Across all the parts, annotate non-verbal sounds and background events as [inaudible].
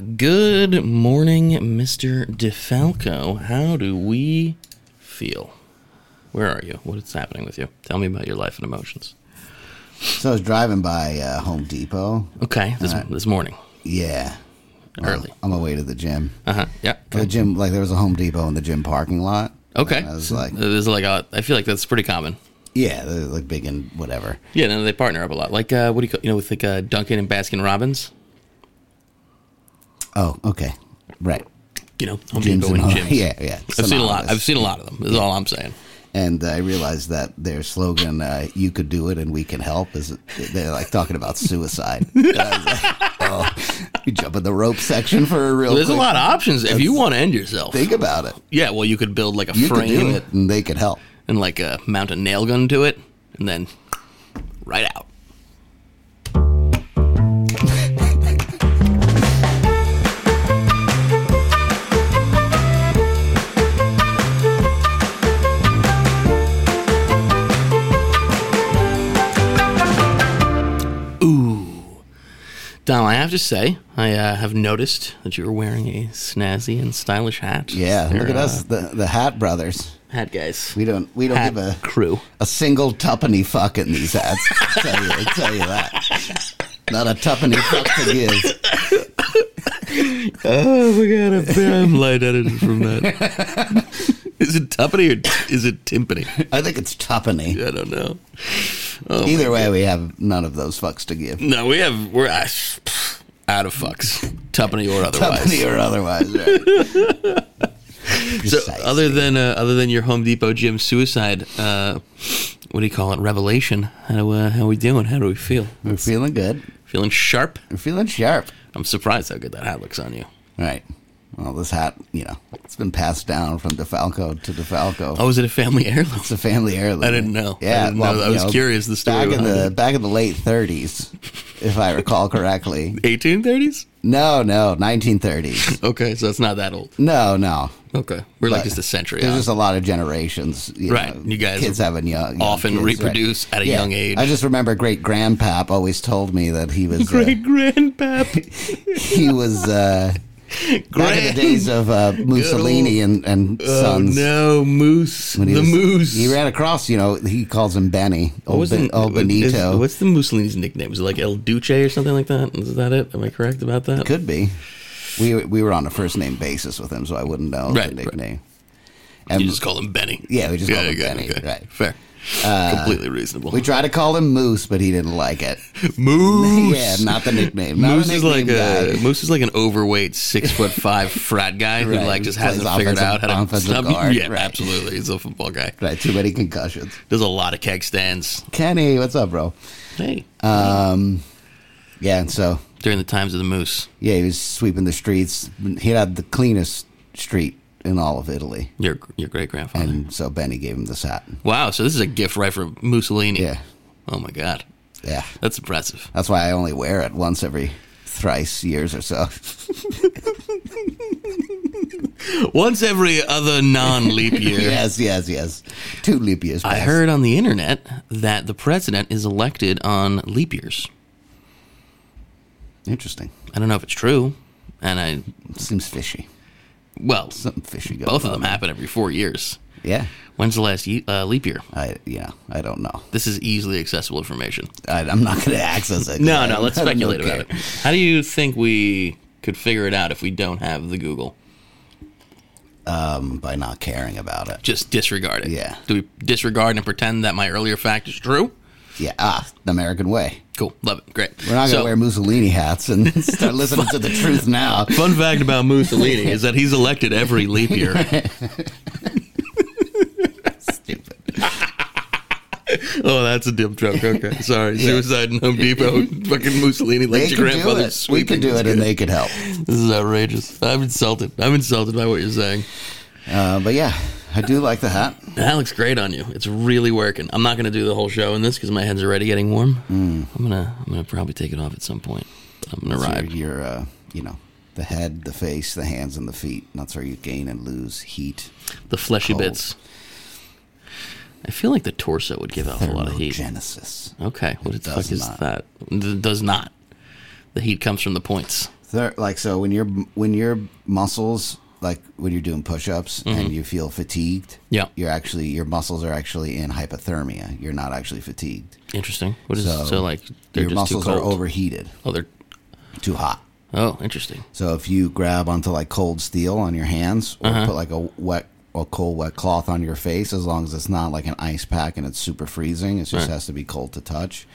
Good morning, Mr. DeFalco. How do we feel? Where are you? What is happening with you? Tell me about your life and emotions. So I was driving by uh, Home Depot. Okay, this, this morning. Yeah. Early. On my way to the gym. Uh huh. Yeah. The gym, like there was a Home Depot in the gym parking lot. Okay. I was like, There's like a, I feel like that's pretty common. yeah, they're like big and whatever. Yeah, no, they partner up a lot. Like, uh, what do you call, you know, with like uh, Dunkin' and Baskin Robbins? Oh, okay. Right. You know, Home Gyms Depot and and gyms. yeah, yeah. I've seen a lot. I've seen a lot of them. Is all I'm saying. And I realized that their slogan, uh, you could do it and we can help, is they're like talking about suicide. [laughs] And I was like, oh, you jump in the rope section for a real There's a lot of options if you want to end yourself. Think about it. Yeah, well, you could build like a You could do frame it and they could help. and like uh, mount a nail gun to it, and then right out. Dom, I have to say, I uh, have noticed that you are wearing a snazzy and stylish hat. Yeah, They're, look at uh, us, the, the Hat Brothers. hat guys. We don't we don't hat give a crew. a single tuppenny fuck in these hats. I'll tell you, I'll tell you that. Not a tuppenny fuck to give. [laughs] Oh my god, I'm lightheaded from that. [laughs] [laughs] is it tuppeny or is it timpany? I think it's tuppeny. I don't know. Oh, Either way, we have none of those fucks to give. No, we have we're uh, out of fucks, tuppeny or otherwise. Tuppeny or otherwise, right? [laughs] so, other than uh, other than your Home Depot gym suicide, uh, what do you call it? Revelation. How uh, how are we doing? How do we feel? we're feeling good. Feeling sharp. We're feeling sharp. I'm surprised how good that hat looks on you. Right. Well, this hat, you know, it's been passed down from DeFalco to DeFalco. Oh, is it a family heirloom? It's a family heirloom. I didn't know. I Yeah, didn't well, know. I was curious the story Back in the it. back in the late 30s, if I recall correctly. [laughs] 1830s. No, no, 1930s. [laughs] Okay, so it's not that old. No, no. Okay, we're like just a century. There's on. just a lot of generations. You Right. know, You guys kids having young, young often kids, right. reproduce at a Yeah. young age. I just remember great grandpap always told me that he was [laughs] uh, Great grandpap. he was uh, [laughs] back in the days of uh, Mussolini and, and Oh sons. no, Moose. he the was- Moose. He ran across, you know, he calls him Benny. What Old, was Ben- the- old what is- Benito. what's the Mussolini's nickname? Was it like El Duce or something like that? Is that it? Am I correct about that? Could be. We we were on a first name basis with him, so I wouldn't know Right, the right. nickname. And You just call him Benny. Yeah, we just call him okay, Benny, okay. right. Uh, Completely reasonable. we tried to call him Moose, but he didn't like it. [laughs] Moose. Yeah, not the nickname. Not Moose a is like nickname a. Moose is like an overweight six foot five [laughs] frat guy who Right, like just who plays hasn't figured out offensive- how to offensive stop. guard, Yeah, right. absolutely. He's a football guy. Right, too many concussions. Does a lot of keg stands. Kenny, what's up, bro? Hey, Um, yeah, and so during the times of the Moose, yeah, he was sweeping the streets. He had the cleanest street in all of Italy, your your great grandfather. and so Benny gave him this hat. wow, so this is a gift right from Mussolini. Yeah, Oh my god, yeah. that's impressive. That's why I only wear it once every thrice years or so. [laughs] Once every other non leap year. [laughs] yes, yes, yes. Two leap years. I heard on the internet that the president is elected on leap years. Interesting. I don't know if it's true, and I Seems fishy. Well, Something fishy. Going both of them happen every four years. Yeah. When's the last ye- uh, leap year? I yeah. I don't know. This is easily accessible information. I, I'm not going [laughs] to access it. No, no, let's [laughs] speculate about it. How do you think we could figure it out if we don't have the Google? Um, by not caring about it. Just disregard it. Yeah. Do we disregard and pretend that my earlier fact is true? Yeah. Ah, the American way. Cool. Love it. Great. We're not going to So- wear Mussolini hats and [laughs] start listening to the truth now. Fun fact about Mussolini is that he's elected every leap year. [laughs] Stupid. Oh, that's a dim joke. Okay, sorry. Suicide in Home Depot. Fucking Mussolini They like your could do grandfather. it. We could do it, and they could help. This is outrageous. I'm insulted. I'm insulted by what you're saying. Uh, but yeah, I do like the hat. That looks great on you. It's really working. I'm not going to do the whole show in this because my head's already getting warm. Hmm. I'm gonna I'm gonna probably take it off at some point. I'm gonna ride. Your, your, uh, you know, the head, the face, the hands, and the feet. That's where you gain and lose heat. The fleshy cold. bits. I feel like the torso would give off a lot of heat. Thermogenesis. Okay, what the fuck is not. that? It does not. The heat comes from the points. Like so when your when your muscles like when you're doing push-ups and you feel fatigued Mm-hmm. Yeah. you're actually your muscles are actually in hypothermia you're not actually fatigued Interesting. What is so, So, like? Your just muscles are overheated Oh, they're too hot oh, interesting. so if you grab onto like cold steel on your hands or Uh-huh. put like a wet or cold wet cloth on your face as long as it's not like an ice pack and it's super freezing it just Right. has to be cold to touch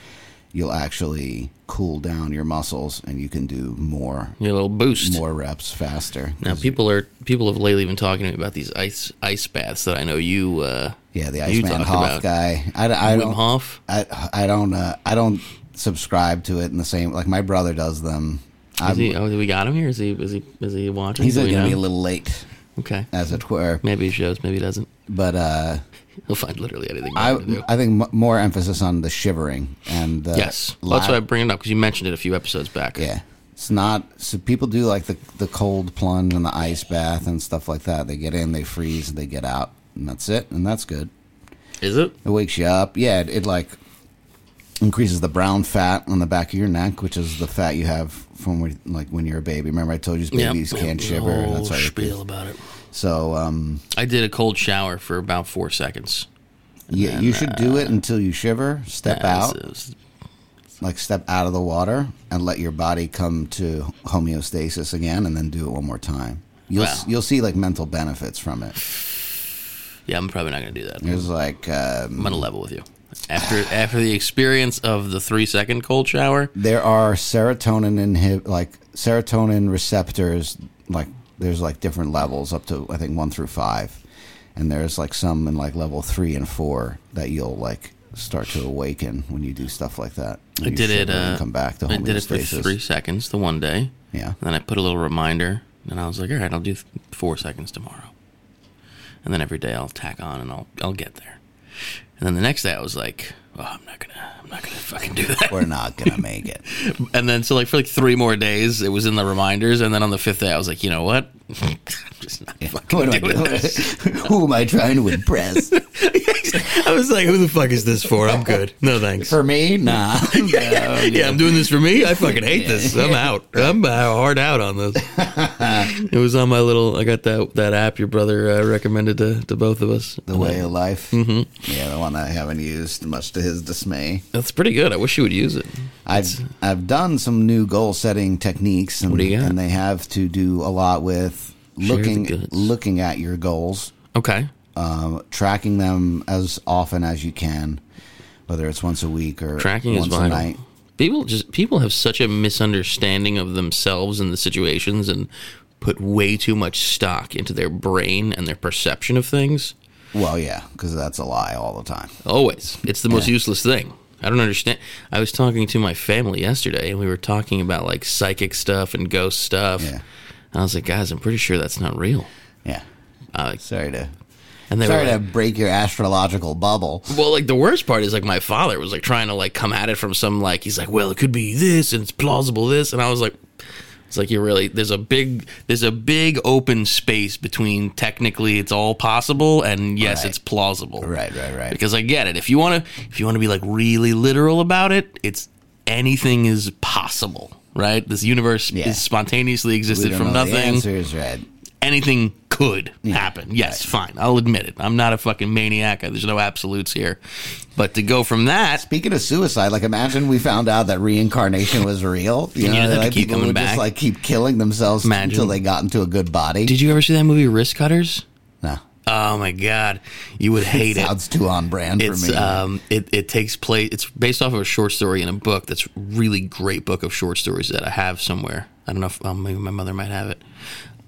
you'll actually cool down your muscles and you can do more Your little boost. more reps faster Now people are people have lately been talking to me about these ice ice baths that I know you uh, Yeah, the ice talked Hof about. guy. I, I Wim don't. Hof. I, I don't. Uh, I don't subscribe to it in the same. Like my brother does them. Is he? Oh, we got him here. Is he? Is he? Is he watching? he's going we to be a little late, okay. as it were. Maybe he shows. Maybe he doesn't. But uh, [laughs] He'll find literally anything. I, to do. I think m- more emphasis on the shivering and the yes, well, that's why I bring it up because you mentioned it a few episodes back. Yeah, it's not. So people do like the the cold plunge and the ice bath and stuff like that. They get in, they freeze, they get out, and that's it. And that's good. Is it? It wakes you up. Yeah, it, it like increases the brown fat on the back of your neck, which is the fat you have from when, like when you're a baby. Remember, I told you Yep. babies can't The shiver. That's why. spiel about it. So, um, I did a cold shower for about four seconds. yeah, then, you should do it until you shiver. Step Yeah, out, it's- it's- like step out of the water, and let your body come to homeostasis again, and then do it one more time. You'll Wow. you'll see like mental benefits from it. yeah, I'm probably not going to do that. There's like I'm um, going to level with you. After after the experience of the three second cold shower, there are serotonin inhib like serotonin receptors like there's like different levels up to I think one through five, and there's like some in like level three and four that you'll like start to awaken when you do stuff like that. I did it. Uh, come back to I did it for three seconds the one day. Yeah, And then I put a little reminder, and I was like, all right, I'll do four seconds tomorrow. And then every day I'll tack on, and I'll I'll get there. And then the next day I was like, oh, I'm not gonna I'm not gonna fucking do that. we're not gonna [laughs] make it. And then so like for like three more days it was in the reminders, and then on the fifth day I was like, you know what? I'm just not fucking What doing doing? this. [laughs] Who am I trying to impress? [laughs] I was like, who the fuck is this for? I'm good. No thanks. For me, nah. [laughs] yeah, yeah, I'm doing this for me. I fucking hate this. I'm out. I'm uh, hard out on this. it was on my little. I got that that app your brother uh, recommended to, to both of us. The way of life. Mm-hmm. Yeah, the one I haven't used, much to his dismay. That's pretty good. I wish you would use it. I've I've done some new goal setting techniques, and, What do you got? and they have to do a lot with looking looking at your goals, Okay. um, tracking them as often as you can, whether it's once a week or Tracking is once a night. People just people have such a misunderstanding of themselves and the situations, and put way too much stock into their brain and their perception of things. Well, yeah, because that's a lie all the time. Always. It's the most Yeah. useless thing. I don't understand. I was talking to my family yesterday and we were talking about like psychic stuff and ghost stuff. Yeah. And I was like, guys, I'm pretty sure that's not real. Yeah. Uh, Sorry to and they sorry were to break your astrological bubble. well, like the worst part is like my father was like trying to like come at it from some like he's like, well, it could be this and it's plausible this, and I was like, it's like you're really there's a big there's a big open space between technically it's all possible and yes, Right. it's plausible. Right, right, right. because I get it. If you want to, if you want to be like really literal about it, it's anything is possible, right? This universe Yeah. is spontaneously We existed don't from know the nothing. answers, right? Anything could happen. Yes, fine. I'll admit it. I'm not a fucking maniac. There's no absolutes here. But to go from that, Speaking of suicide, like imagine we found out that reincarnation was real. [laughs] You And you know, to like keep people coming would back. just like keep killing themselves Imagine. until they got into a good body. did you ever see that movie Wristcutters? Oh my god, you would hate it. sounds too on brand for It's me. um, it, it takes place. It's based off of a short story in a book that's really great book of short stories that I have somewhere. I don't know if um, maybe my mother might have it.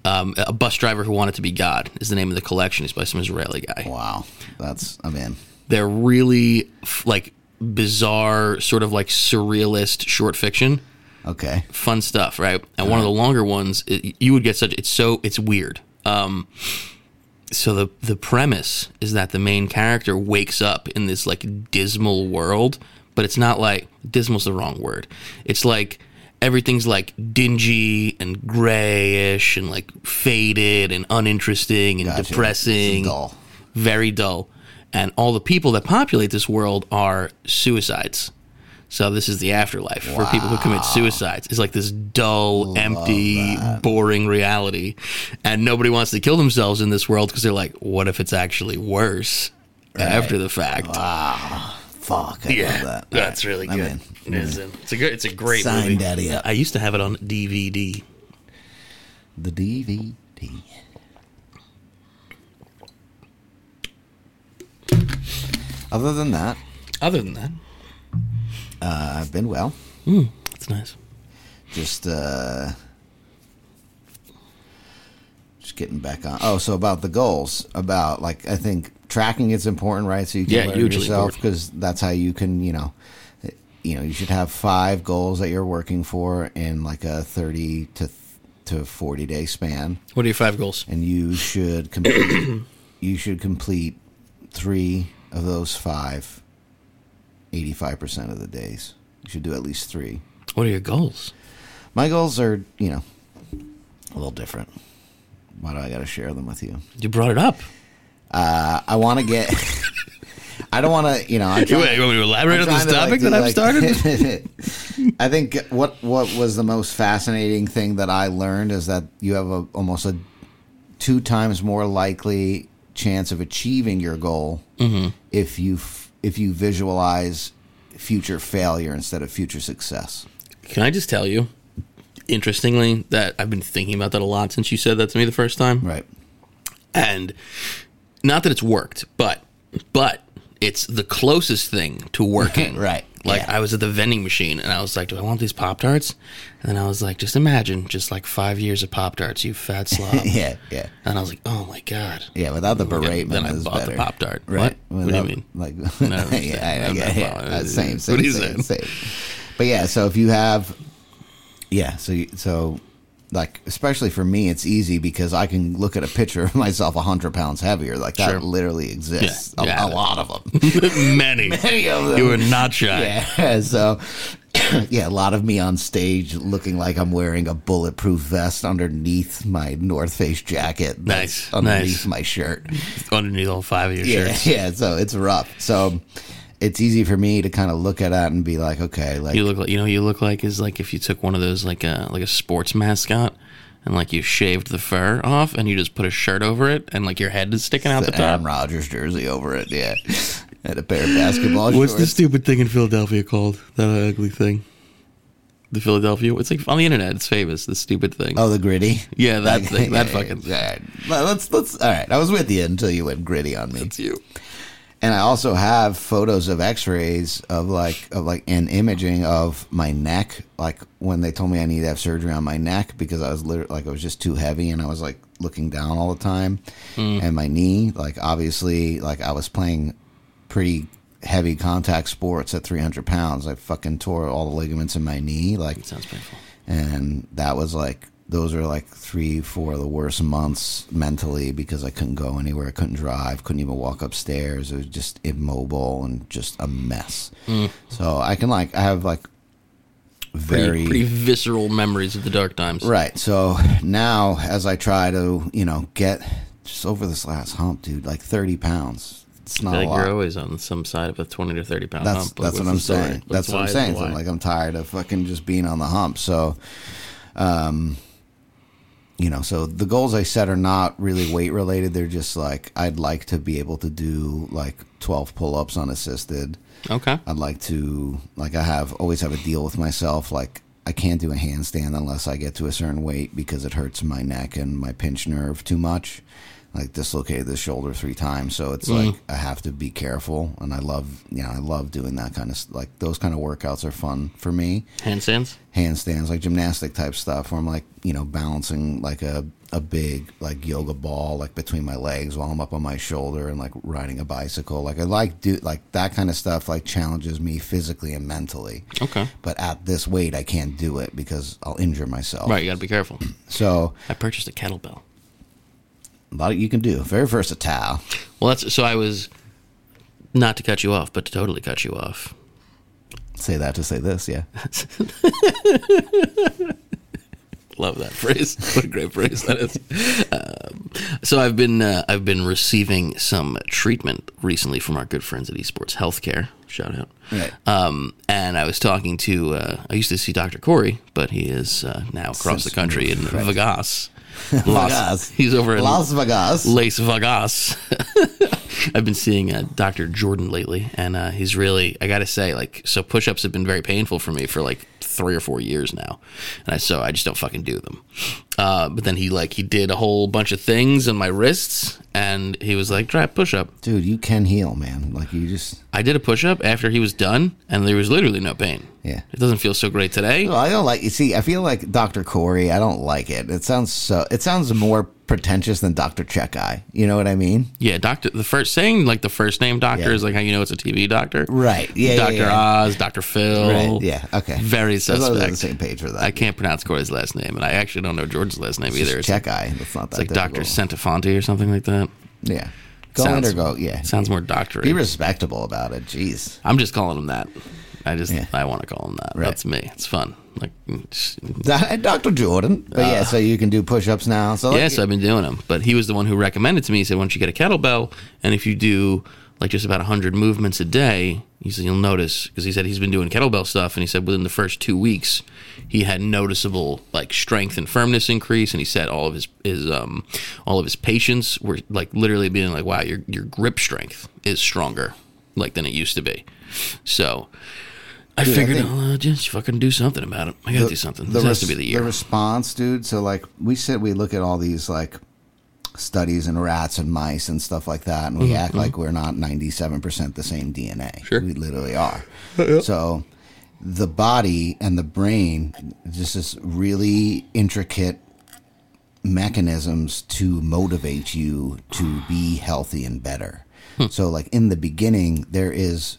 Um, a bus driver who wanted to be God is the name of the collection. It's by some Israeli guy. wow, that's I'm in. They're really f- like bizarre, sort of like surrealist short fiction. Okay, Fun stuff, right? And one of the longer ones, it, you would get such. It's so it's weird. Um, so the the premise is that the main character wakes up in this like dismal world, but it's not like dismal's the wrong word. It's like everything's like dingy and grayish and like faded and uninteresting and Gotcha. depressing, dull. very dull. And all the people that populate this world are suicides. So this is the afterlife for people who commit suicides. It's like this dull, empty, boring reality, and nobody wants to kill themselves in this world because they're like, "What if it's actually worse after the fact?" Ah, fuck, I Yeah, love that. that's really I'm good. Mm. It's, a, it's a good. It's a great Sign movie. daddy up. I used to have it on DVD. The DVD. Other than that, Other than that, uh, I've been well. it's nice. Just uh just getting back on. Oh, so about the goals, about like I think tracking is important, right? So you can Yeah, learn yourself because that's how you can, you know, you know, you should have five goals that you're working for in like a 30 to to 40 day span What are your five goals? and you should complete [coughs] you should complete 3 of those 5 85% of the days. You should do at least 3. What are your goals? My goals are, you know, a little different. Why do I got to share them with you? You brought it up. Uh, I want to get. [laughs] I don't want to, you know. I'm trying, want- you want me to elaborate I'm on this to, topic like, that I've like- started? I think what what was the most fascinating thing that I learned is that you have a almost a two times more likely chance of achieving your goal Mm-hmm. if you f- if you visualize future failure instead of future success. Can I just tell you, interestingly, that I've been thinking about that a lot since you said that to me the first time. Right. And not that it's worked, but but it's the closest thing to working. [laughs] Right, Like yeah. I was at the vending machine and I was like, "Do I want these Pop Tarts?" And then I was like, "Just imagine, just like five years of Pop Tarts, you fat [laughs] slob." Yeah. Yeah. And I was like, "Oh my god." Yeah. Without the beratement, then I bought the better. Pop-Tart. Right. What? What do you Without- mean? Like, [laughs] No, [laughs] I understand. yeah, I, I I'm get not yeah, following. uh, same, What same, same, same. But yeah, so if you have, yeah, so you, so like especially for me, it's easy because I can look at a picture of [laughs] myself hundred pounds heavier. Like that Sure. literally exists. Yeah, a, yeah. a lot of them. [laughs] Many. [laughs] Many of them. You were not shy. Yeah, so [clears throat] yeah, a lot of me on stage looking like I'm wearing a bulletproof vest underneath my North Face jacket. Nice, underneath nice. my shirt. Underneath all five of your Yeah, shirts. yeah. So it's rough. So it's easy for me to kind of look at that and be like, okay, like You look like you know what you look like is like if you took one of those like a like a sports mascot and like you shaved the fur off and you just put a shirt over it and like your head is sticking out the the Aaron top. Rodgers jersey over it. Yeah, and a pair of basketball What's the stupid thing in Philadelphia called? That ugly thing. The Philadelphia. It's like on the internet. It's famous. The stupid thing. oh, the gritty. yeah, that Like, [laughs] thing. That yeah, fucking. yeah. All right. Let's let's. All right. I was with you until you went gritty on me. It's you. And I also have photos of X-rays of like of like and imaging of my neck, like when they told me I need to have surgery on my neck because I was literally like I was just too heavy and I was like looking down all the time, hmm. and my knee, like obviously, like I was playing pretty heavy contact sports at 300 pounds. I fucking tore all the ligaments in my knee, like Sounds painful. and that was like those are like three four of the worst months mentally because i couldn't go anywhere i couldn't drive couldn't even walk upstairs it was just immobile and just a mess so i can like i have like Pretty, very pretty visceral memories of the dark times. right so now as i try to you know get just over this last hump dude like 30 pounds it's not feel a like lot you're always on some side of a twenty to thirty pound that's hump. That's what I'm saying. That's what I'm saying. So. I'm like I'm tired of fucking just being on the hump. So, um, you know, so the goals I set are not really weight related. They're just like I'd like to be able to do like 12 pull ups unassisted. okay. I'd like to like I have always have a deal with myself like I can't do a handstand unless I get to a certain weight because it hurts my neck and my pinch nerve too much. Like dislocated the shoulder three times, so it's mm. like I have to be careful. And I love, you know, I love doing that kind of like those kind of workouts are fun for me. Handstands. Handstands, like gymnastic type stuff, where I'm like, you know, balancing like a a big like yoga ball like between my legs while I'm up on my shoulder and like riding a bicycle. Like I like do like that kind of stuff. Like challenges me physically and mentally. Okay. But at this weight, I can't do it because I'll injure myself. Right. You got to be careful. So I purchased a kettlebell. A lot you can do. Very versatile. Well, that's so I was not to cut you off, but to totally cut you off. Say that to say this, yeah. [laughs] Love that phrase. What a great phrase that is. Um, So I've been uh, I've been receiving some treatment recently from our good friends at Esports Healthcare. Shout out. Right. Um, and I was talking to uh, I used to see Dr. Corey, but he is uh, now across the country in right. Vegas. Vegas. Las, he's over in Las Vegas. Las Vegas. [laughs] I've been seeing uh, Dr. Jordan lately, and uh, he's really, I gotta say, like, so push ups have been very painful for me for like three or four years now. And I, so I just don't fucking do them. Uh, but then he, like, he did a whole bunch of things on my wrists, and he was like, try a push up. Dude, you can heal, man. Like you just I did a push up after he was done, and there was literally no pain. Yeah. It doesn't feel so great today. Well, I don't like you see, I feel like Dr. Corey, I don't like it. It sounds so it sounds more pretentious than Dr. Check Eye. You know what I mean? Yeah, doctor. The first saying like the first name doctor Yeah. is like how you know it's a TV doctor. Right. Yeah. Doctor yeah, yeah. Oz, Doctor Phil. Right. Yeah. Okay. Very As long as we're on suspect. the same page for that. I can't pronounce Corey's last name, and I actually don't know George's last name either. It's, check eye. That's not that. it's like Doctor difficult. Or something like that. Yeah. Go Sounds- in or go. Yeah. Sounds more doctory. Be respectable about it. Jeez. I'm just calling him that. I just Yeah. I want to call him that. Right. That's me. It's fun. Like, Dr. Jordan. But yeah, so you can do push-ups now. So like, Uh, yes, I've been doing them. But he was the one who recommended to me. He said, once you get a kettlebell, and if you do like just about 100 movements a day, he said, you'll notice, because he said he's been doing kettlebell stuff, and he said within the first two weeks, he had noticeable like strength and firmness increase, and he said all of his his um all of his patients were like literally being like, wow, your your grip strength is stronger like than it used to be. So. I Dude, I figured think- I'll uh, just fucking do something about it. I gotta do something. This has to be the year. The response, dude. So like we said, we look at all these like studies in rats and mice and stuff like that, and we act like we're not ninety-seven percent the same DNA. Mm-hmm, Sure. we literally are. So the body and the brain, just this really intricate mechanisms to motivate you to be healthy and better. Hmm. So like in the beginning, there is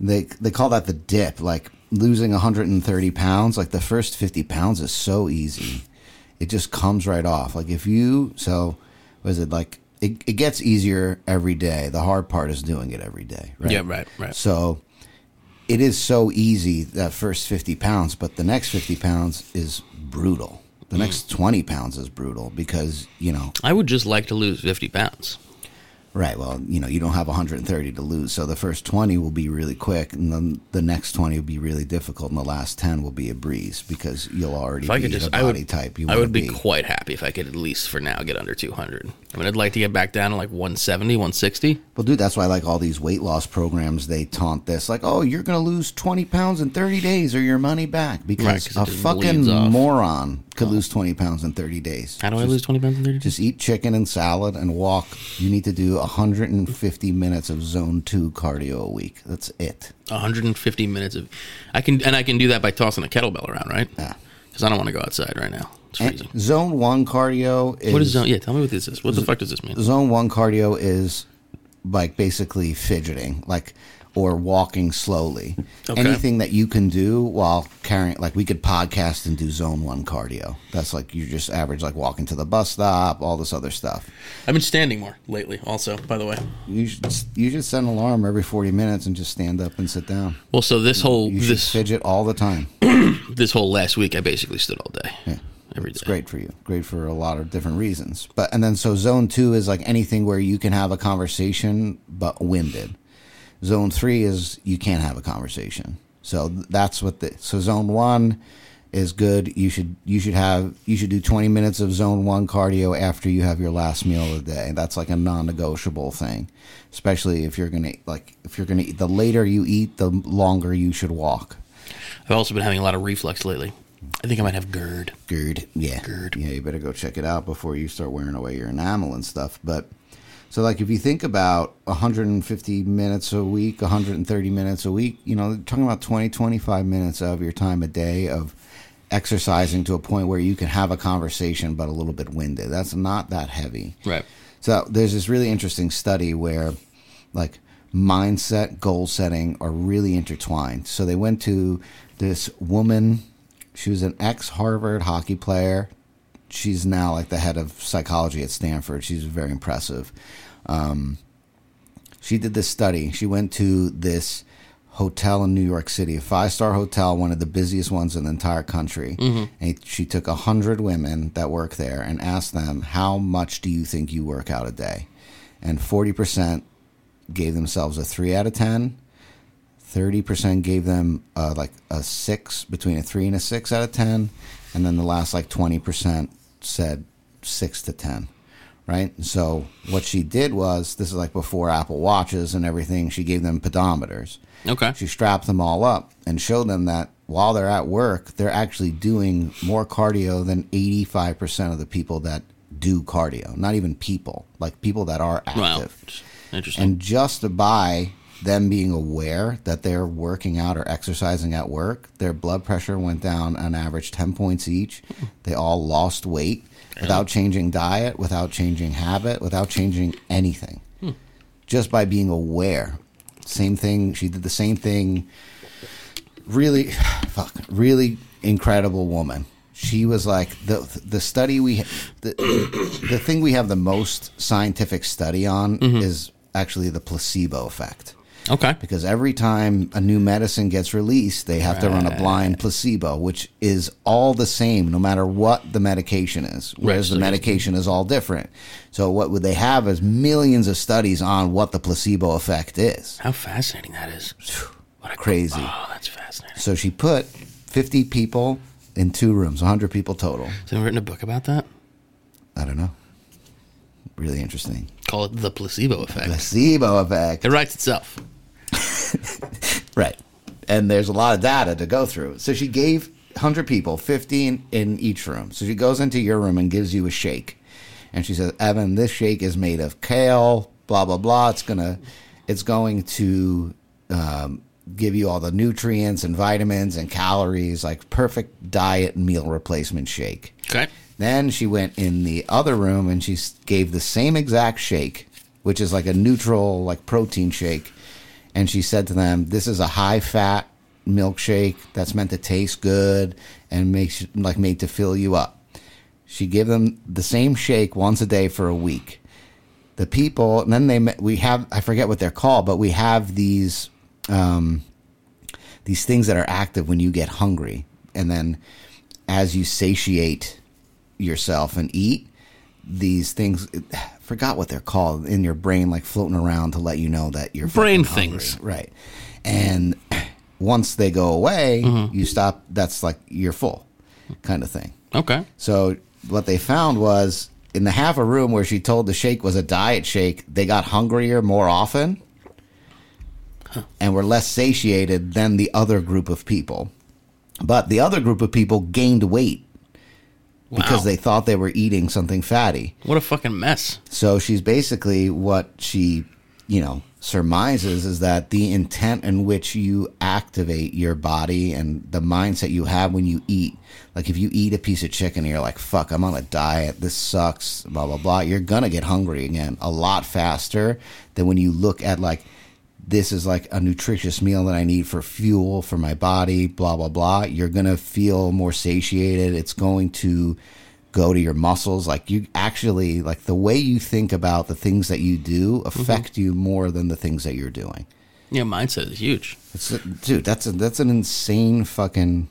they they call that the dip like losing 130 pounds like the first 50 pounds is so easy. It just comes right off. Like if you so was it like it, it gets easier every day. The hard part is doing it every day right? Yeah, right, right. so it is so easy that first 50 pounds but the next 50 pounds is brutal. The next 20 pounds is brutal because you know. I would just like to lose 50 pounds. Right. Well, you know, you don't have 130 to lose, so the first 20 will be really quick, and then the next 20 will be really difficult, and the last 10 will be a breeze because you'll already If I be could just, I body would, type you I would be, quite happy if I could at least for now get under 200. I mean, I'd like to get back down to like 170, 160. Well, dude, that's why I like all these weight loss programs. They taunt this, like, "Oh, you're going to lose 20 pounds in 30 days, or your money back," because 'cause it a fucking moron could lose 20 pounds in 30 days. How do I lose 20 pounds in 30 days? Just eat chicken and salad and walk. You need to do 150 minutes of zone two cardio a week. That's it. 150 minutes of, I can, and I can do that by tossing a kettlebell around, right? Yeah. Because I don't want to go outside right now. It's And zone one cardio is What is zone? Yeah, tell me what this is. What the fuck does this mean? zone one cardio is like basically fidgeting like or walking slowly Okay. anything that you can do while carrying like we could podcast and do zone one cardio that's like you just average like walking to the bus stop all this other stuff I've been standing more lately, also, by the way. you should you should set an alarm every 40 minutes and just stand up and sit down Well, so this whole, you this, fidget all the time [clears throat] this whole last week, I basically stood all day. Yeah. Every day. It's great for you. Great for a lot of different reasons. But and then so zone two is like anything where you can have a conversation but winded. Zone three is you can't have a conversation. So that's what the so zone one is good. You should you should have you should do twenty minutes of zone one cardio after you have your last meal of the day. That's like a non negotiable thing. Especially if you're gonna like if you're gonna eat the later you eat, the longer you should walk. I've also been having a lot of reflux lately. I think I might have GERD. GERD. Yeah. GERD. Yeah, you better go check it out before you start wearing away your enamel and stuff. But so, like, if you think about 150 minutes a week, 130 minutes a week, you know, talking about 20, 25 minutes of your time a day of exercising to a point where you can have a conversation but a little bit winded. That's not that heavy. Right. So there's this really interesting study where like mindset, goal setting are really intertwined. So they went to this woman, she was an ex Harvard hockey player. She's now like the head of psychology at Stanford. She's very impressive. Um, she did this study. She went to this hotel in New York City, a five star hotel, one of the busiest ones in the entire country. And she took a hundred women that work there and asked them, "How much do you think you work out a day?" And forty percent gave themselves a three out of ten. Thirty percent gave them uh, like a six, between a three and a six out of ten, and then the last like twenty percent said six to ten right? So what she did was this is like before Apple Watches and everything. She gave them pedometers. Okay. She strapped them all up and showed them that while they're at work, they're actually doing more cardio than 85% of the people that do cardio. Not even people, like people that are Wow. active. Interesting. And just by them being aware that they're working out or exercising at work, their blood pressure went down on average 10 points each. They all lost weight without changing diet, without changing habit, without changing anything. Hmm. Just by being aware. Same thing. She did the same thing. Really, [sighs] fuck, really incredible woman. She was like the the study we the the thing we have the most scientific study on mm-hmm. is actually the placebo effect okay. because every time a new medicine gets released, they have to run a blind placebo, which is all the same no matter what the medication is. Whereas so the medication is all different. So what would they have is millions of studies on what the placebo effect is. How fascinating that is. What a Crazy. Oh, that's fascinating. So she put 50 people in two rooms, 100 people total. Has anyone written a book about that? I don't know. Really interesting. Call it the placebo effect. Placebo effect. It writes itself. Right. And there's a lot of data to go through. So she gave 100 people, 15 in each room. So she goes into your room and gives you a shake. And she says, "Evan, this shake is made of kale, blah blah blah. It's going to it's going to um, give you all the nutrients and vitamins and calories, like perfect diet meal replacement shake." Okay. Then she went in the other room and she gave the same exact shake, which is like a neutral, like protein shake. And she said to them, "This is a high fat milkshake that's meant to taste good and makes like made to fill you up." She gave them the same shake once a day for a week. The people, and then they we have I forget what they're called, but we have these um, these things that are active when you get hungry, and then as you satiate yourself and eat, these things forgot what they're called in your brain, like floating around to let you know that you're Brain hungry. things. right? And [clears throat] once they go away, Mm-hmm. you stop. That's like you're full, kind of thing. Okay. So what they found was in the half a room where she told the shake was a diet shake, they got hungrier more often and were less satiated than the other group of people. But the other group of people gained weight because Wow. they thought they were eating something fatty. What a fucking mess. So she's basically what she, you know, surmises is that the intent in which you activate your body and the mindset you have when you eat. Like if you eat a piece of chicken and you're like, fuck, I'm on a diet, this sucks, blah, blah, blah, you're gonna get hungry again a lot faster than when you look at like, this is like a nutritious meal that I need for fuel for my body, blah, blah, blah. You're gonna feel more satiated. It's going to go to your muscles. Like you actually like the way you think about the things that you do mm-hmm. affect you more than the things that you're doing. Yeah, mindset is huge. It's dude, that's a, that's an insane fucking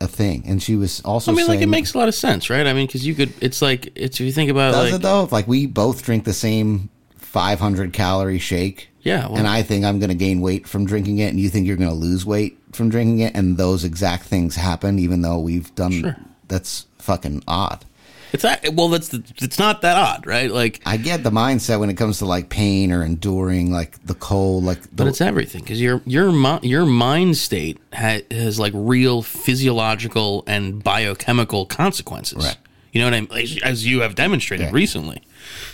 a thing. And she was also I mean, like it makes a lot of sense, right? I mean, because you could. It's like it's if you think about does like it though? Like we both drink the same 500 calorie shake. Yeah, well- and I think I'm going to gain weight from drinking it, and you think you're going to lose weight from drinking it, and those exact things happen, even though we've done. Sure. That's fucking odd. it's that. Well, that's the, it's not that odd, right? Like, I get the mindset when it comes to like pain or enduring like the cold, like the, but it's everything because your your your mind state ha- has like real physiological and biochemical consequences. Right. You know what I mean? As- As you have demonstrated Yeah. recently.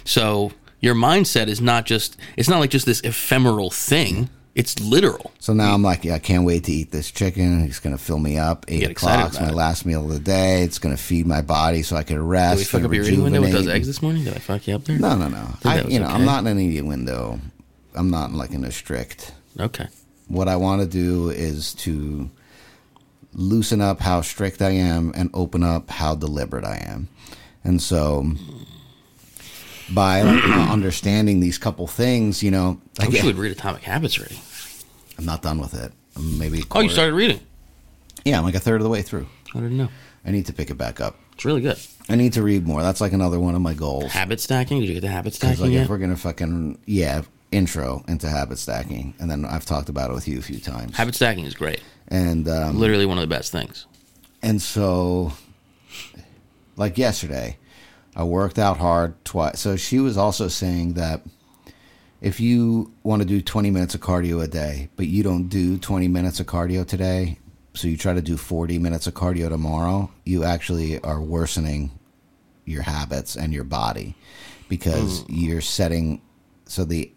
So your mindset is not just. It's not like just this ephemeral thing. It's literal. So now I'm like, yeah, I can't wait to eat this chicken. It's going to fill me up. Eight get excited o'clock. It's my it. last meal of the day. It's going to feed my body so I can rest. Did we fuck up your eating window with those eggs this morning? Did I fuck you up there? No, no, no. I, that you know, I'm not in an eating window. I'm not like in a strict. Okay. What I want to do is to loosen up how strict I am and open up how deliberate I am. And so by like, uh, [clears throat] understanding these couple things, you know, I I wish you would read Atomic Habits already. I'm not done with it. maybe. Oh, you started reading. Yeah, I'm like a third of the way through. I didn't know. I need to pick it back up. It's really good. I need to read more. That's like another one of my goals. Habit stacking. Did you get the habit stacking like yet? if we're gonna fucking yeah intro into habit stacking, and then I've talked about it with you a few times. habit stacking is great. and um, Literally one of the best things. and so like yesterday, I worked out hard twice. So she was also saying that if you want to do 20 minutes of cardio a day, but you don't do 20 minutes of cardio today, so you try to do 40 minutes of cardio tomorrow, you actually are worsening your habits and your body because hmm. you're setting so the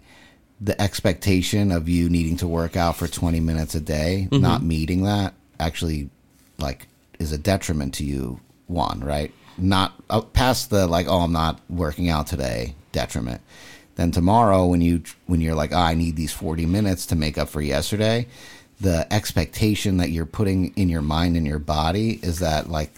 the expectation of you needing to work out for 20 minutes a day, mm-hmm. not meeting that actually like is a detriment to you one, right? Not uh, past the like oh I'm not working out today detriment. Then tomorrow when you when you're like oh, I need these 40 minutes to make up for yesterday, the expectation that you're putting in your mind and your body is that like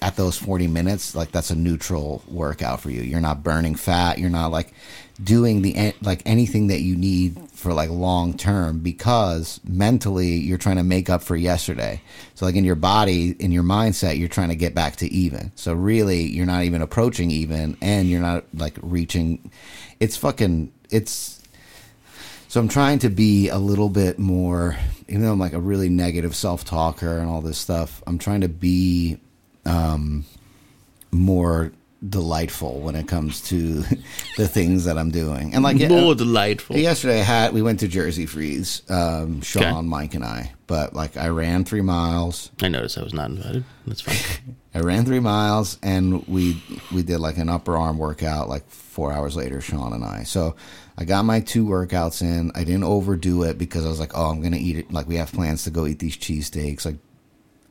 at those 40 minutes like that's a neutral workout for you you're not burning fat you're not like doing the like anything that you need for like long term because mentally you're trying to make up for yesterday. So like in your body in your mindset you're trying to get back to even. So really you're not even approaching even and you're not like reaching it's fucking it's so I'm trying to be a little bit more, even though I'm like a really negative self talker and all this stuff, I'm trying to be um, more delightful when it comes to [laughs] the things that I'm doing. And like, More delightful. yesterday I had, we went to Jersey Freeze, um, Sean, Okay. Mike, and I, but like I ran three miles. I noticed I was not invited. That's fine. [laughs] I ran three miles and we we did like an upper arm workout like four hours later, Sean and I. So I got my two workouts in. I didn't overdo it because I was like, oh, I'm gonna eat it. Like we have plans to go eat these cheesesteaks. Like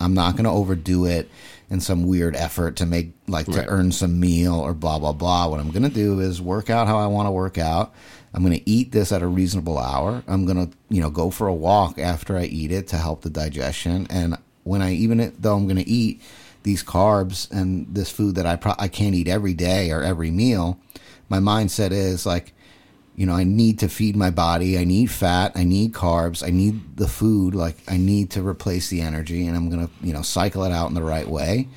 I'm not gonna overdo it in some weird effort to make like to earn some meal or blah blah blah. What I'm gonna do is work out how I want to work out. I'm gonna eat this at a reasonable hour. I'm gonna you know go for a walk after I eat it to help the digestion. And when I even though I'm gonna eat these carbs and this food that I pro- I can't eat every day or every meal, my mindset is like you know, I need to feed my body. I need fat. I need carbs. I need the food. Like, I need to replace the energy, and I'm going to, you know, cycle it out in the right way.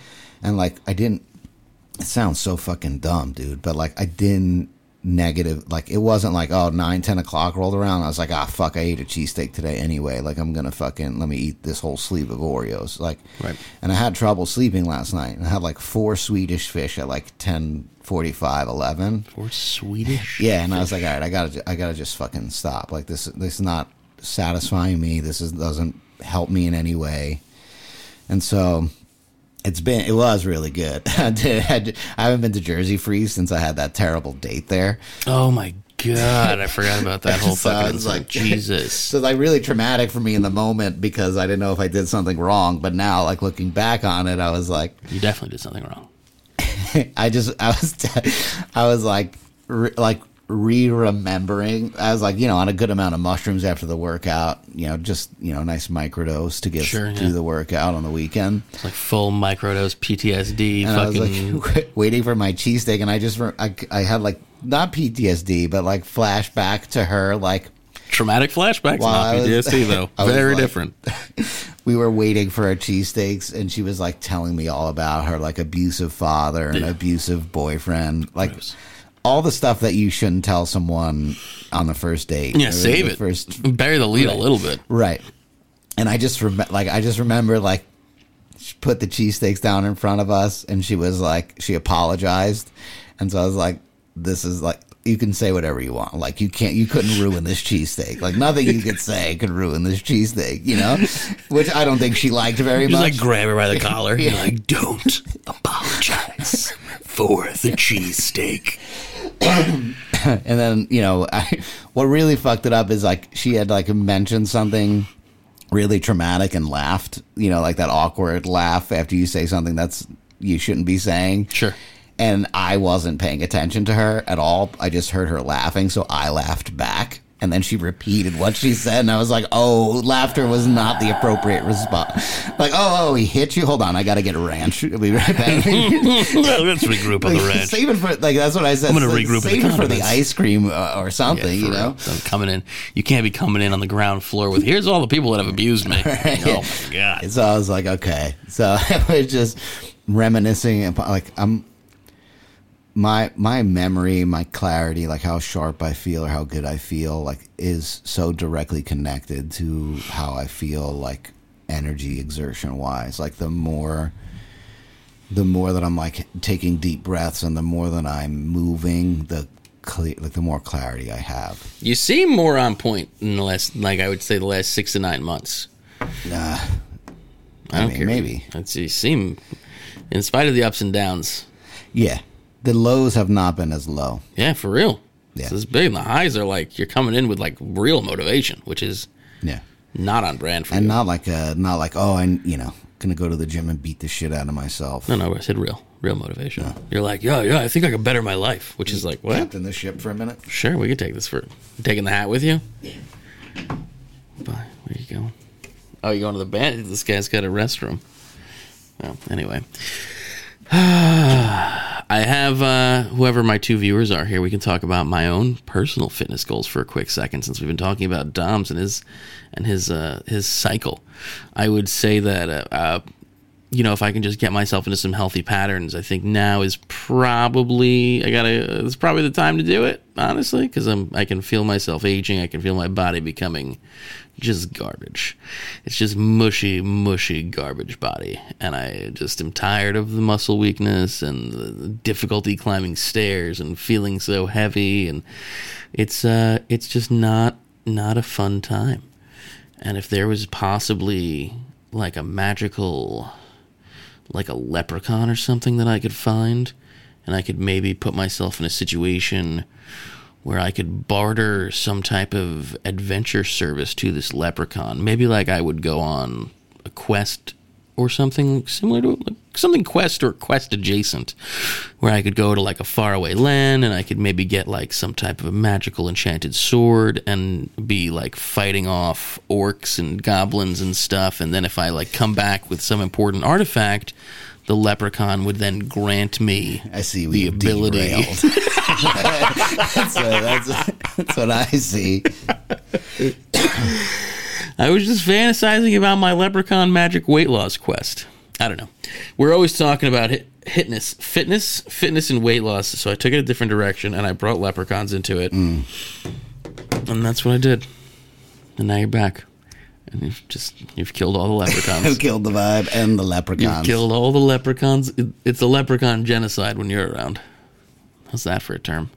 And, like, I didn't, it sounds so fucking dumb, dude, but, like, I didn't negative, like, it wasn't like, oh, 9, 10 o'clock rolled around. I was like, ah, fuck, I ate a cheesesteak today anyway. Like, I'm going to fucking, let me eat this whole sleeve of Oreos. Like, Right. and I had trouble sleeping last night. I had like four Swedish fish at like 10, 45, 11. Or Swedish. Yeah, and I was like, all right, I gotta, I gotta just fucking stop. Like this, this is not satisfying me. This is doesn't help me in any way. And so, it's been, it was really good. [laughs] I did, I, did- I haven't been to Jersey Freeze since I had that terrible date there. Oh my god, I forgot about that [laughs] whole So fucking was like- [laughs] Jesus. So like really traumatic for me in the moment because I didn't know if I did something wrong. But now, like looking back on it, I was like, You definitely did something wrong. [laughs] I just I was [laughs] I was like re, like re-remembering. I was like you know on a good amount of mushrooms after the workout. You know just you know nice microdose to get Sure, do yeah. the workout on the weekend. It's like full microdose PTSD. And I was like [laughs] waiting for my cheesesteak, and I just I, I had like not PTSD, but like flashback to her like Traumatic flashbacks, While not PTSD [laughs] though. Very like- different. [laughs] we were waiting for our cheesesteaks and she was like telling me all about her like abusive father and Yeah. abusive boyfriend like Gross. all the stuff that you shouldn't tell someone on the first date Yeah, save it. first Bury the lead Right. a little bit. right and i just remember like i just remember like she put the cheesesteaks down in front of us and she was like she apologized and so i was like this is like you can say whatever you want. Like you can't, you couldn't ruin this cheesesteak. Like nothing you could say could ruin this cheesesteak. You know, which I don't think she liked very Just much. like grab her by the collar. [laughs] You're like, don't apologize for the cheesesteak. [coughs] and then you know I, what really fucked it up is like she had like mentioned something really traumatic and laughed you know like that awkward laugh after you say something that's you shouldn't be saying Sure. And i wasn't paying attention to her at all i just heard her laughing so i laughed back And then she repeated what she said, and I was like, "Oh, laughter was not the appropriate response." Like, "Oh, oh, he hit you. Hold on, I got to get a ranch. I'll be right back." [laughs] Let's regroup on the ranch. Save it for like that's what I said. I'm gonna Like, regroup Save it for the ice cream uh, or something, for you know. real. I'm coming in. You can't be coming in on the ground floor with here's all the people that have abused me. [laughs] Oh my god. So I was like, okay. So [laughs] I was just reminiscing, about, like I'm my my memory, my clarity, like how sharp I feel or how good I feel, like is so directly connected to how I feel, like energy exertion wise. Like the more. The more that I'm like taking deep breaths, and the more that I'm moving, the clear, like the more clarity I have. You seem more on point in the last, like I would say, the last six to nine months. Nah, I don't mean, care. maybe. It's, you seem, in spite of the ups and downs. yeah, the lows have not been as low. Yeah, for real. Yeah. This is big. And the highs are like you're coming in with like real motivation, which is Yeah. not on brand for and you. not like a not like oh I you know gonna go to the gym and beat the shit out of myself. no, no, I said real, real motivation. You're like, yeah, yeah, I think I could better my life, which is like, what? Captain the ship for a minute. Sure, we could take this for you taking the hat with you. Bye. Where are you going? Oh, you going to the band? This guy's got a restroom. Well, anyway, I have uh, whoever my two viewers are here. We can talk about my own personal fitness goals for a quick second, since we've been talking about Dom's and his and his uh, his cycle. I would say that uh, uh, you know, if I can just get myself into some healthy patterns, I think now is probably I gotta. It's probably the time to do it, honestly, because I'm I can feel myself aging. I can feel my body becoming just garbage. It's just mushy, mushy garbage body, and I just am tired of the muscle weakness and the difficulty climbing stairs and feeling so heavy, and it's uh, it's just not not a fun time. And if there was possibly like a magical like a leprechaun or something that I could find, and I could maybe put myself in a situation where I could barter some type of adventure service to this leprechaun. Maybe like I would go on a quest or something similar to like something quest or quest adjacent where I could go to like a faraway land and I could maybe get like some type of a magical enchanted sword and be like fighting off orcs and goblins and stuff and then if I like come back with some important artifact the leprechaun would then grant me I see the ability [laughs] [laughs] that's, what, that's, that's what I see. I was just fantasizing about my leprechaun magic weight loss quest. I don't know. We're always talking about hit, fitness, fitness, fitness, and weight loss. So I took it a different direction, and I brought leprechauns into it, mm. and that's what I did. And now you're back, and you've just you've killed all the Who leprechauns. [laughs] killed the vibe and the leprechauns? you've killed all the leprechauns. It- It's a leprechaun genocide when you're around. How's that for a term?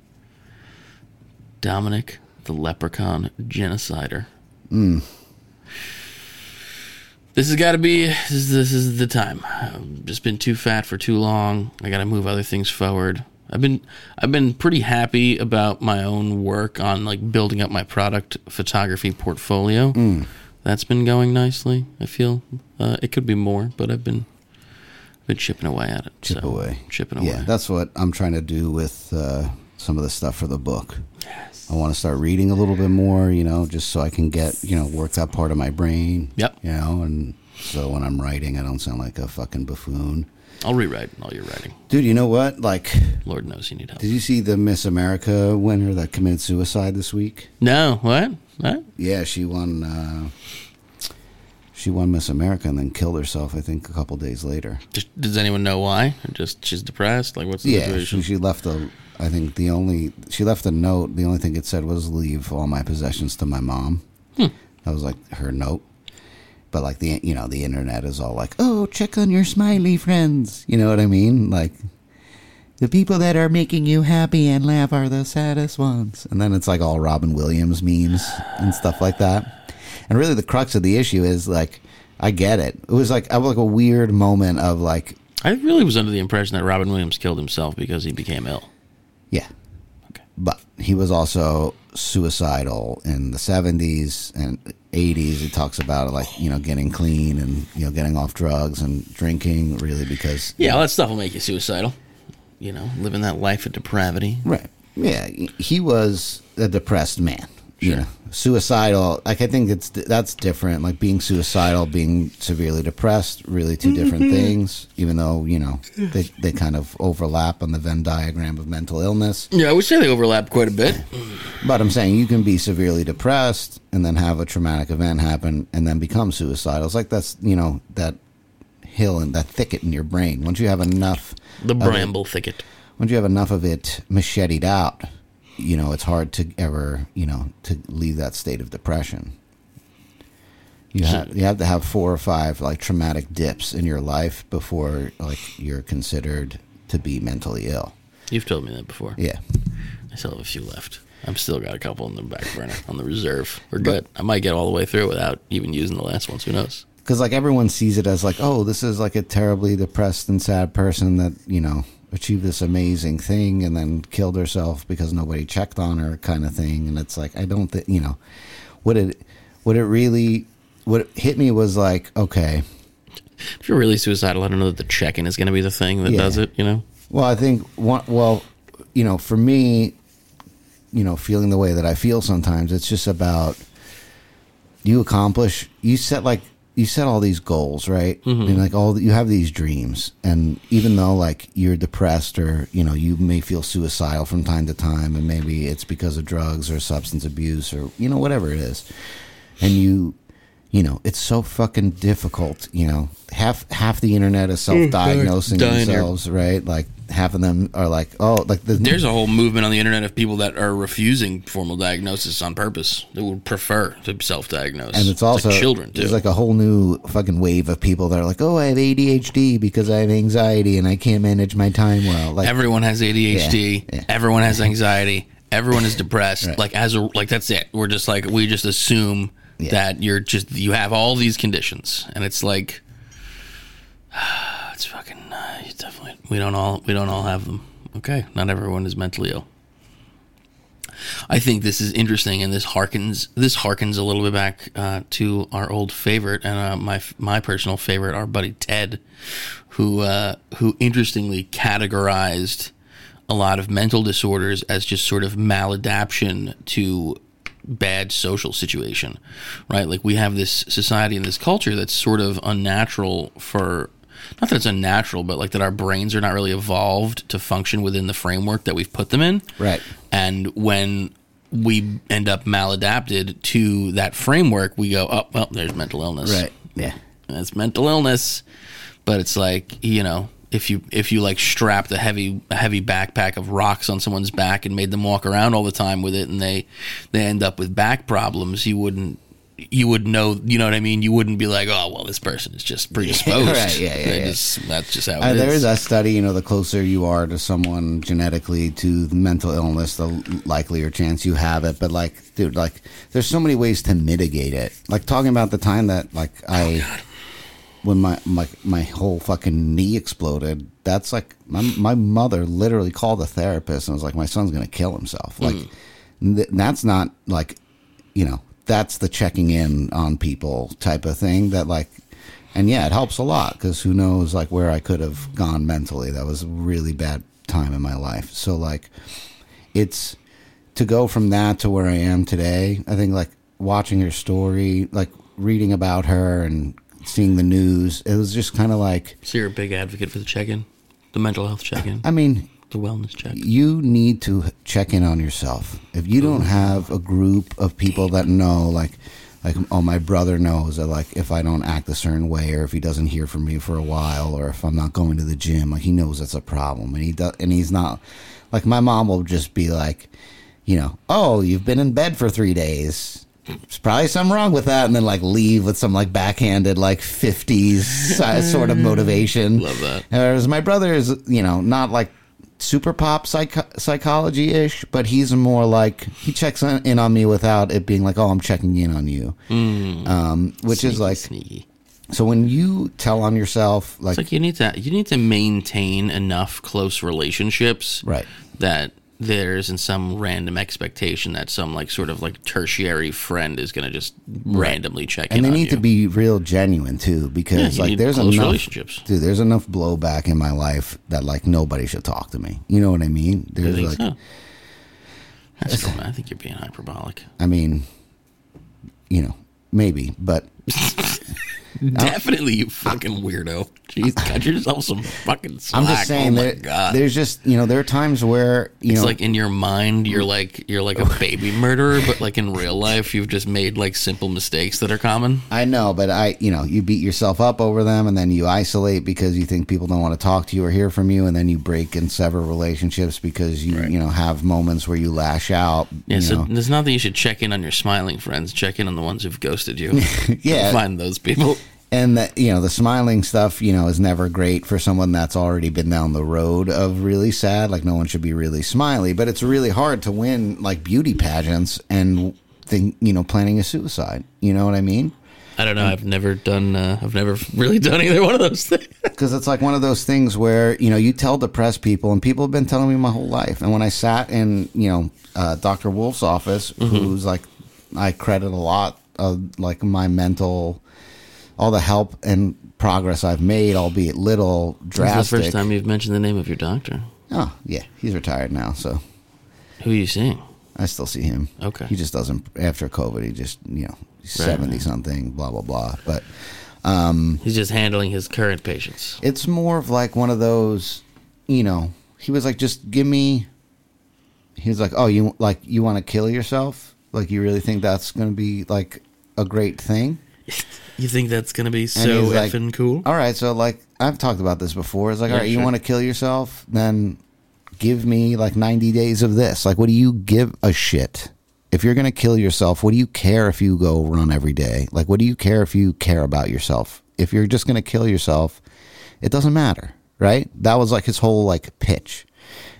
Dominic, the leprechaun genocider. Hmm. This has got to be this is, this is the time. I've just been too fat for too long. I got to move other things forward. I've been I've been pretty happy about my own work on like building up my product photography portfolio. Hmm. That's been going nicely. I feel uh, it could be more, but I've been been chipping away at it. Chip so, away. chipping away. Yeah, that's what I'm trying to do with uh, some of the stuff for the book. yes. I want to start reading a little bit more, you know, just so I can get, you know, work that part of my brain. Yep. You know, and so when I'm writing, I don't sound like a fucking buffoon. I'll rewrite all your writing. Dude, you know what? Like, Lord knows you need help. did you see the Miss America winner that committed suicide this week? No, what? What? Yeah, she won. Uh, she won Miss America and then killed herself. I think a couple days later. Just, does anyone know why? Or just she's depressed? Like what's the Yeah, situation? she, she left a. I think the only she left a note. The only thing it said was leave all my possessions to my mom. Hmm. That was like her note. But like the you know the internet is all like, oh, check on your smiley friends. You know what I mean? Like the people that are making you happy and laugh are the saddest ones. And then it's like all Robin Williams memes and stuff like that. And really, the crux of the issue is like, I get it. It was like I was like a weird moment of like, I really was under the impression that Robin Williams killed himself because he became ill. yeah. But he was also suicidal in the 70s and 80s he talks about like you know getting clean and you know getting off drugs and drinking really because Yeah, all that stuff will make you suicidal. You know, living that life of depravity. right yeah he was a depressed man you know, suicidal. Like I think it's that's different. Like being suicidal, being severely depressed, really two different mm-hmm. things. Even though you know they they kind of overlap on the Venn diagram of mental illness. Yeah, I would say they overlap quite a bit. But I'm saying you can be severely depressed and then have a traumatic event happen and then become suicidal. It's like that's you know that hill and that thicket in your brain. Once you have enough, The of it- bramble thicket. once you have enough of it macheted out, you know it's hard to ever you know to leave that state of depression. You have you have to have four or five like traumatic dips in your life before like you're considered to be mentally ill. You've told me that before. Yeah. I still have a few left. I've still got a couple in the back burner on the reserve. We're good. I might get all the way through without even using the last ones. Who knows? because like everyone sees it as like oh this is like a terribly depressed and sad person that you know achieved this amazing thing and then killed herself because nobody checked on her kind of thing and it's like i don't think you know what it what it really what hit me was like okay If you're really suicidal, I don't know that the check-in is going to be the thing that Yeah. does it. You know? well i think one well you know for me you know feeling the way that i feel sometimes it's just about you accomplish you set like you set all these goals right? And mm-hmm. like all you have these dreams and even though like you're depressed or you know you may feel suicidal from time to time and maybe it's because of drugs or substance abuse or you know whatever it is and you you know it's so fucking difficult you know? Half half the internet is mm-hmm. self-diagnosing dying themselves right? Like half of them are like oh like the There's a whole movement on the internet of people that are refusing formal diagnosis on purpose. They would prefer to self-diagnose. and it's also like children too. There's like a whole new fucking wave of people that are like, "Oh, I have ADHD because I have anxiety and I can't manage my time well." Like, Everyone has ADHD. Yeah, yeah. Everyone has anxiety. Everyone is depressed. [laughs] Right. Like as a like that's it. We're just like we just assume Yeah. that you're just you have all these conditions, and it's like it's fucking. Uh, you definitely we don't all we don't all have them. Okay, not everyone is mentally ill. I think this is interesting, and this harkens this harkens a little bit back uh, to our old favorite and uh, my my personal favorite, our buddy Ted, who uh, who interestingly categorized a lot of mental disorders as just sort of maladaption to bad social situation, right? Like we have this society and this culture that's sort of unnatural for not that it's unnatural, but like that our brains are not really evolved to function within the framework that we've put them in. Right. And when we end up maladapted to that framework, we go, oh, well, there's mental illness. right? Yeah, It's mental illness, but it's like you know, if you if you like strapped a heavy a heavy backpack of rocks on someone's back and made them walk around all the time with it, and they they end up with back problems, you wouldn't you would know, you know what I mean? You wouldn't be like, oh, well, this person is just predisposed. [laughs] right, yeah, yeah, yeah. just- that's just how it uh, is. there is that study. You know, the closer you are to someone genetically to the mental illness, the likelier chance you have it. But like, dude, like, there's so many ways to mitigate it. Like talking about the time that like I. when my, my my whole fucking knee exploded, that's like my my mother literally called a therapist and was like, "My son's gonna kill himself." Like, th- that's not like, you know, that's the checking in on people type of thing. That like, and yeah, it helps a lot because who knows like where I could have gone mentally. That was a really bad time in my life. So like, it's to go from that to where I am today. I think like watching her story, like reading about her and seeing the news, it was just kind of like, so you're a big advocate for the check-in, the mental health check-in, I mean, the wellness check. you need to check in on yourself. If you don't mm-hmm. have a group of people that know, like, like, oh, my brother knows that, like, if I don't act a certain way, or if he doesn't hear from me for a while, or if I'm not going to the gym, like, he knows that's a problem, and he does, and he's not, like, my mom will just be like, you know, oh, you've been in bed for three days. There's probably something wrong with that, and then like leave with some like backhanded like fifties sort of [laughs] motivation. Love that. Whereas my brother is, you know, not like super pop psych- psychology ish, but he's more like he checks in on me without it being like, oh, I'm checking in on you. Um, which is like, sneaky. so when you tell on yourself, like, It's like you need to you need to maintain enough close relationships, Right. That there isn't some random expectation that some like sort of like tertiary friend is going to just randomly check and in And they need you. to be real genuine too, because you like there's enough, relationships. dude, there's enough blowback in my life that like nobody should talk to me. You know what I mean? I There's think like, so. That's cool. I think you're being hyperbolic. I mean, you know, maybe, but [laughs] Definitely, you fucking weirdo. Jeez, [laughs] cut yourself some fucking slack. I'm just saying oh God. there's just you know there are times where you It's know like in your mind, you're mm. like you're like a baby murderer, but like in real life, you've just made like simple mistakes that are common. I know, but I, you know, you beat yourself up over them, and then you isolate because you think people don't want to talk to you or hear from you, and then you break and sever relationships because you, Right. you know, have moments where you lash out. Yeah, you so know. there's not that you should check in on your smiling friends. Check in on the ones who've ghosted you. [laughs] Yeah. find those people. And that you know the smiling stuff, you know, is never great for someone that's already been down the road of really sad. Like no one should be really smiley, but it's really hard to win like beauty pageants and think, you know, planning a suicide. You know what I mean? I don't know. I've never done. Uh, I've never [laughs] really done either one of those things. [laughs] because it's like one of those things where you know you tell depressed people and people have been telling me my whole life and when i sat in you know uh, dr wolf's office who's like i credit a lot of like my mental all the help and progress i've made albeit little This drastic is the first time you've mentioned the name of your doctor. oh yeah he's retired now so Who are you seeing? i still see him Okay. he just doesn't after covid he just you know 70 right. something blah blah blah but um. He's just handling his current patients. it's more of like one of those you know he was like just give me he was like oh you like you want to kill yourself like you really think that's going to be like a great thing [laughs] You think that's gonna be so like, effing cool? all right so like i've talked about this before. It's like Yeah, all right you want to kill yourself? Then give me like 90 days of this. Like what do you give a shit? If you're going to kill yourself what do you care if you go run every day? Like what do you care if you care about yourself? If you're just going to kill yourself it doesn't matter right? That was like his whole like pitch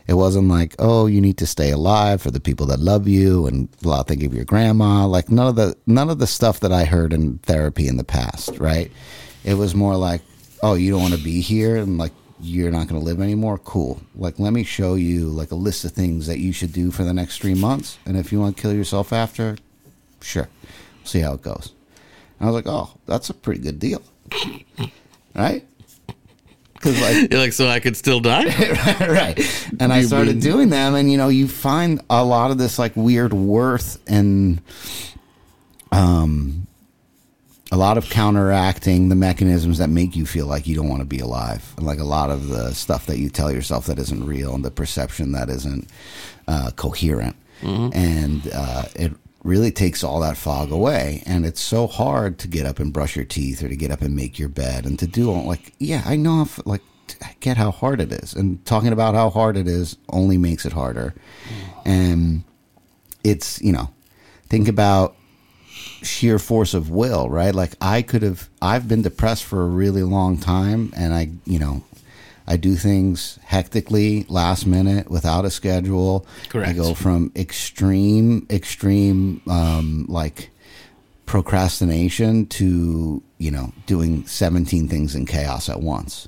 it wasn't like oh you need to stay alive for the people that love you and blah think of your grandma. Like none of the none of the stuff that i heard in therapy in the past right? It was more like oh you don't want to be here and like you're not going to live anymore? Cool. Like let me show you like a list of things that you should do for the next three months and if you want to kill yourself after sure. See how it goes. And i was like oh that's a pretty good deal. Right because like [laughs] You're like, so I could still die? [laughs] right. And I started doing them, and you know, you find a lot of this like weird worth and um, a lot of counteracting the mechanisms that make you feel like you don't want to be alive, and like a lot of the stuff that you tell yourself that isn't real, and the perception that isn't uh, coherent, and uh, it really takes all that fog away. And it's so hard to get up and brush your teeth or to get up and make your bed and to do all like yeah i know if like I get how hard it is. And talking about how hard it is only makes it harder. And it's you know think about sheer force of will right? Like i could have i've been depressed for a really long time and i you know i do things hectically last minute without a schedule. Correct. i go from extreme extreme um like procrastination to you know doing 17 things in chaos at once.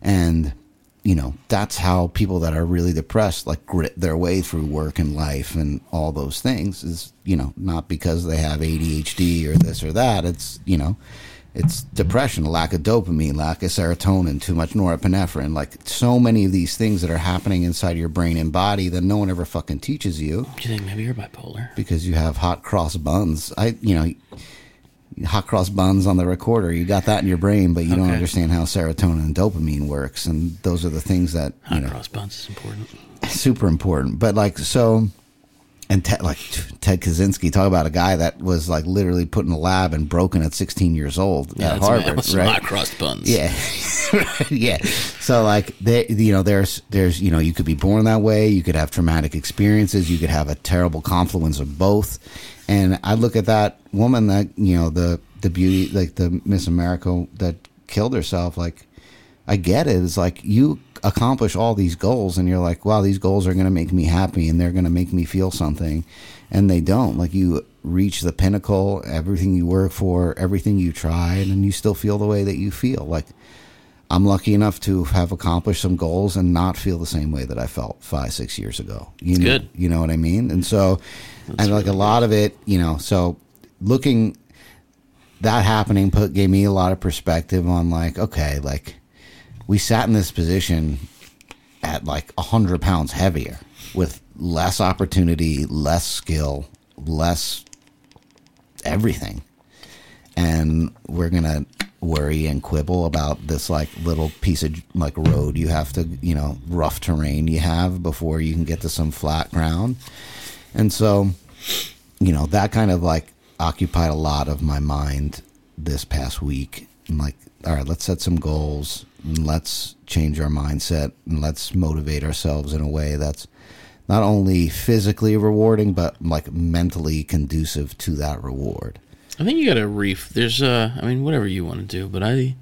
And you know that's how people that are really depressed like grit their way through work and life and all those things is you know not because they have ADHD or this or that. It's you know it's depression lack of dopamine lack of serotonin too much norepinephrine like so many of these things that are happening inside your brain and body that no one ever fucking teaches you Do you think maybe you're bipolar? because you have hot cross buns. I, you know, hot cross buns on the recorder. You got that in your brain, but you don't understand how serotonin and dopamine works, and those are the things that you Hot know cross buns is important. [laughs] super important. But like so, and Ted, like Ted Kaczynski, talk about a guy that was like literally put in a lab and broken at 16 years old Yeah, at Harvard, right? [laughs] hot cross buns. Yeah, [laughs] yeah. So like, they, you know, there's, there's, you know, you could be born that way. You could have traumatic experiences. You could have a terrible confluence of both. And I look at that woman that you know the the beauty like the Miss America that killed herself. Like, I get it. It's like you accomplish all these goals, and you're like, wow, these goals are going to make me happy, and they're going to make me feel something, and they don't. Like you reach the pinnacle, everything you work for, everything you tried, and you still feel the way that you feel. Like I'm lucky enough to have accomplished some goals and not feel the same way that I felt five, six years ago. You know, good. You know what I mean? And so, and like a lot of it, you know, so looking that happening put gave me a lot of perspective on like, okay, like we sat in this position at like a hundred pounds heavier with less opportunity, less skill, less everything. And we're gonna worry and quibble about this like little piece of like road you have to, you know, rough terrain you have before you can get to some flat ground. And so, you know, that kind of like occupied a lot of my mind this past week. I'm like, all right, let's set some goals and let's change our mindset and let's motivate ourselves in a way that's not only physically rewarding but like mentally conducive to that reward. I think you got to reef. There's, uh, I mean, whatever you want to do, but I,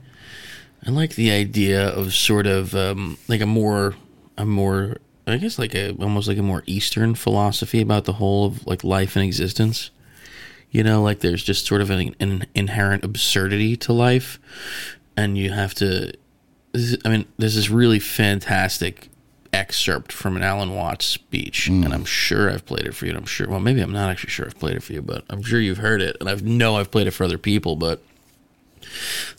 I like the idea of sort of um, like a more, a more, I guess like a almost like a more Eastern philosophy about the whole of like life and existence. You know, like there's just sort of an, an inherent absurdity to life, and you have to. I mean, there's this really fantastic excerpt from an Alan Watts speech, mm. and I'm sure I've played it for you. And I'm sure, well, maybe I'm not actually sure I've played it for you, but I'm sure you've heard it, and I know I've played it for other people. But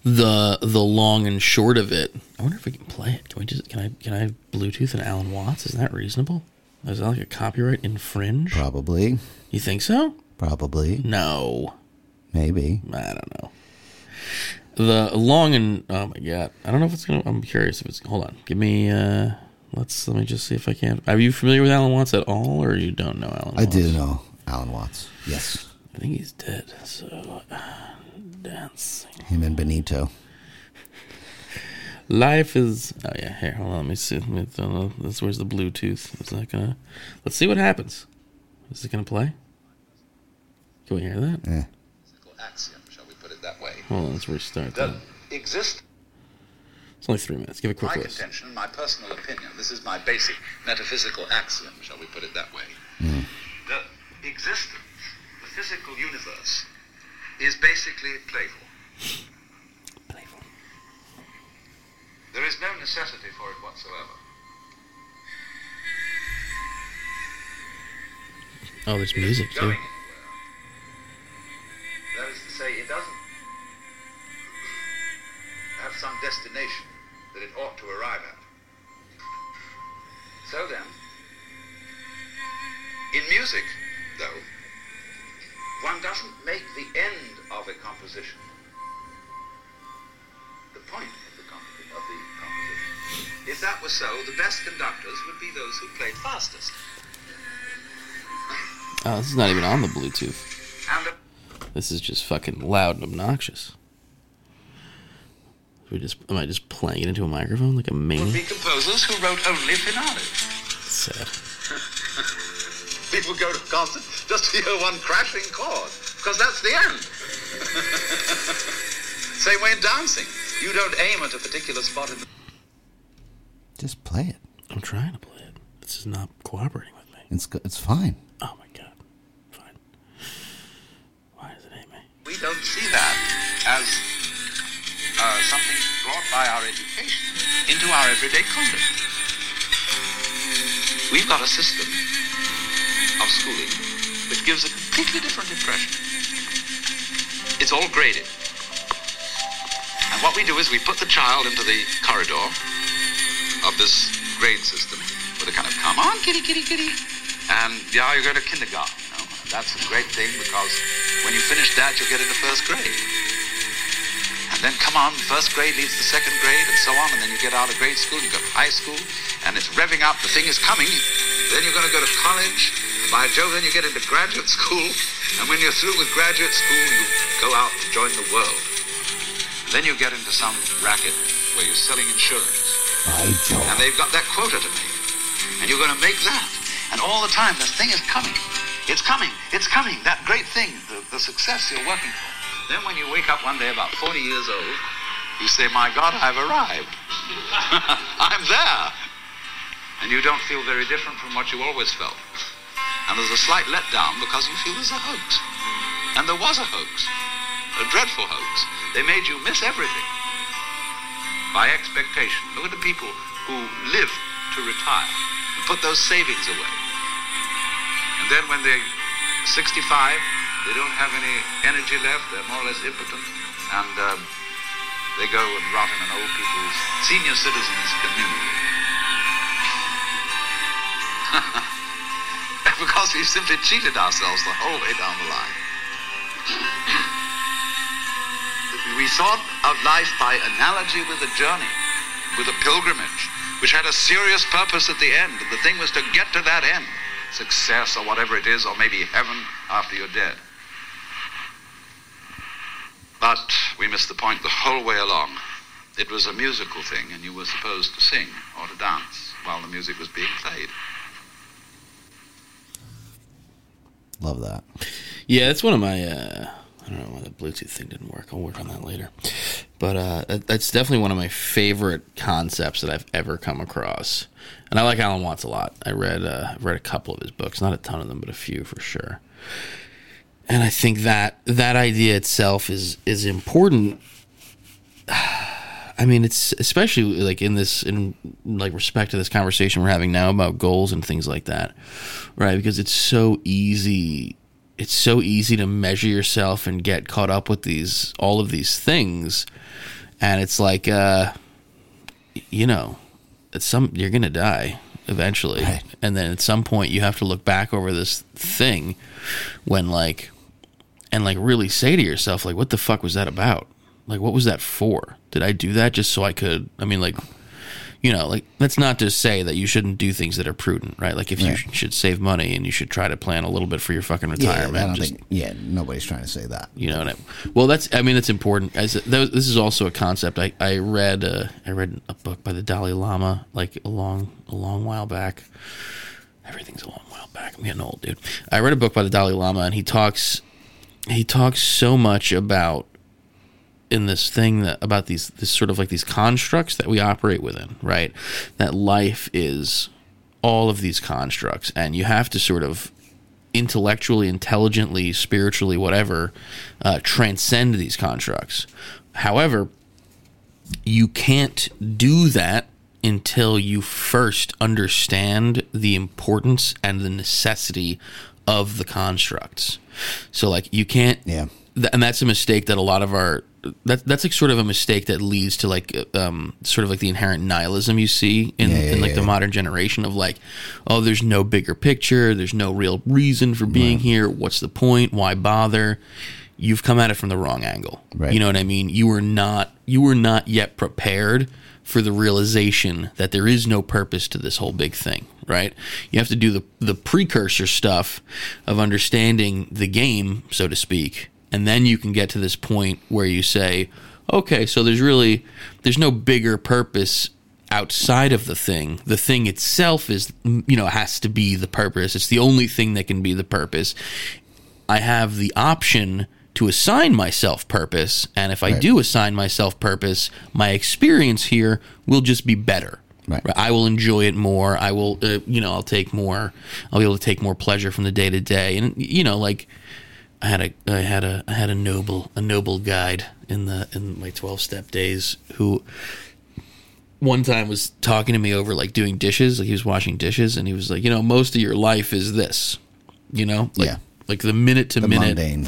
the the long and short of it, I wonder if we can play it. Can we just can I can I have Bluetooth an Alan Watts? Is that reasonable? Is that like a copyright infringe? Probably, You think so? probably, No, maybe. I don't know. The long and oh my god, I don't know if it's gonna. I'm curious if it's. Hold on, give me. uh Let's let me just see if I can. Are you familiar with Alan Watts at all, or you don't know Alan? I Watts? do know Alan Watts. Yes, I think he's dead. So uh, dancing. him and Benito. Life is. Oh yeah, here. Hold on. Let me see. Let me, uh, this where's the Bluetooth? Is that gonna? Let's see what happens. Is it gonna play? Can we hear that? Yeah. physical axiom, shall we put it that way, Hold on. Let's restart that that. exist. It's only three minutes. Give it a quick My listen. contention, my personal opinion, this is my basic metaphysical axiom, shall we put it that way, hmm. The existence, the physical universe, is basically playful. Playful. There is no necessity for it whatsoever. Oh, there's music too. Anywhere. That is to say, it doesn't some destination that it ought to arrive at. So then, in music, though, one doesn't make the end of a composition the point of the, comp- of the composition. If that were so, the best conductors would be those who played fastest. Oh, this is not even on the Bluetooth. This is just fucking loud and obnoxious. We just am I just playing it into a microphone like a would maniac? be composers who wrote only finales. Sad. [laughs] People go to a concert just to hear one crashing chord, because that's the end. [laughs] Same way in dancing. You don't aim at a particular spot in the Just play it. I'm trying to play it. This is not cooperating with me. It's go- it's fine. Oh my god. Fine. Why does it hate me? We don't see that as uh, something brought by our education into our everyday conduct. We've got a system of schooling which gives a completely different impression. It's all graded. And what we do is we put the child into the corridor of this grade system with a kind of, come on, kitty, kitty, kitty. And yeah, you go to kindergarten, you know. That's a great thing because when you finish that, you'll get into first grade. And then come on, first grade leads to second grade and so on, and then you get out of grade school, you go to high school, and it's revving up, the thing is coming. Then you're going to go to college, and by Jove, then you get into graduate [laughs] school, and when you're through with graduate school, you go out to join the world. Then you get into some racket where you're selling insurance. By Joe. And they've got that quota to make. And you're going to make that. And all the time, this thing is coming. It's coming. It's coming. That great thing, the, the success you're working for. Then when you wake up one day about 40 years old, you say, my God, I've arrived. [laughs] I'm there. And you don't feel very different from what you always felt. And there's a slight letdown because you feel there's a hoax. And there was a hoax. A dreadful hoax. They made you miss everything by expectation. Look at the people who live to retire and put those savings away. And then when they're 65, they don't have any energy left. They're more or less impotent. And uh, they go and rot in an old people's, senior citizens' community. [laughs] because we've simply cheated ourselves the whole way down the line. we thought of life by analogy with a journey, with a pilgrimage, which had a serious purpose at the end. The thing was to get to that end success or whatever it is, or maybe heaven after you're dead. But we missed the point the whole way along. It was a musical thing, and you were supposed to sing or to dance while the music was being played. Love that. Yeah, that's one of my. Uh, I don't know why the Bluetooth thing didn't work. I'll work on that later. But uh, that's definitely one of my favorite concepts that I've ever come across. And I like Alan Watts a lot. I read uh, I've read a couple of his books, not a ton of them, but a few for sure. And I think that that idea itself is is important. [sighs] I mean, it's especially like in this in like respect to this conversation we're having now about goals and things like that, right? Because it's so easy. It's so easy to measure yourself and get caught up with these all of these things, and it's like, uh, you know, at some you're gonna die eventually, Right. and then at some point you have to look back over this thing when like and like really say to yourself like what the fuck was that about? Like what was that for? Did i do that just so i could i mean like you know like that's not to say that you shouldn't do things that are prudent right? Like if you Right. sh- should save money and you should try to plan a little bit for your fucking Yeah, retirement I don't just think. Yeah, nobody's trying to say that. you know what I, well that's i mean that's important. As that, this is also a concept. I i read uh i read a book by the dalai lama like a long a long while back. Everything's a long while back. I'm getting old dude. I read a book by the dalai lama and he talks he talks so much about in this thing that about these this sort of like these constructs that we operate within right? That life is all of these constructs and you have to sort of intellectually intelligently spiritually whatever uh, transcend these constructs. However you can't do that until you first understand the importance and the necessity of the constructs. So, like, you can't. Yeah. th- and that's a mistake that a lot of our. That, that's like sort of a mistake that leads to like um, sort of like the inherent nihilism you see in, Yeah, yeah, in like the yeah. modern generation of like, oh, there's no bigger picture, there's no real reason for being here. What's the point? Why bother? You've come at it from the wrong angle. Right. You know what I mean? You were not you were not yet prepared for the realization that there is no purpose to this whole big thing, right? You have to do the the precursor stuff of understanding the game, so to speak, and then you can get to this point where you say, okay, so there's really there's no bigger purpose outside of the thing. The thing itself is you know has to be the purpose. It's the only thing that can be the purpose. I have the option to assign myself purpose, and if I Right. do assign myself purpose, my experience here will just be better. Right. I will enjoy it more. I will, uh, you know, I'll take more. I'll be able to take more pleasure from the day to day, and you know, like I had a, I had a, I had a noble, a noble guide in the in my twelve step days who one time was talking to me over like doing dishes, like he was washing dishes, and he was like, you know, most of your life is this, you know, like, Yeah. like the minute to minute mundane.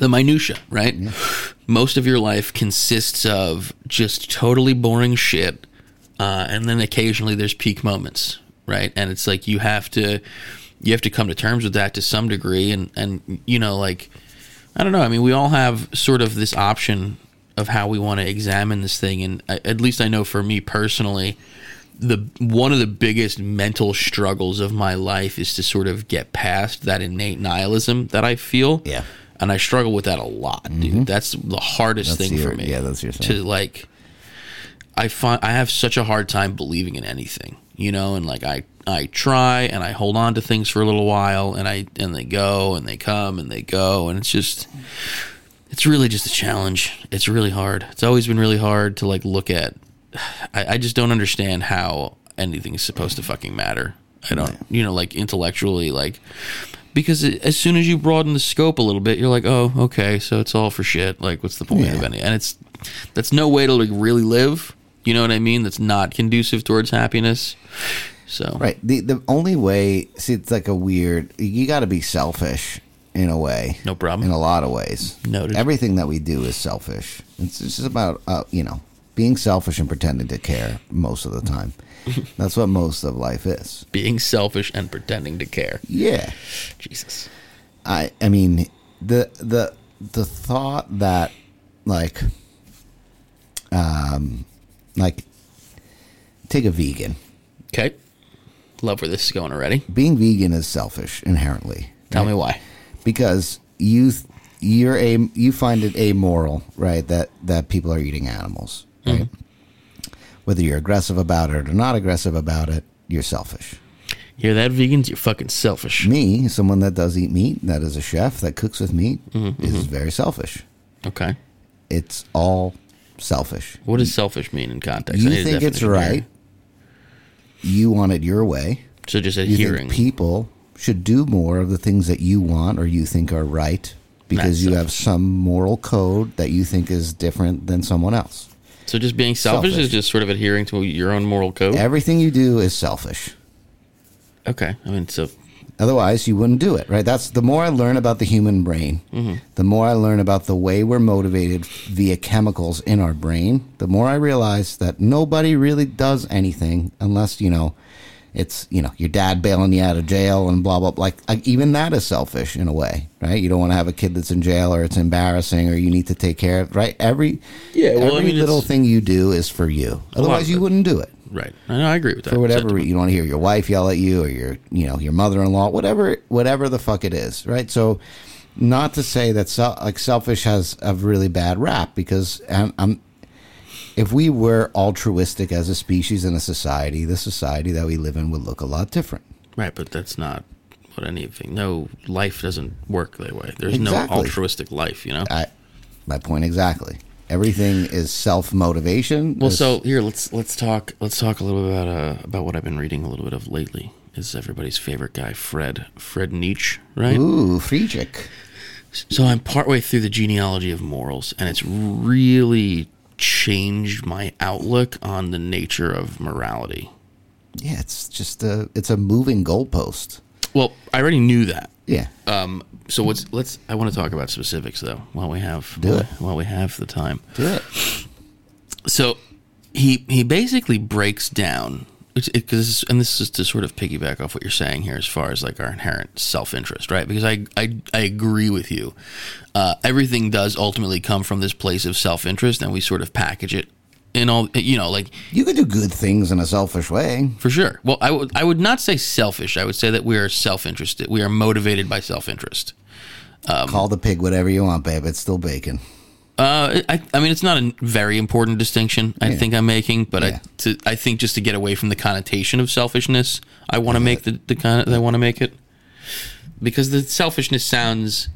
The minutia, right? Most of your life consists of just totally boring shit, uh, and then occasionally there's peak moments, right? And it's like you have to you have to come to terms with that to some degree, and and you know, like I don't know. I mean, we all have sort of this option of how we want to examine this thing, and I, at least I know for me personally, the one of the biggest mental struggles of my life is to sort of get past that innate nihilism that I feel. Yeah. And I struggle with that a lot, dude. Mm-hmm. That's the hardest That's thing your- for me. yeah, that's your thing. To like I find I have such a hard time believing in anything, you know, and like I I try and I hold on to things for a little while and I and they go and they come and they go and it's just it's really just a challenge. It's really hard. It's always been really hard to like look at I, I just don't understand how anything is supposed to fucking matter. I don't, you know, like intellectually, like because it, as soon as you broaden the scope a little bit, you're like, oh, okay, so it's all for shit. Like, what's the point of any? And it's that's no way to like really live. You know what I mean? That's not conducive towards happiness. So Right. The the only way, see, it's like a weird. You got to be selfish in a way. No problem. In a lot of ways. Noted. Everything that we do is selfish. It's, just about uh, you know being selfish and pretending to care most of the time. [laughs] That's what most of life is. Being selfish and pretending to care. Yeah. Jesus. I I mean the the the thought that like um like take a vegan. Okay. Love where this is going already. Being vegan is selfish inherently. Tell me why. because you th- you're a you find it amoral, right? That that people are eating animals, right? Whether you're aggressive about it or not aggressive about it, you're selfish. Hear that, vegans? You're fucking selfish. Me, someone that does eat meat, that is a chef that cooks with meat, mm-hmm, is mm-hmm. very selfish. Okay. It's all selfish. What does selfish mean in context? You think it's definition here. right. You want it your way. So just You adhering. think people should do more of the things that you want or you think are right because That's you have some moral code that you think is different than someone else. So just being selfish, Selfish. is just sort of adhering to your own moral code. Everything you do is selfish. okay. I mean, so Otherwise, you wouldn't do it, right? That's the more I learn about the human brain, Mm-hmm. the more I learn about the way we're motivated via chemicals in our brain, the more I realize that nobody really does anything unless, you know, it's, you know, your dad bailing you out of jail and blah, blah, blah. Like, like even that is selfish in a way, right? You don't want to have a kid that's in jail or it's embarrassing or you need to take care of, right? Every, Yeah, well, I every mean, little thing you do is for you. Otherwise, you wouldn't do it right. I know. I agree with that. for whatever reason. You don't want to hear your wife yell at you or your you know your mother-in-law whatever whatever the fuck it is right so not to say that like selfish has a really bad rap because I'm, um, I'm if we were altruistic as a species and a society the society that we live in would look a lot different Right, but that's not what anything. No, life doesn't work that way. There's Exactly. no altruistic life, you know. I, my point exactly everything is self-motivation Well, It's- so here let's let's talk let's talk a little bit about uh, about what I've been reading a little bit of lately. Is everybody's favorite guy Fred Fred Nietzsche, right? ooh Friedrich So I'm partway through the genealogy of morals, and it's really changed my outlook on the nature of morality. yeah it's just a it's a moving goalpost Well, I already knew that. yeah Um, so what's let's I want to talk about specifics though while we have Do while, it. while we have the time. do it So he he basically breaks down because and this is to sort of piggyback off what you're saying here as far as like our inherent self-interest right? Because i i, I agree with you. Uh, everything does ultimately come from this place of self-interest and we sort of package it in all you know like you could do good things in a selfish way. For sure. Well i would i would not say selfish. I would say that we are self-interested. We are motivated by self-interest. Call the pig whatever you want, babe. It's still bacon. Uh, I, I mean, it's not a very important distinction I Yeah. think I'm making, but Yeah. I, to, I think just to get away from the connotation of selfishness, I want to make the, the kind I want to make it because the selfishness sounds.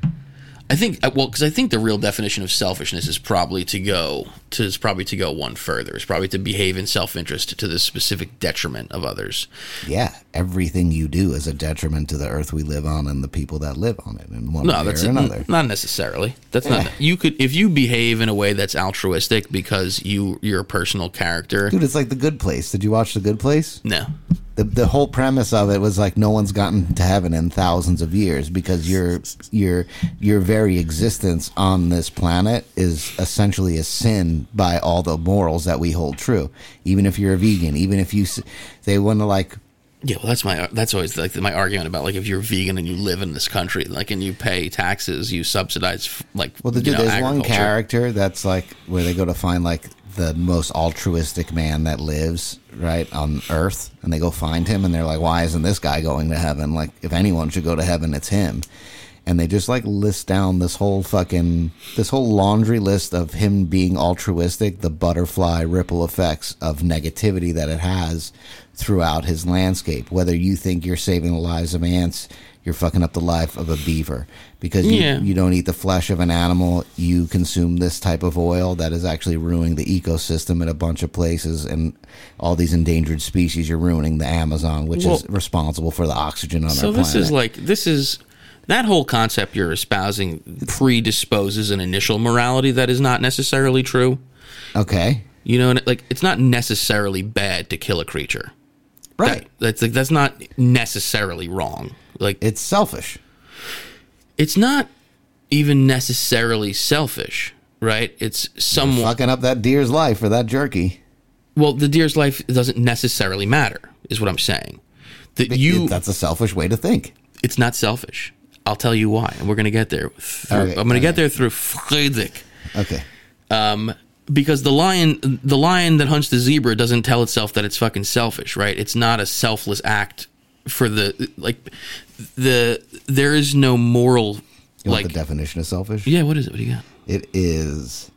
I think well, because I think the real definition of selfishness is probably to go to is probably to go one further. It's probably to behave in self interest to the specific detriment of others. Yeah, everything you do is a detriment to the earth we live on and the people that live on it in one No, way that's or another. not necessarily. That's Yeah. not. [laughs] You could if you behave in a way that's altruistic because you you're a personal character. Dude, it's like The Good Place. Did you watch The Good Place? No. The the whole premise of it was like no one's gotten to heaven in thousands of years because your your your very existence on this planet is essentially a sin by all the morals that we hold true. Even if you're a vegan, even if you they want to like Yeah, well, that's my that's always like my argument about like if you're vegan and you live in this country, like and you pay taxes, you subsidize like Well, the dude, know, there's one character that's like where they go to find like the most altruistic man that lives right on Earth, and they go find him, and they're like, "Why isn't this guy going to heaven? Like, if anyone should go to heaven, it's him." And they just like list down this whole fucking this whole laundry list of him being altruistic, the butterfly ripple effects of negativity that it has throughout his landscape. Whether you think you're saving the lives of ants, you're fucking up the life of a beaver because you, Yeah. you don't eat the flesh of an animal. You consume this type of oil that is actually ruining the ecosystem in a bunch of places, and all these endangered species. You're ruining the Amazon, which is responsible for the oxygen on So our planet. So this is like this is that whole concept you're espousing predisposes an initial morality that is not necessarily true. okay, You know, like it's not necessarily bad to kill a creature. right? That- that's like that's not necessarily wrong. Like it's selfish. it's not even necessarily selfish right? It's somewhat Fucking up that deer's life for that jerky. well. The deer's life doesn't necessarily matter, is what I'm saying. That you, that's a selfish way to think. it's not selfish. I'll tell you why, and we're gonna get there. Through, Okay, I'm gonna get okay. there through Friedrich. Okay. because the lion the lion that hunts the zebra doesn't tell itself that it's fucking selfish right it's not a selfless act for the like the there is no moral You like want the definition of selfish? yeah what is it what do you got It is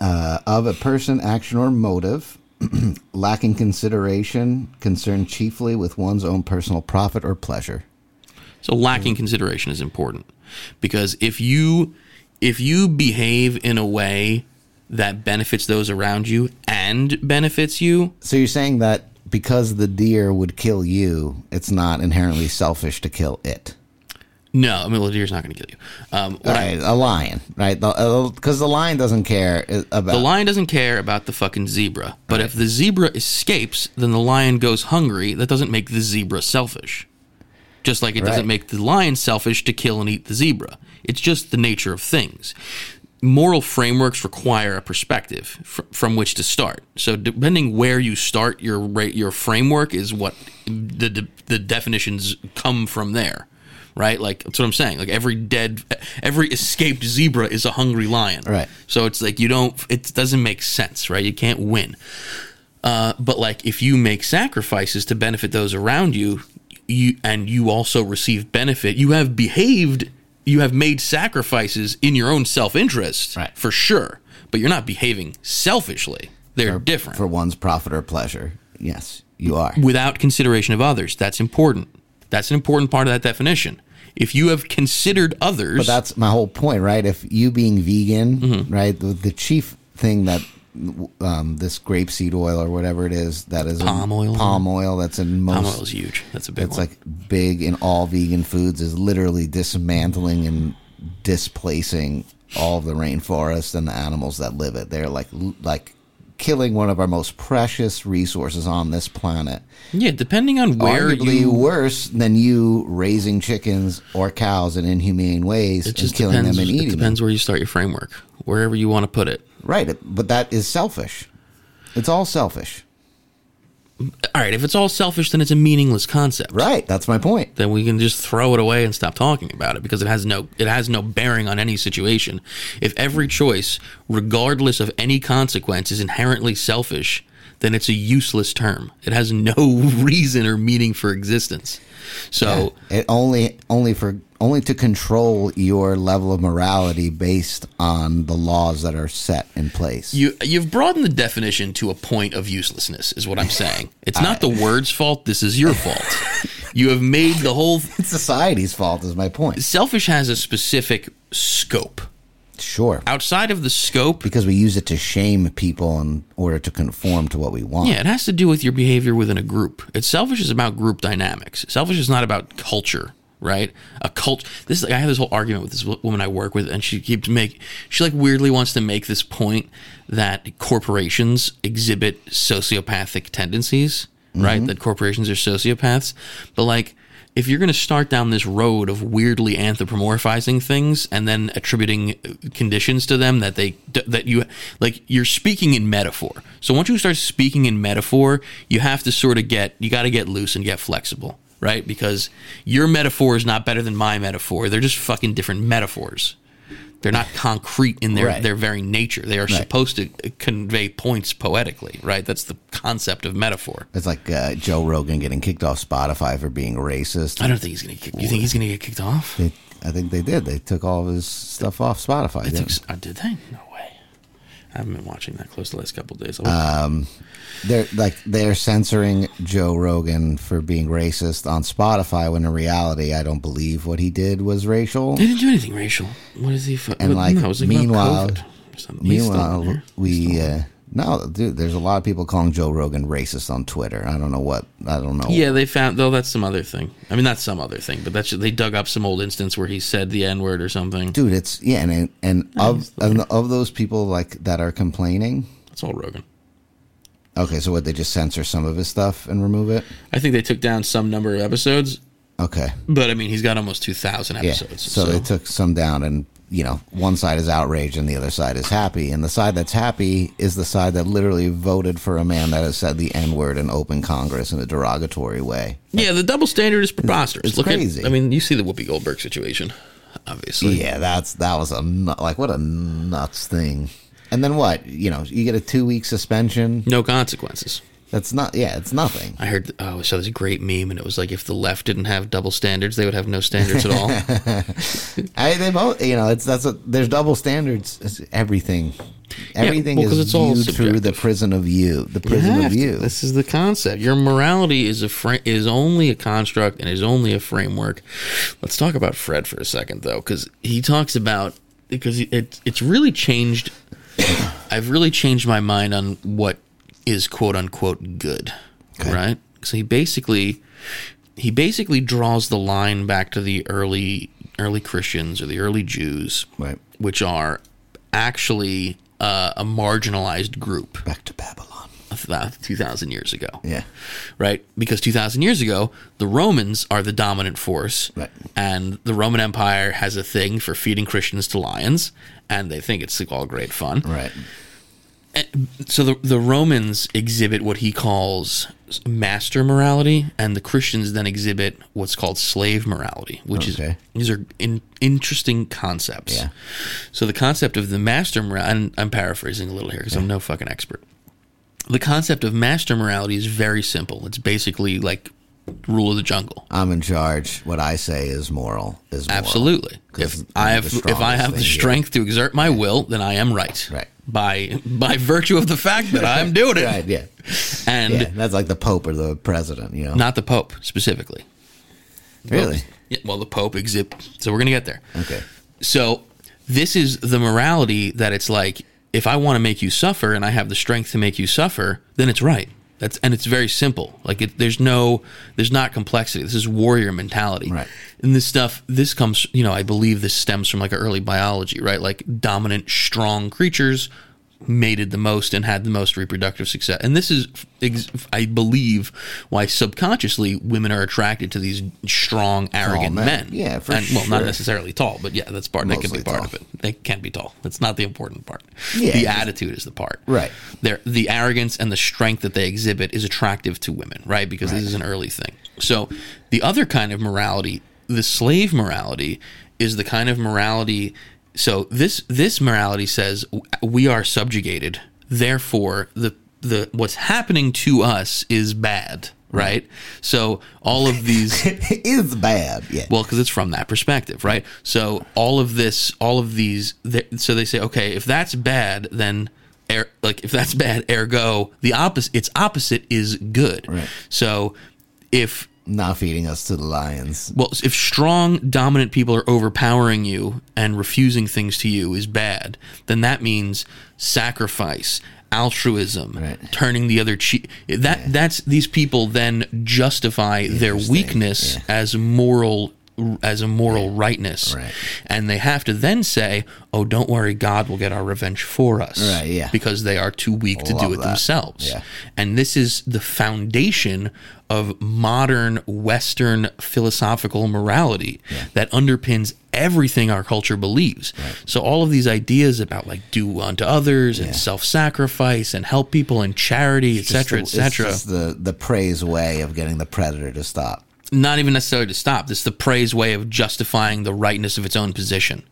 uh, of a person, action, or motive [clears throat] lacking consideration, concerned chiefly with one's own personal profit or pleasure. So lacking consideration is important because if you if you behave in a way that benefits those around you and benefits you So you're saying that because the deer would kill you, it's not inherently selfish to kill it. no i mean well, the deer's not going to kill you um, Right, a lion, right? Because the, lion doesn't care uh, about. The lion doesn't care about the fucking zebra. But if the zebra escapes, then the lion goes hungry. That doesn't make the zebra selfish. Just like it doesn't make the lion selfish to kill and eat the zebra. It's just the nature of things. Moral frameworks require a perspective fr- from which to start. So depending where you start your your framework is what the the, the definitions come from there. Right? Like that's what I'm saying. Like every dead every escaped zebra is a hungry lion. Right. So it's like you don't. It doesn't make sense, right? You can't win. Uh, but like if you make sacrifices to benefit those around you, you and you also receive benefit, you have behaved. You have made sacrifices in your own self interest, Right. for sure. But you're not behaving selfishly. They're different for one's profit or pleasure. Yes, you are. without consideration of others. That's important. That's an important part of that definition. If you have considered others, But that's my whole point, right? If you being vegan, Mm-hmm. right, the, the chief thing that um, this grapeseed oil or whatever it is that is Palm oil? palm oil that's in most palm oil is huge. That's a big one. like big in all vegan foods is literally dismantling and displacing all of the rainforest and the animals that live it. They're like like killing one of our most precious resources on this planet. yeah, depending on where Arguably you worse than you raising chickens or cows in inhumane ways It and just killing depends. them and it eating them. depends where you start your framework, wherever you want to put it. Right, but that is selfish. It's all selfish. All right, if it's all selfish, then it's a meaningless concept. Right, that's my point. Then we can just throw it away and stop talking about it because it has no it has no bearing on any situation. If every choice, regardless of any consequence, is inherently selfish, then it's a useless term. It has no [laughs] reason or meaning for existence. So It only only for only to control your level of morality based on the laws that are set in place. You you've broadened the definition to a point of uselessness, is what I'm saying. It's not the word's fault. This is your fault. you have made the whole [laughs] it's society's fault is my point. selfish has a specific scope. Sure. Outside of the scope, Because we use it to shame people in order to conform to what we want. yeah, it has to do with your behavior within a group. It's selfish is about group dynamics. Selfish is not about culture, right? A cult. This is, like, I have this whole argument with this woman I work with, and she keeps make she like weirdly wants to make this point that corporations exhibit sociopathic tendencies, right? Mm-hmm. That corporations are sociopaths, but like. If you're going to start down this road of weirdly anthropomorphizing things and then attributing conditions to them that they that you like you're speaking in metaphor. So once you start speaking in metaphor, you have to sort of get you got to get loose and get flexible, right? Because your metaphor is not better than my metaphor. They're just fucking different metaphors. They're not concrete in their Right. their very nature. They are Right. supposed to convey points poetically, right? That's the concept of metaphor. It's like uh, Joe Rogan getting kicked off Spotify for being racist. I don't think he's gonna. Kick, you think he's gonna get kicked off? They, I think they did. They took all of his stuff off Spotify. I. Uh, did they? No. I haven't been watching that close the last couple of days. they're like they're censoring Joe Rogan for being racist on Spotify when in reality I don't believe what he did was racial. they didn't do anything racial. What is he? Fu- And, what- like, no, meanwhile- about COVID or something. He's still on Meanwhile, we uh, no dude. There's a lot of people calling Joe Rogan racist on Twitter. I don't know what. I don't know. Yeah, they found though that's some other thing. I mean, not some other thing, but that's they dug up some old instance where he said the n word or something. dude. It's yeah, and and of and of those people like that are complaining. That's all Rogan. Okay, so what they just censor some of his stuff and remove it? I think they took down some number of episodes, Okay, but I mean, he's got almost two thousand yeah. episodes. So, so they took some down and you know, one side is outraged and the other side is happy. And the side that's happy is the side that literally voted for a man that has said the N word in open Congress in a derogatory way. Yeah, the double standard is preposterous. It's Look crazy. At, I mean, you see the Whoopi Goldberg situation, obviously. Yeah, that's that was a nu- like what a nuts thing. And then what? You know, you get a two week suspension. No consequences. That's not. Yeah, it's nothing. I heard. Oh, I saw this great meme, and it was like if the left didn't have double standards, they would have no standards at all. [laughs] I they both. You know, it's that's a, there's double standards. It's everything. Everything well, 'cause is it's all viewed through the prison of you. The prison have of to. you. This is the concept. Your morality is a fra- is only a construct and is only a framework. Let's talk about Fred for a second, though, because he talks about because it it's really changed. [coughs] I've really changed my mind on what is quote unquote good, Okay. right? So he basically he basically draws the line back to the early early Christians or the early Jews, Right. which are actually uh, a marginalized group Back to Babylon. about 2,000 years ago. Yeah. Right? Because 2,000 years ago, the Romans are the dominant force. Right. And the Roman Empire has a thing for feeding Christians to lions. And they think it's all great fun. Right. So the, the Romans exhibit what he calls master morality, and the Christians then exhibit what's called slave morality, which Okay. is these are in, interesting concepts. Yeah. So the concept of the master morality, and I'm paraphrasing a little here because I'm no fucking expert. The concept of master morality is very simple. It's basically like rule of the jungle. I'm in charge. What I say is moral. Is moral. Absolutely. If I have the if I have the thing here. strength to exert my will, then I am right. Right. By by virtue of the fact that I'm doing it. Right. Yeah. And Yeah. That's like the Pope or the President. You know. not the Pope specifically. really. Yeah, well, the Pope exhibit. So we're gonna get there. Okay. So this is the morality that it's like if I want to make you suffer and I have the strength to make you suffer, then it's right. That's and it's very simple. Like it, there's no, there's not complexity. This is warrior mentality. Right. And this stuff, this comes, you know, I believe this stems from like early biology, right? Like dominant, strong creatures mated the most and had the most reproductive success. And this is, I believe, why subconsciously women are attracted to these strong, arrogant men. men. Yeah, for and, Well, not necessarily tall, but yeah, that's part. That can be part tall. of it. They can't be tall. That's not the important part. Yeah, the attitude is the part. Right. Their the arrogance and the strength that they exhibit is attractive to women, right? Because this is an early thing. So the other kind of morality, the slave morality, is the kind of morality. So this this morality says we are subjugated, therefore the the what's happening to us is bad, right? So all of these [laughs] is bad. Yeah. well, because it's from that perspective, right? So all of this, all of these, th- so they say, okay, if that's bad, then. Er, like if that's bad, ergo the opposite. Its opposite is good. Right. So, if Not feeding us to the lions. well, if strong, dominant people are overpowering you and refusing things to you is bad, then that means sacrifice, altruism, Right. turning the other cheek. That that's these people then justify their weakness yeah. as moral as a moral rightness, Right. and they have to then say, "Oh, don't worry, God will get our revenge for us," Right, yeah. because they are too weak to do it that. themselves. Yeah. And this is the foundation of modern Western philosophical morality that underpins everything our culture believes. So all of these ideas about like do unto others and self-sacrifice and help people and charity, etc., etc. It's the the praise way of getting the predator to stop. Not even necessarily to stop. This is the praise way of justifying the rightness of its own position.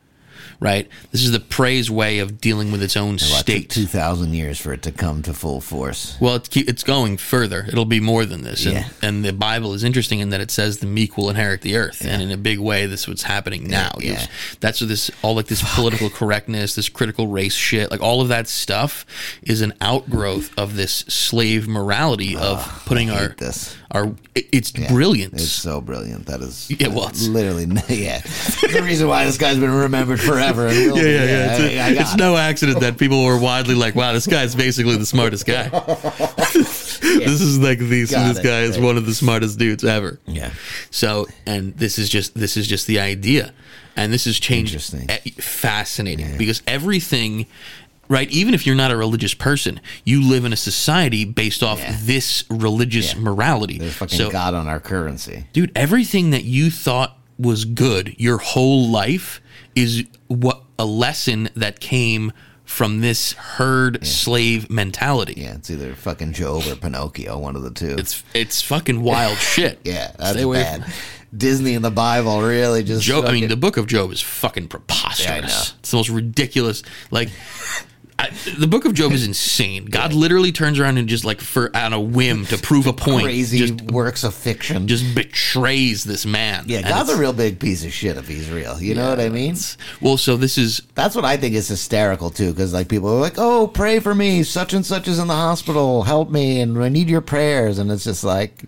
Right? This is the praise way of dealing with its own state. Two thousand years for it to come to full force. Well, it's, it's going further. It'll be more than this. And, Yeah. and the Bible is interesting in that it says the meek will inherit the earth. And in a big way, this is what's happening now. yeah. That's what this, all like this political correctness, this critical race shit, like all of that stuff is an outgrowth of this slave morality of putting our, this. our, it- it's Yeah. brilliance. It's so brilliant. That is Yeah, well, it's- literally [laughs] yeah. The reason why this guy's been remembered forever. And will be. It's, I- I got it's it. no accident that people were widely like, "Wow, this guy's basically the smartest guy." [laughs] [laughs] This is like. Got this it, guy is right. one of the smartest dudes ever. Yeah. So, and this is just this is just the idea, and this has changed. Fascinating because everything. Right, even if you're not a religious person, you live in a society based off Yeah. this religious Yeah. morality. There's fucking so, God on our currency. dude, everything that you thought was good your whole life is what a lesson that came from this herd slave mentality. Yeah, it's either fucking Job or Pinocchio, one of the two. It's it's fucking wild [laughs] shit. yeah, that's Stay away bad. from- Disney and the Bible really just. Job. I mean, the Book of Job is fucking preposterous. Yeah. It's the most ridiculous. Like, I, the Book of Job is insane. God literally turns around and just like for on a whim to prove a point, crazy just works of fiction. just betrays this man. yeah, And God's a real big piece of shit if he's real. You know what I mean? Well, so this is That's what I think is hysterical too, because like people are like, "Oh, pray for me. Such and such is in the hospital. Help me, and I need your prayers." And it's just like,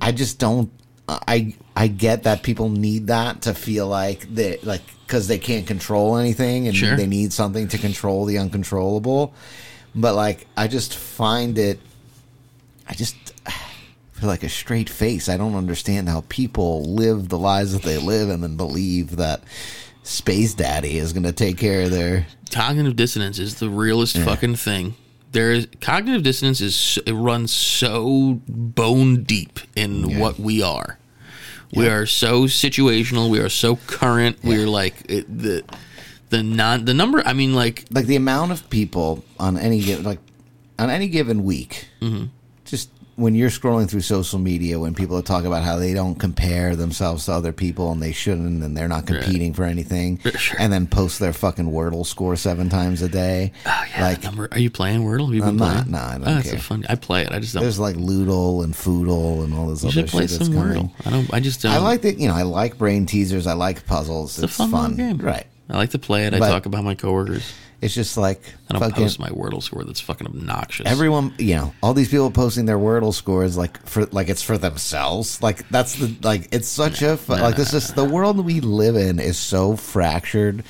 I just don't. I I get that people need that to feel like they like because they can't control anything and Sure. they need something to control the uncontrollable. But like, I just find it. I just [sighs] feel like a straight face. I don't understand how people live the lives that they live and then believe that Space Daddy is going to take care of their. cognitive dissonance is the realest fucking thing. There is cognitive dissonance is it runs so bone deep in Yeah. what we are. We are so situational. We are so current. We're like it, the the non the number. I mean, like Like the amount of people on any given like on any given week, Mm-hmm. just when you're scrolling through social media, when people talk about how they don't compare themselves to other people and they shouldn't, and they're not competing for anything, Sure. and then post their fucking Wordle score seven times a day, oh yeah, like number. Are you playing Wordle? Have you been I'm not. playing? No, I don't oh, it's care. a fun. I play it. I just don't. there's like Loodle and Foodle and all this you other should play shit that's some. Wordle. I don't. I just don't. I like that. You know, I like brain teasers. I like puzzles. It's It's, a fun, fun, game. right? I like to play it. I But- talk about my coworkers. It's just like I don't fucking post my Wordle score. That's fucking obnoxious. everyone. You know, all these people posting their Wordle scores like for like it's for themselves. Like that's the like it's such a fu- like this is the world we live in is so fractured.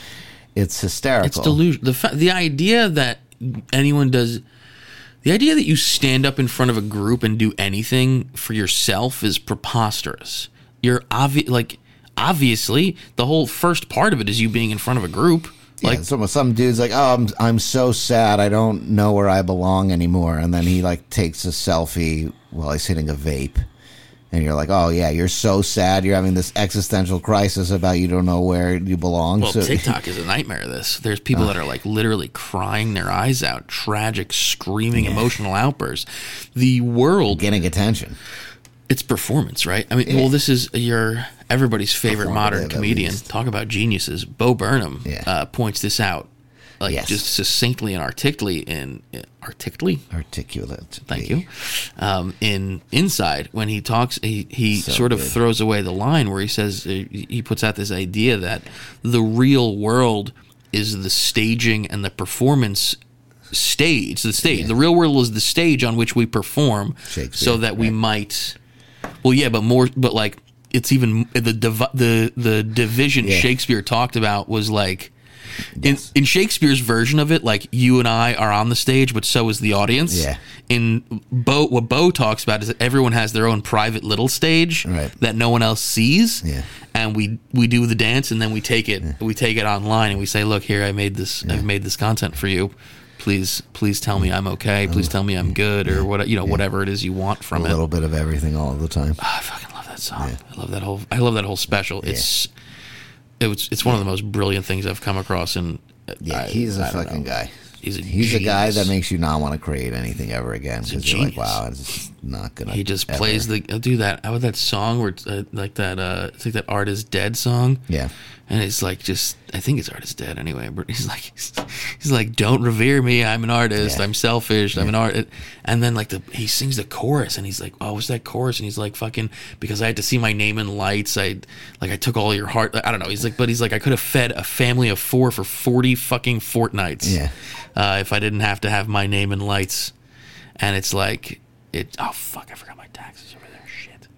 It's hysterical. It's delusion. The fa- the idea that anyone does, the idea that you stand up in front of a group and do anything for yourself is preposterous. You're obvious, like obviously, the whole first part of it is you being in front of a group. Like Like some some dude's like, oh, I'm I'm so sad. I don't know where I belong anymore. And then he like takes a selfie while he's hitting a vape. And you're like, oh yeah, you're so sad. You're having this existential crisis about you don't know where you belong. well, so [laughs] TikTok is a nightmare. of This there's people uh. that are like literally crying their eyes out, tragic, screaming, emotional outbursts. The world getting attention. It's performance, right? I mean, well, this is your everybody's favorite modern comedian. Talk about geniuses. Bo Burnham Yeah. uh, points this out, like Yes. just succinctly and articulately in articulately. Articulate. Thank you. Um, in Inside, when he talks, he, he So sort of good. throws away the line where he says uh, he puts out this idea that the real world is the staging and the performance stage. The stage. The real world is the stage on which we perform, so that we might. Well, yeah, but more, but like it's even the divi- the the division Yeah. Shakespeare talked about was like. In, in Shakespeare's version of it, like you and I are on the stage, but so is the audience Yeah. in Bo, what Bo talks about is that everyone has their own private little stage Right. that no one else sees. Yeah. And we we do the dance and then we take it we take it online and we say, look here, I made this I've made this content for you. Please please tell me I'm okay. Please tell me I'm good or what you know whatever it is you want A from it. A little bit of everything all the time. Ah, I fucking love that song. I love that whole I love that whole special. It's it was it's one of the most brilliant things I've come across and Yeah, I- he's a I fucking know. guy. He's a He's a guy that makes you not want to create anything ever again because you're like, wow, it's not gonna. He just ever. plays the I'll do that. How about that song where uh, like that? Uh, it's like that "Art Is Dead" song. Yeah. and it's like just I think it's "Art Is Dead" anyway. But he's like he's like, "Don't revere me. I'm an artist. Yeah. I'm selfish. I'm an art." And then like the he sings the chorus, and he's like, "Oh, what's that chorus?" And he's like, "Fucking because I had to see my name in lights. I like I took all your heart. I don't know." He's like, but he's like, I could have fed a family of four for forty fucking fortnights. Yeah. uh, if I didn't have to have my name in lights. And it's like it. Oh fuck! I forgot my taxes over there. Shit.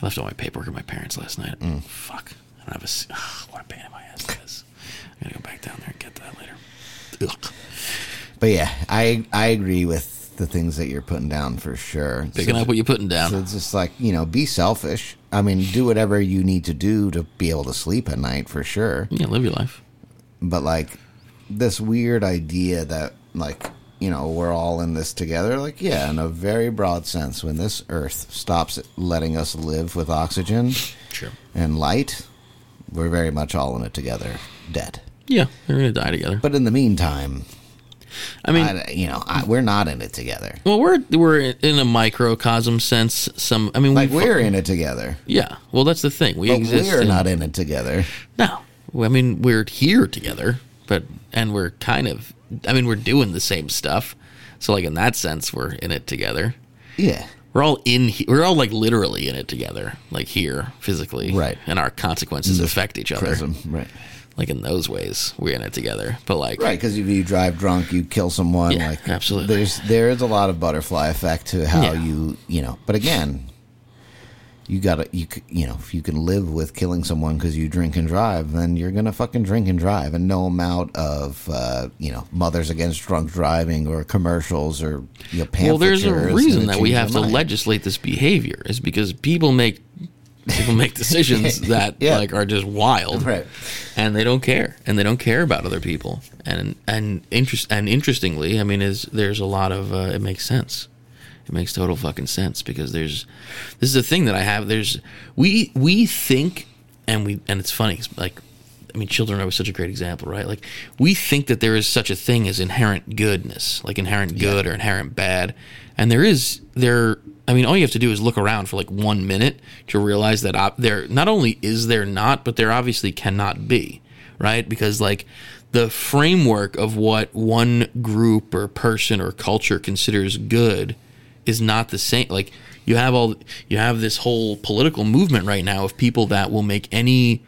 I left all my paperwork at my parents last night. Mm. Fuck. I don't have a. what a pain in my ass it is. I'm gonna go back down there and get that later. Ugh. But yeah, I I agree with the things that you're putting down for sure. Picking So- up what you're putting down. So it's just like you know, be selfish. I mean, do whatever you need to do to be able to sleep at night for sure. yeah, live your life. But like this weird idea that like you know we're all in this together. Like yeah, in a very broad sense, when this Earth stops letting us live with oxygen Sure. and light, we're very much all in it together, dead. Yeah, we're gonna die together. But in the meantime, I mean, I, you know, I, we're not in it together. well, we're we're in a microcosm sense. Some, I mean, Like we we're in it together, yeah. Well, that's the thing. We but exist. we're in- not in it together. No, I mean we're here together, but and we're kind of. I mean, we're doing the same stuff. So, like in that sense, we're in it together. Yeah, We're all in. We're all like literally in it together, like here physically, Right. And our consequences affect each other, prism, right? like in those ways. We're in it together, but like Right, because if you drive drunk, you kill someone. Yeah, like absolutely. There's there is a lot of butterfly effect to how Yeah. you you know. But again, you gotta you you know if you can live with killing someone because you drink and drive, then you're gonna fucking drink and drive, and no amount of uh, you know mothers against drunk driving or commercials or you know, Well, there's a reason that we have to mind. legislate this behavior is because people make people make decisions [laughs] that Yeah. like are just wild, Right. And they don't care, and they don't care about other people, and and interest and interestingly, I mean, is there's a lot of uh, it makes sense. It makes total fucking sense because there's this is a thing that I have. There's we we think and we and it's funny like I mean children are such a great example, right? Like we think that there is such a thing as inherent goodness, like inherent good or inherent bad, and there is there. I mean, all you have to do is look around for like one minute to realize that op- there not only is there not, but there obviously cannot be, right? Because like the framework of what one group or person or culture considers good is not the same. Like you have all you have this whole political movement right now of people that will make any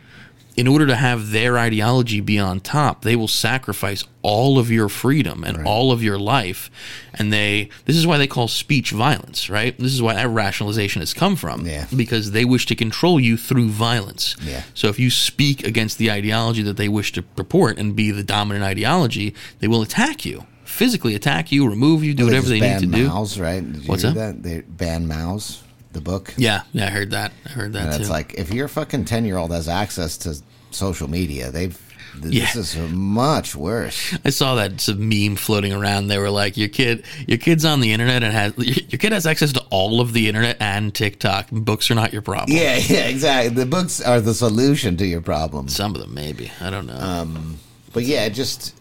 in order to have their ideology be on top they will sacrifice all of your freedom and all of your life. And they this is why they call speech violence right? This is why that rationalization has come from. Yeah. because they wish to control you through violence. Yeah. so if you speak against the ideology that they wish to purport and be the dominant ideology they will attack you physically attack you remove you do They whatever just they need to do Maus, right? What's that? that? They banned Maus, the book. Yeah, yeah, I heard that. I heard that And too. it's like if your fucking ten year old has access to social media, they've th- Yeah. this is much worse. [laughs] I saw that some meme floating around. They were like, "Your kid, your kid's on the internet and has your kid has access to all of the internet and TikTok. Books are not your problem. Yeah, [laughs] yeah, exactly. The books are the solution to your problem. Some of them, maybe. I don't know. Um, But yeah, just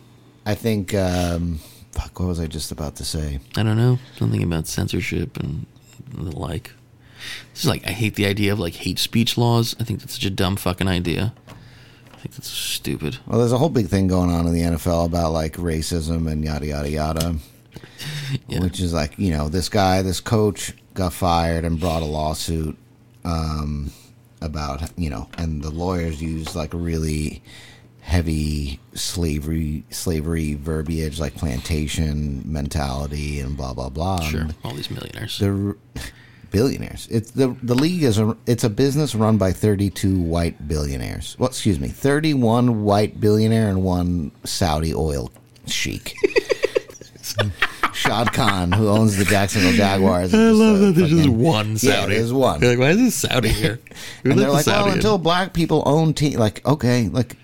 I think um, fuck. What was I just about to say? I don't know. Something about censorship and the like. This is like I hate the idea of like hate speech laws. I think that's such a dumb fucking idea. I think that's stupid. Well, there's a whole big thing going on in the NFL about like racism and yada yada yada. [laughs] Yeah. Which is like you know this guy, this coach got fired and brought a lawsuit um, about you know, and the lawyers used like really heavy slavery slavery verbiage like plantation mentality and blah blah blah. Sure, And all these millionaires. They're [laughs] billionaires. It's the the league is a it's a business run by 32 white billionaires. Well, excuse me, 31 white billionaire and one Saudi oil sheik. [laughs] Shad Khan, who owns the Jacksonville Jaguars. I love that there's just one Yeah, Saudi. there's one. You're like, why is this Saudi here? And they're the like, oh, well, in? until black people own team, like, okay, like,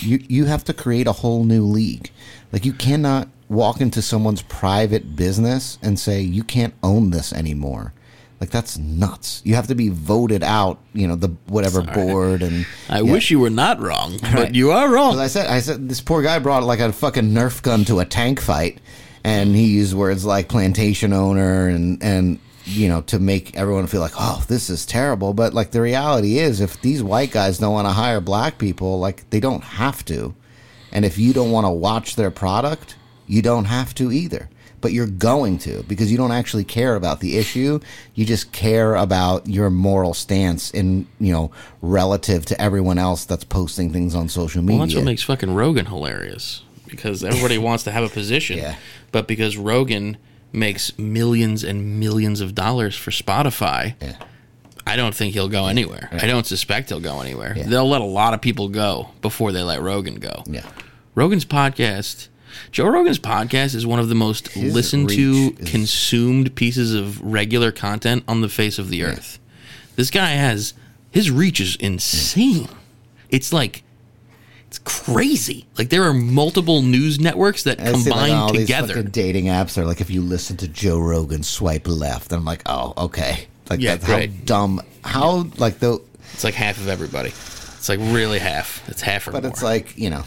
you you have to create a whole new league. Like, you cannot walk into someone's private business and say you can't own this anymore. Like, that's nuts. You have to be voted out. You know, the whatever board and. I yeah. wish you were not wrong, [laughs] but Right. you are wrong. I said, I said, this poor guy brought like a fucking Nerf gun to a tank fight, and he used words like plantation owner and and you know to make everyone feel like, oh, this is terrible. But like the reality is, if these white guys don't want to hire black people, like they don't have to, and if you don't want to watch their product, you don't have to either. But you're going to because you don't actually care about the issue. You just care about your moral stance in you know relative to everyone else that's posting things on social media. Well, that's what makes fucking Rogan hilarious because everybody [laughs] wants to have a position, Yeah. but because Rogan makes millions and millions of dollars for Spotify, Yeah. I don't think he'll go anywhere. I don't suspect he'll go anywhere. Yeah. They'll let a lot of people go before they let Rogan go. Yeah. Rogan's podcast, Joe Rogan's podcast is one of the most His listened to, is- consumed pieces of regular content on the face of the earth. This guy has his reach is insane. It's like it's crazy. Like there are multiple news networks that see, like, combine all together. fucking dating apps are like if you listen to Joe Rogan, swipe left. And I'm like, oh, okay. Like Yeah, that's how dumb. How like the It's like half of everybody. it's like really half. It's half or But more. it's like you know,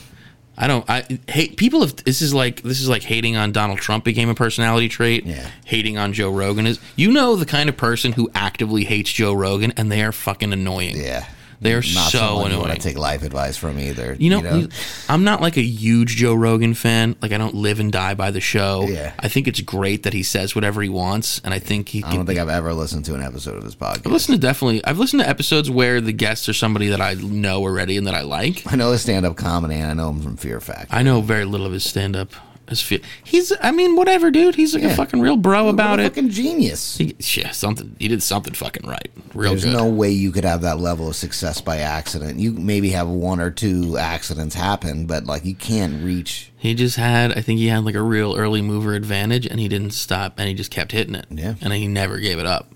I don't. I hate people. Have this is like this is like hating on Donald Trump became a personality trait. Yeah. Hating on Joe Rogan is. You know the kind of person who actively hates Joe Rogan, and they are fucking annoying. yeah, They are not so someone you annoying. want to take life advice from either. You know, I'm not like a huge Joe Rogan fan. Like I don't live and die by the show. Yeah. I think it's great that he says whatever he wants, and I think he. I don't think I've ever listened to an episode of his podcast. I've listened to definitely. I've listened to episodes where the guests are somebody that I know already and that I like. I know his stand-up comedy, and I know him from Fear Factor. I know very little of his stand up. His fe- he's. I mean, whatever, dude. He's like a fucking real bro about a it. Fucking genius. He, yeah, something. He did something fucking right. Real There's good. no way you could have that level of success by accident. You maybe have one or two accidents happen, but like you can't reach. He just had, I think he had like a real early mover advantage, and he didn't stop, and he just kept hitting it. Yeah. and he never gave it up,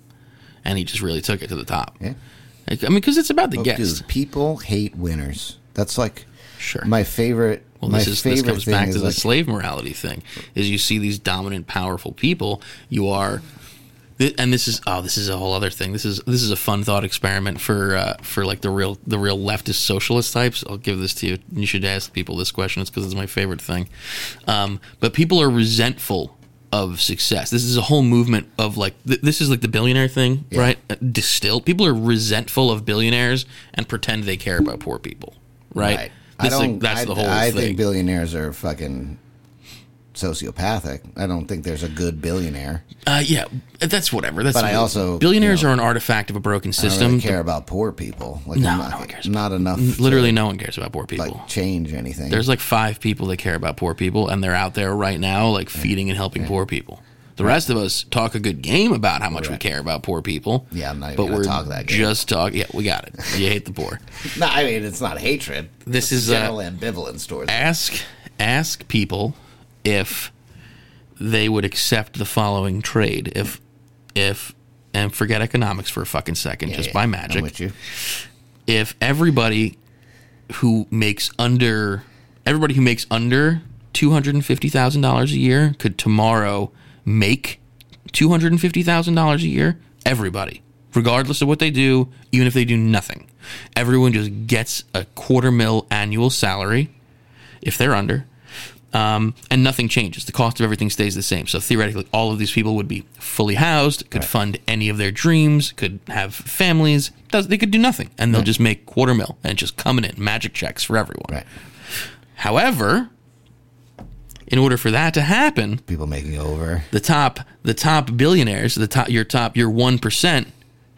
and he just really took it to the top. Yeah. I mean, because it's about the guest. dude, people hate winners. That's like Sure. my favorite. well, my this is this favorite comes thing back is to the like, slave morality thing. Is you see these dominant, powerful people, you are. And this is oh, this is a whole other thing. This is this is a fun thought experiment for uh, for like the real the real leftist socialist types. I'll give this to you. You should ask people this question. It's because it's my favorite thing. Um, but people are resentful of success. This is a whole movement of like th- this is like the billionaire thing, Yeah. right? Uh, Distilled. People are resentful of billionaires and pretend they care about poor people, right? Right. I like, don't. that's I, the whole I thing. think billionaires are fucking sociopathic. I don't think there's a good billionaire. Uh, yeah, that's whatever. That's But I also, billionaires you know, are an artifact of a broken system. I really care about poor people. Like, No, not, no one cares Not enough. Literally, to, no one cares about poor people. like change anything. There's like five people that care about poor people, and they're out there right now, like feeding and helping poor people. The rest of us talk a good game about how much we care about poor people. Yeah, I'm not even but we're talk that game. just talk. Yeah, we got it. You hate the poor. [laughs] no, I mean it's not hatred. This It's is uh, general ambivalence towards. ask ask people if they would accept the following trade if if and forget economics for a fucking second, Yeah, just yeah, by magic. with you. if everybody who makes under everybody who makes under two hundred and fifty thousand dollars a year could tomorrow make two hundred and fifty thousand dollars a year, everybody, regardless of what they do, even if they do nothing, everyone just gets a quarter mil annual salary if they're under. Um, and nothing changes. The cost of everything stays the same. So theoretically, all of these people would be fully housed, could fund any of their dreams, could have families. Does they could do nothing, and they'll just make quarter mil and just coming in magic checks for everyone. Right. However, in order for that to happen, People making over. the top the top billionaires, the top your top your one percent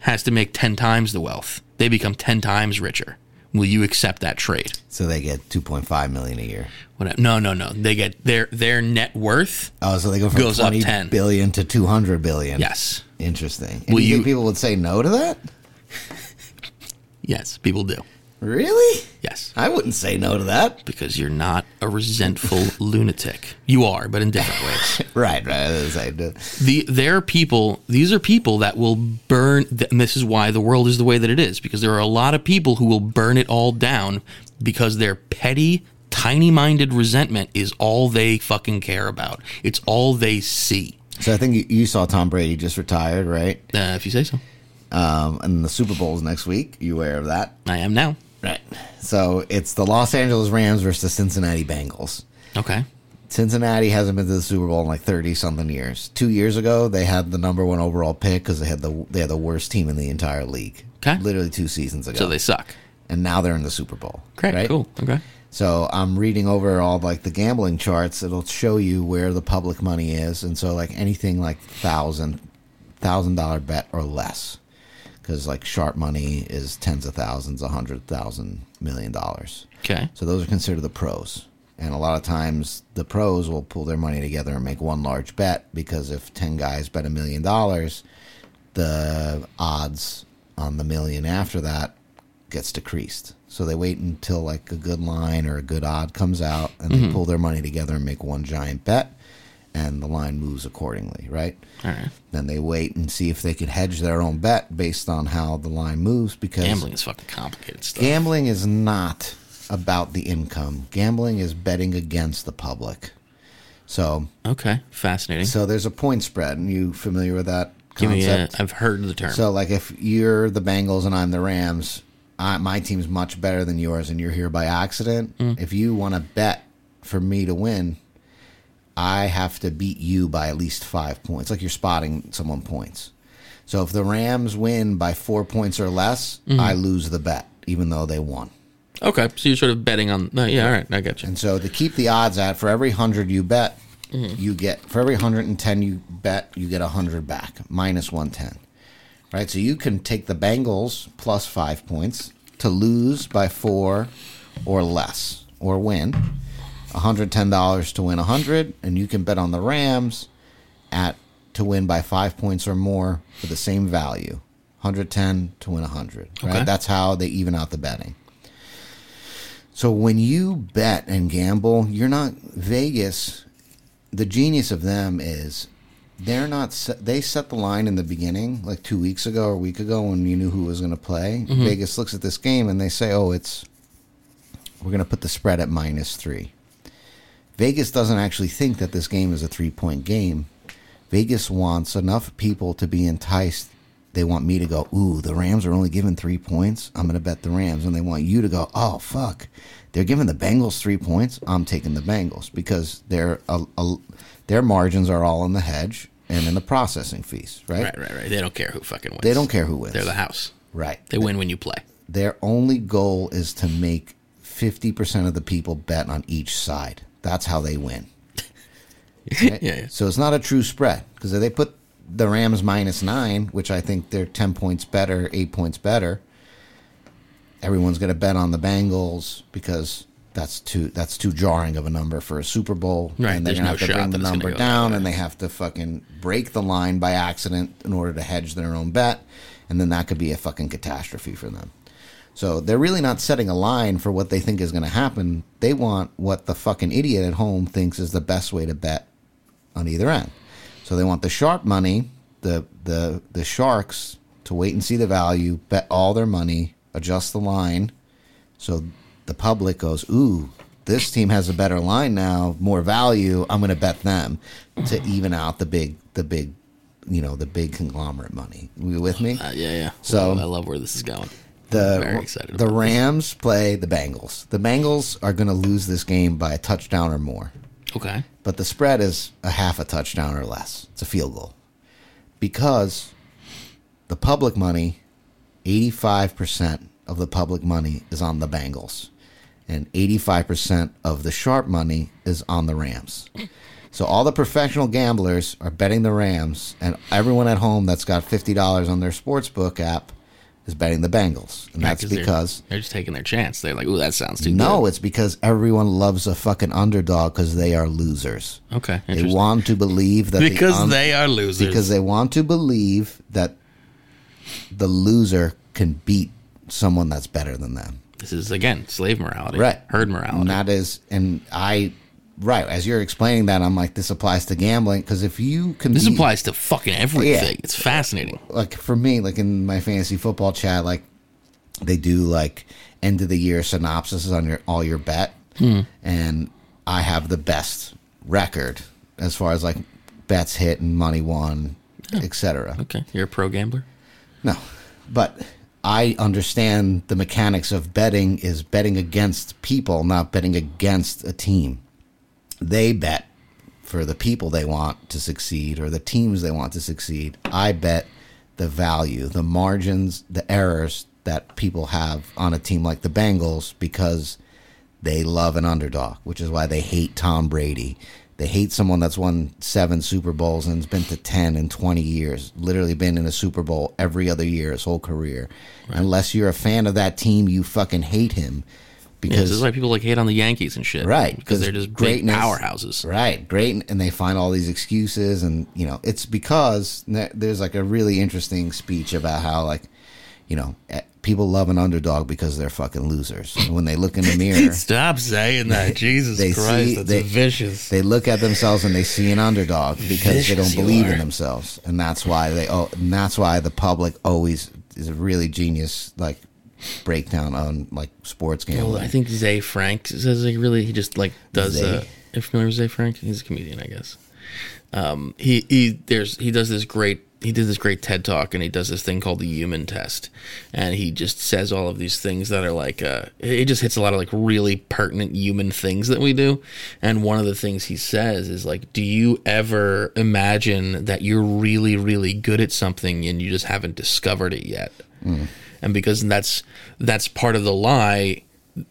has to make ten times the wealth. They become ten times richer. Will you accept that trade? So they get 2.5 million a year. Whatever. No, no, no. They get their their net worth. Oh, so they go from Goes up 20 10. billion to 200 billion. Yes, Interesting. And Will you, you- think people would say no to that? yes, people do. Really? Yes, I wouldn't say no to that. because you're not a resentful [laughs] lunatic. You are, but in different ways. [laughs] Right, right. as I do. the there are people these are people that will burn and this is why the world is the way that it is because there are a lot of people who will burn it all down because their petty tiny minded resentment is all they fucking care about it's all they see So I think you, you saw Tom Brady just retired, right? uh, if you say so Um, and the Super Bowl's next week. You aware of that? i am now Right. So it's the Los Angeles Rams versus the Cincinnati Bengals. okay Cincinnati hasn't been to the Super Bowl in like thirty something years. Two years ago, they had the number one overall pick because they had the they had the worst team in the entire league. Okay. literally two seasons ago. so they suck and now they're in the Super Bowl. great right? cool okay So I'm reading over all like the gambling charts. It'll show you where the public money is, and so like anything like thousand thousand dollar bet or less, because like sharp money is tens of thousands, a hundred thousand, million dollars. okay So those are considered the pros. And a lot of times the pros will pull their money together and make one large bet because if 10 guys bet a million dollars, the odds on the million after that gets decreased. So they wait until like a good line or a good odd comes out and they mm-hmm. pull their money together and make one giant bet and the line moves accordingly, right? all right Then they wait and see if they could hedge their own bet based on how the line moves because gambling is fucking complicated stuff Gambling is not about the income. Gambling is betting against the public. So, okay fascinating so there's a point spread. And you familiar with that give me a, concept? i've heard the term so, like if you're the Bengals and I'm the Rams, I, my team's much better than yours and you're here by accident, mm. if you want to bet for me to win, I have to beat you by at least five points. Like you're spotting someone points. So if the Rams win by four points or less, mm-hmm. I lose the bet, even though they won. Okay, so you're sort of betting on. No, yeah, all right, I got you. And so to keep the odds at, for every hundred you bet, mm-hmm. you get for every hundred and ten you bet, you get hundred back minus one ten. Right, so you can take the Bengals plus five points to lose by four or less, or win. Hundred ten dollars to win a hundred, and you can bet on the Rams at to win by five points or more for the same value. Hundred ten to win a hundred. Right, Okay. that's how they even out the betting. So when you bet and gamble, you're not Vegas. The genius of them is they're not. Set, they set the line in the beginning, like two weeks ago or a week ago, when you knew who was going to play. Mm-hmm. Vegas looks at this game and they say, "Oh, it's we're going to put the spread at minus three. Vegas doesn't actually think that this game is a three point game. Vegas wants enough people to be enticed. They want me to go, ooh, the Rams are only giving three points. I'm going to bet the Rams. And they want you to go, oh, fuck. They're giving the Bengals three points. I'm taking the Bengals because their, a, a, their margins are all in the hedge and in the processing fees, right? Right, right, right. They don't care who fucking wins. They don't care who wins. They're the house. Right. They win when you play. Their only goal is to make 50% of the people bet on each side. That's how they win. [laughs] yeah, yeah. So it's not a true spread because they put the Rams minus nine, which I think they're ten points better, eight points better. Everyone's going to bet on the Bengals because that's too that's too jarring of a number for a Super Bowl, Right, and they're going to no have to bring the that it's gonna number go down, and they have to fucking break the line by accident in order to hedge their own bet, and then that could be a fucking catastrophe for them. So they're really not setting a line for what they think is going to happen. They want what the fucking idiot at home thinks is the best way to bet on either end. So they want the sharp money, the the the sharks to wait and see the value, bet all their money, adjust the line, so the public goes, "Ooh, this team has a better line now, more value. I'm going to bet them to even out the big the big, you know, the big conglomerate money." You with me? Uh, yeah, yeah. So- I love where this is going. The Very excited the about this. Rams play the Bengals. The Bengals are going to lose this game by a touchdown or more. Okay. but the spread is a half a touchdown or less. It's a field goal. Because the public money, 85% of the public money is on the Bengals, and 85% of the sharp money is on the Rams. So all the professional gamblers are betting the Rams, and everyone at home that's got $50 on their sportsbook app is betting the Bengals. And that's that's 'cause they're- because they're, just taking their chance. They're like, "Ooh, that sounds too no, good." it's because everyone loves a fucking underdog because they are losers. Okay, They want to believe that the because un- they are losers. because they want to believe that the loser can beat someone that's better than them. this is again slave morality, Right. Herd morality. And that is, and I, right, as you're explaining that, I'm like, this applies to gambling because if you can, this beat- applies to fucking everything. Yeah. It's fascinating. like for me, like in my fantasy football chat, like they do like end of the year synopsis on your all your bet, Hmm. and I have the best record as far as like bets hit and money won, etc. Okay, you're a pro gambler. No, but I understand the mechanics of betting is betting against people, not betting against a team. They bet for the people they want to succeed or the teams they want to succeed. I bet the value, the margins, the errors that people have on a team like the Bengals because they love an underdog, which is why they hate Tom Brady. They hate someone that's won seven Super Bowls and has been to 10 in 20 years, literally been in a Super Bowl every other year his whole career. Unless you're a fan of that team, you fucking hate him. Yeah, this Because, is why people like hate on the Yankees and shit, right. Because they're just big powerhouses. Right. Great. And they find all these excuses. And, you know, it's because there's like a really interesting speech about how, like, you know, eh, people love an underdog because they're fucking losers. And when they look in the [laughs] mirror, Stop saying that, Jesus they Christ, see- that's they- vicious. they look at themselves and they see an underdog because they don't believe in themselves, and that's why they. Oh, and that's why the public always is a really genius like breakdown on like sports Well. I think Zay Frank says like really he just like does. Zay? Uh, you familiar with Zay Frank? He's a comedian, I guess. Um, he he there's he does this great he did this great TED talk and he does this thing called the human test. And he just says all of these things that are like, uh, it just hits a lot of like really pertinent human things that we do. And one of the things he says is like, do you ever imagine that you're really, really good at something and you just haven't discovered it yet? And because that's, that's part of the lie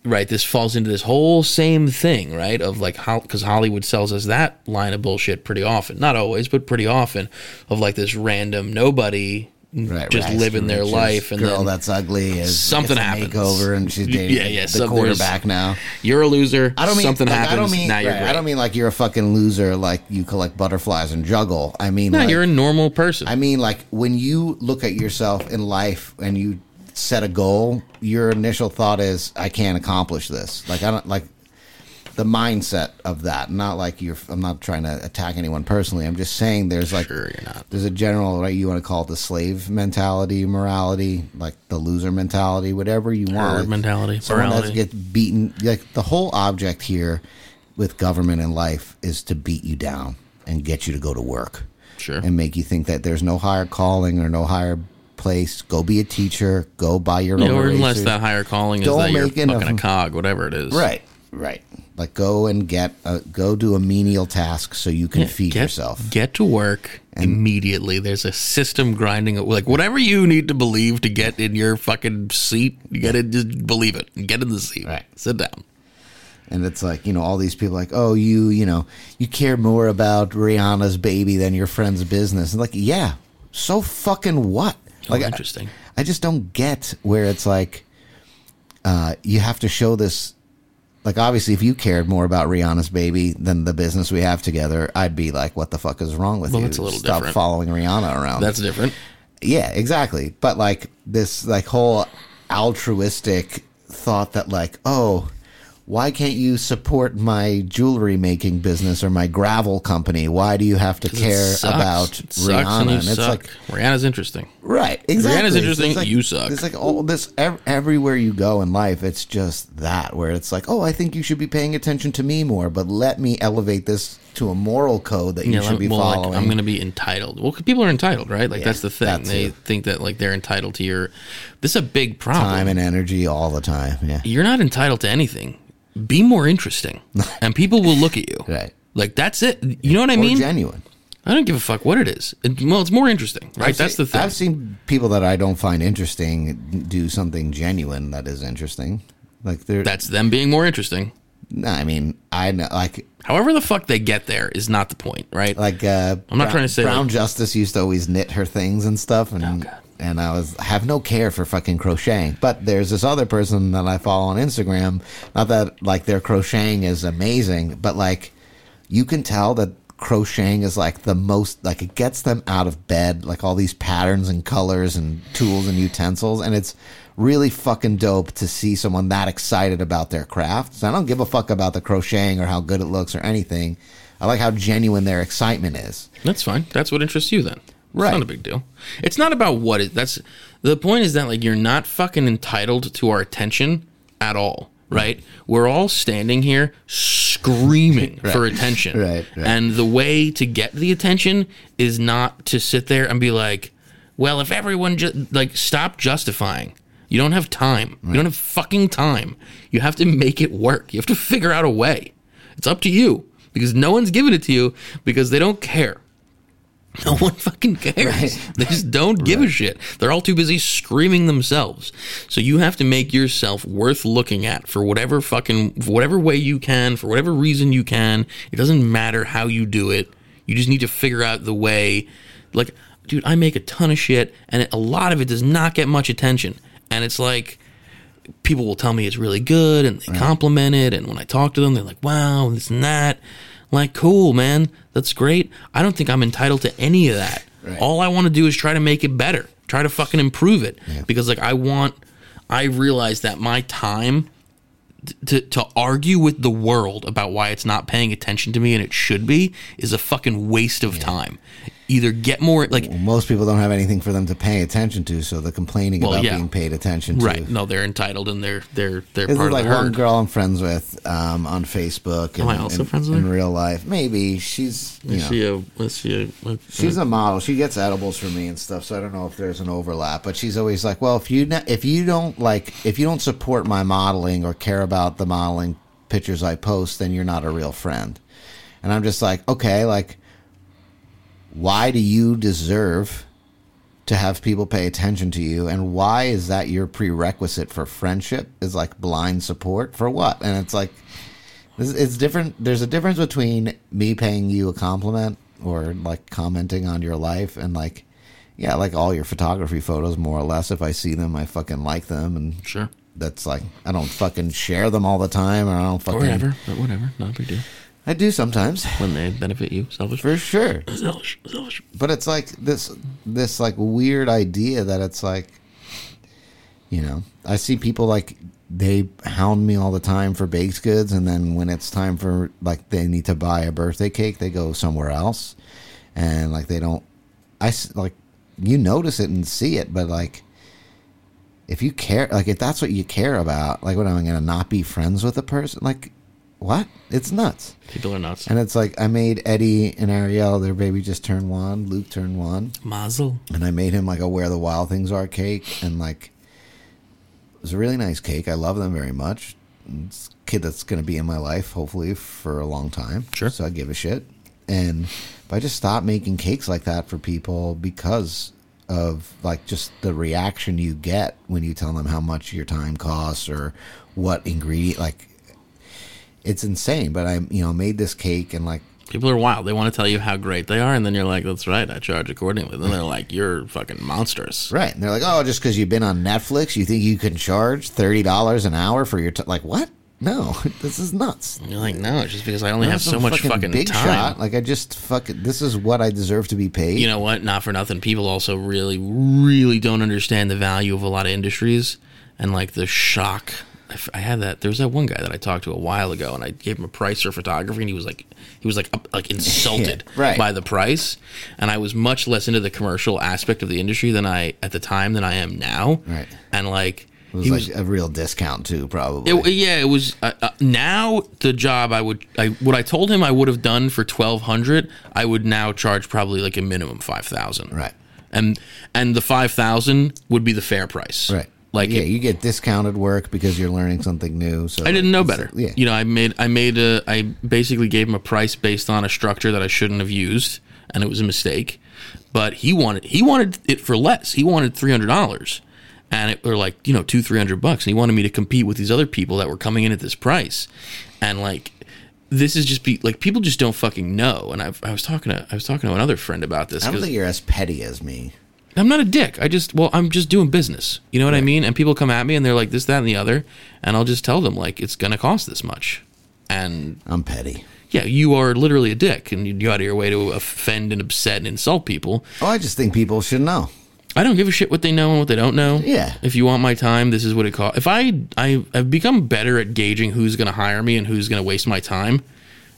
right this falls into this whole same thing right of like how because hollywood sells us that line of bullshit pretty often not always but pretty often of like this random nobody Right, just rags living their life and girl then that's ugly is something happens. makeover and she's dating Yeah, yeah, the quarterback now. you're a loser I don't mean something like, happens I don't mean now you're right, great I don't mean like you're a fucking loser, like you collect butterflies and juggle. I mean, no like, you're a normal person I mean, like when you look at yourself in life and you set a goal, your initial thought is, "I can't accomplish this." Like I don't like the mindset of that. Not like you're. I'm not trying to attack anyone personally. I'm just saying there's like Sure, you're not. there's a general right. You want to call it the slave mentality, morality, like the loser mentality, whatever you want. Like, mentality, Someone that gets beaten. Like the whole object here with government and life is to beat you down and get you to go to work sure and make you think that there's no higher calling or no higher place. Go be a teacher. Go buy your Yeah, own. or unless erasers. that higher calling is Don't that you're enough- fucking a cog whatever it is right, right. Like go and get a, go do a menial task so you can Yeah, feed get, yourself. Get to work immediately. There's a system grinding. Like whatever you need to believe to get in your fucking seat, you got to Just believe it. Get in the seat. Right. Sit down. And it's like you know all these people like oh you you know you care more about Rihanna's baby than your friend's business. And like yeah, so fucking what? Oh, Like I- interesting. I just don't get where it's like uh, you have to show this. Like obviously, if you cared more about Rihanna's baby than the business we have together, I'd be like, "What the fuck is wrong with Well, you? that's a little Stop different. following Rihanna around." That's different. yeah, exactly. But like this, like whole altruistic thought that like, oh, why can't you support my jewelry making business or my gravel company? Why do you have to care about It and Rihanna? you And it's suck. like Rihanna's interesting. Right, exactly. Rihanna's interesting, like, you suck. It's like all this ev- everywhere you go in life. It's just that where it's like, oh, I think you should be paying attention to me more, but let me elevate this to a moral code that you Yeah, should be well, like, following. I'm going to be entitled. Well, people are entitled, right? Like Yeah, that's the thing. They think that like they're entitled to your. This is a big problem. time and energy all the time. Yeah, You're not entitled to anything. Be more interesting, [laughs] and people will look at you. right. Like that's it. You know what I Or mean? genuine. I don't give a fuck what it is. It- well, it's more interesting, right? I've That's seen- the thing. I've seen people that I don't find interesting do something genuine that is interesting. Like they're That's them being more interesting. No, I mean, I know, like However, the fuck they get there is not the point, right? like uh I'm not Brown- trying to say, Brown like- Justice used to always knit her things and stuff and Oh, God. And I was have no care for fucking crocheting. But there's this other person that I follow on Instagram, not that like their crocheting is amazing, but like you can tell that crocheting is like the most like it gets them out of bed, like all these patterns and colors and tools and utensils and it's really fucking dope to see someone that excited about their craft. So I don't give a fuck about the crocheting or how good it looks or anything. I like how genuine their excitement is. That's fine. That's what interests you then. It's not a big deal. It's not about what it that's the point is that like you're not fucking entitled to our attention at all, right? We're all standing here screaming [laughs] for attention. Right, right. And the way to get the attention is not to sit there and be like, well, if everyone just like stop justifying. You don't have time. You don't have fucking time. You have to make it work. You have to figure out a way. It's up to you because no one's giving it to you because they don't care. [laughs] No one fucking cares. Right. [laughs] They just don't give a shit. They're all too busy screaming themselves. So you have to make yourself worth looking at for whatever fucking for whatever way you can, for whatever reason you can. It doesn't matter how you do it. You just need to figure out the way. Like, dude, I make a ton of shit, and a lot of it does not get much attention. And it's like people will tell me it's really good and they compliment it and when I talk to them they're like wow this and that like cool man. That's great. I don't think I'm entitled to any of that. Right. all I want to do is try to make it better try to fucking improve it. Because like I want I realize that my time to to argue with the world about why it's not paying attention to me and it should be is a fucking waste of time either get more like Well, most people don't have anything for them to pay attention to, so they're complaining Well, about yeah. being paid attention to. right. No, they're entitled and they're they're they're This part is like of the one herd. girl I'm friends with um, on Facebook. And, Am I also and- friends with in her? real life? Maybe she's you Is know, she a? Is she a? a- she's a model. She gets edibles for me and stuff. So I don't know if there's an overlap. But she's always like, well, if you if you don't like if you don't support my modeling or care about the modeling pictures I post, then you're not a real friend. And I'm just like, okay, like, why do you deserve? to have people pay attention to you and why is that your prerequisite for friendship is like blind support for what and it's like it's, it's different there's a difference between me paying you a compliment or like commenting on your life and like yeah like all your photography photos more or less if i see them i fucking like them and Sure. that's like i don't fucking share them all the time or i don't fucking Or whatever. But whatever. Not a big deal. I do sometimes When they benefit you, selfish. for sure Selfish. Selfish. but it's like this this like weird idea that it's like you know i see people like they hound me all the time for baked goods and then when it's time for like they need to buy a birthday cake they go somewhere else and like they don't I like you notice it and see it but like if you care like if that's what you care about like what am i gonna not be friends with a person like what it's nuts People are nuts. and it's like I made Eddie and Ariel, their baby just turned one. Luke turned one, Mazel. and I made him like a "Where the Wild Things Are" cake, and like it was a really nice cake. I love them very much. It's a kid that's going to be in my life hopefully for a long time. Sure. So I give a shit, and but I just stopped making cakes like that for people because of like just the reaction you get when you tell them how much your time costs or what ingredient like. It's insane, but I, you know, made this cake and like People are wild. They want to tell you how great they are, and then you're like, "That's right, I charge accordingly." Then they're like, "You're fucking monstrous." Right. And they're like, oh, just because you've been on Netflix, you think you can charge $30 an hour for your t-? Like, what? No, [laughs] this is nuts. And you're like, "No, it's just because I only have so much fucking, big time." shot. Like, I just fucking, this is what I deserve to be paid. you know what? Not for nothing. People also really, really don't understand the value of a lot of industries and like the shock. I f- I had that. There was that one guy that I talked to a while ago, and I gave him a price for photography, and he was like, he was like, up, like insulted Yeah, [laughs] right. by the price. And I was much less into the commercial aspect of the industry than I at the time than I am now. Right. And like, it was he like was a real discount, too, probably. it, yeah, it was. Uh, uh, now the job I would, I what I told him I would have done for twelve hundred, I would now charge probably like a minimum five thousand. Right. And and the five thousand would be the fair price. right. Like yeah, it- you get discounted work because you're learning something new. So I didn't know better. Yeah. You know, I made I made a I basically gave him a price based on a structure that I shouldn't have used, and it was a mistake. But he wanted he wanted it for less. He wanted three hundred dollars, and it were like you know two three hundred bucks. And he wanted me to compete with these other people that were coming in at this price, and like this is just be like people just don't fucking know. And I've, I was talking to I was talking to another friend about this. I don't think you're as petty as me. I'm not a dick. I just well, I'm just doing business. You know what I mean? And people come at me and they're like this, that, and the other, and I'll just tell them like it's gonna cost this much. And I'm petty. yeah, you are literally a dick, and you go out of your way to offend and upset and insult people. Oh, I just think people should know. I don't give a shit what they know and what they don't know. Yeah. If you want my time, this is what it costs. If I I have become better at gauging who's going to hire me and who's going to waste my time,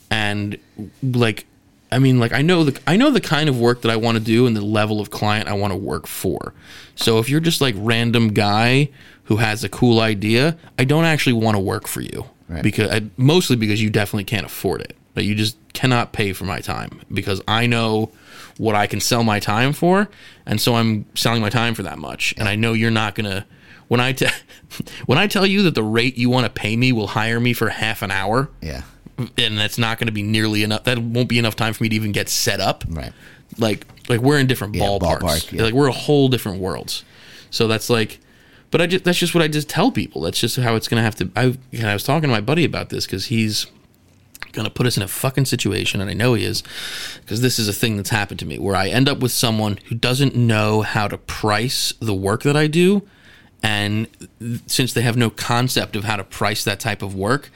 and like, I mean, like I know the I know the kind of work that I want to do and the level of client I want to work for. So if you're just like random guy who has a cool idea, I don't actually want to work for you Right. because I, mostly because you definitely can't afford it. That you just cannot pay for my time because I know what I can sell my time for, and so I'm selling my time for that much. And I know you're not gonna when I te- [laughs] when I tell you that the rate you want to pay me will hire me for half an hour, Yeah. And that's not going to be nearly enough. That won't be enough time for me to even get set up. Right. Like like we're in different Yeah, ballparks. ballpark, yeah. Like we're a whole different worlds. So that's like. But I just that's just what I just tell people. That's just how it's gonna have to. I and I was talking to my buddy about this because he's gonna put us in a fucking situation, and I know he is, because this is a thing that's happened to me where I end up with someone who doesn't know how to price the work that I do, and since they have no concept of how to price that type of work,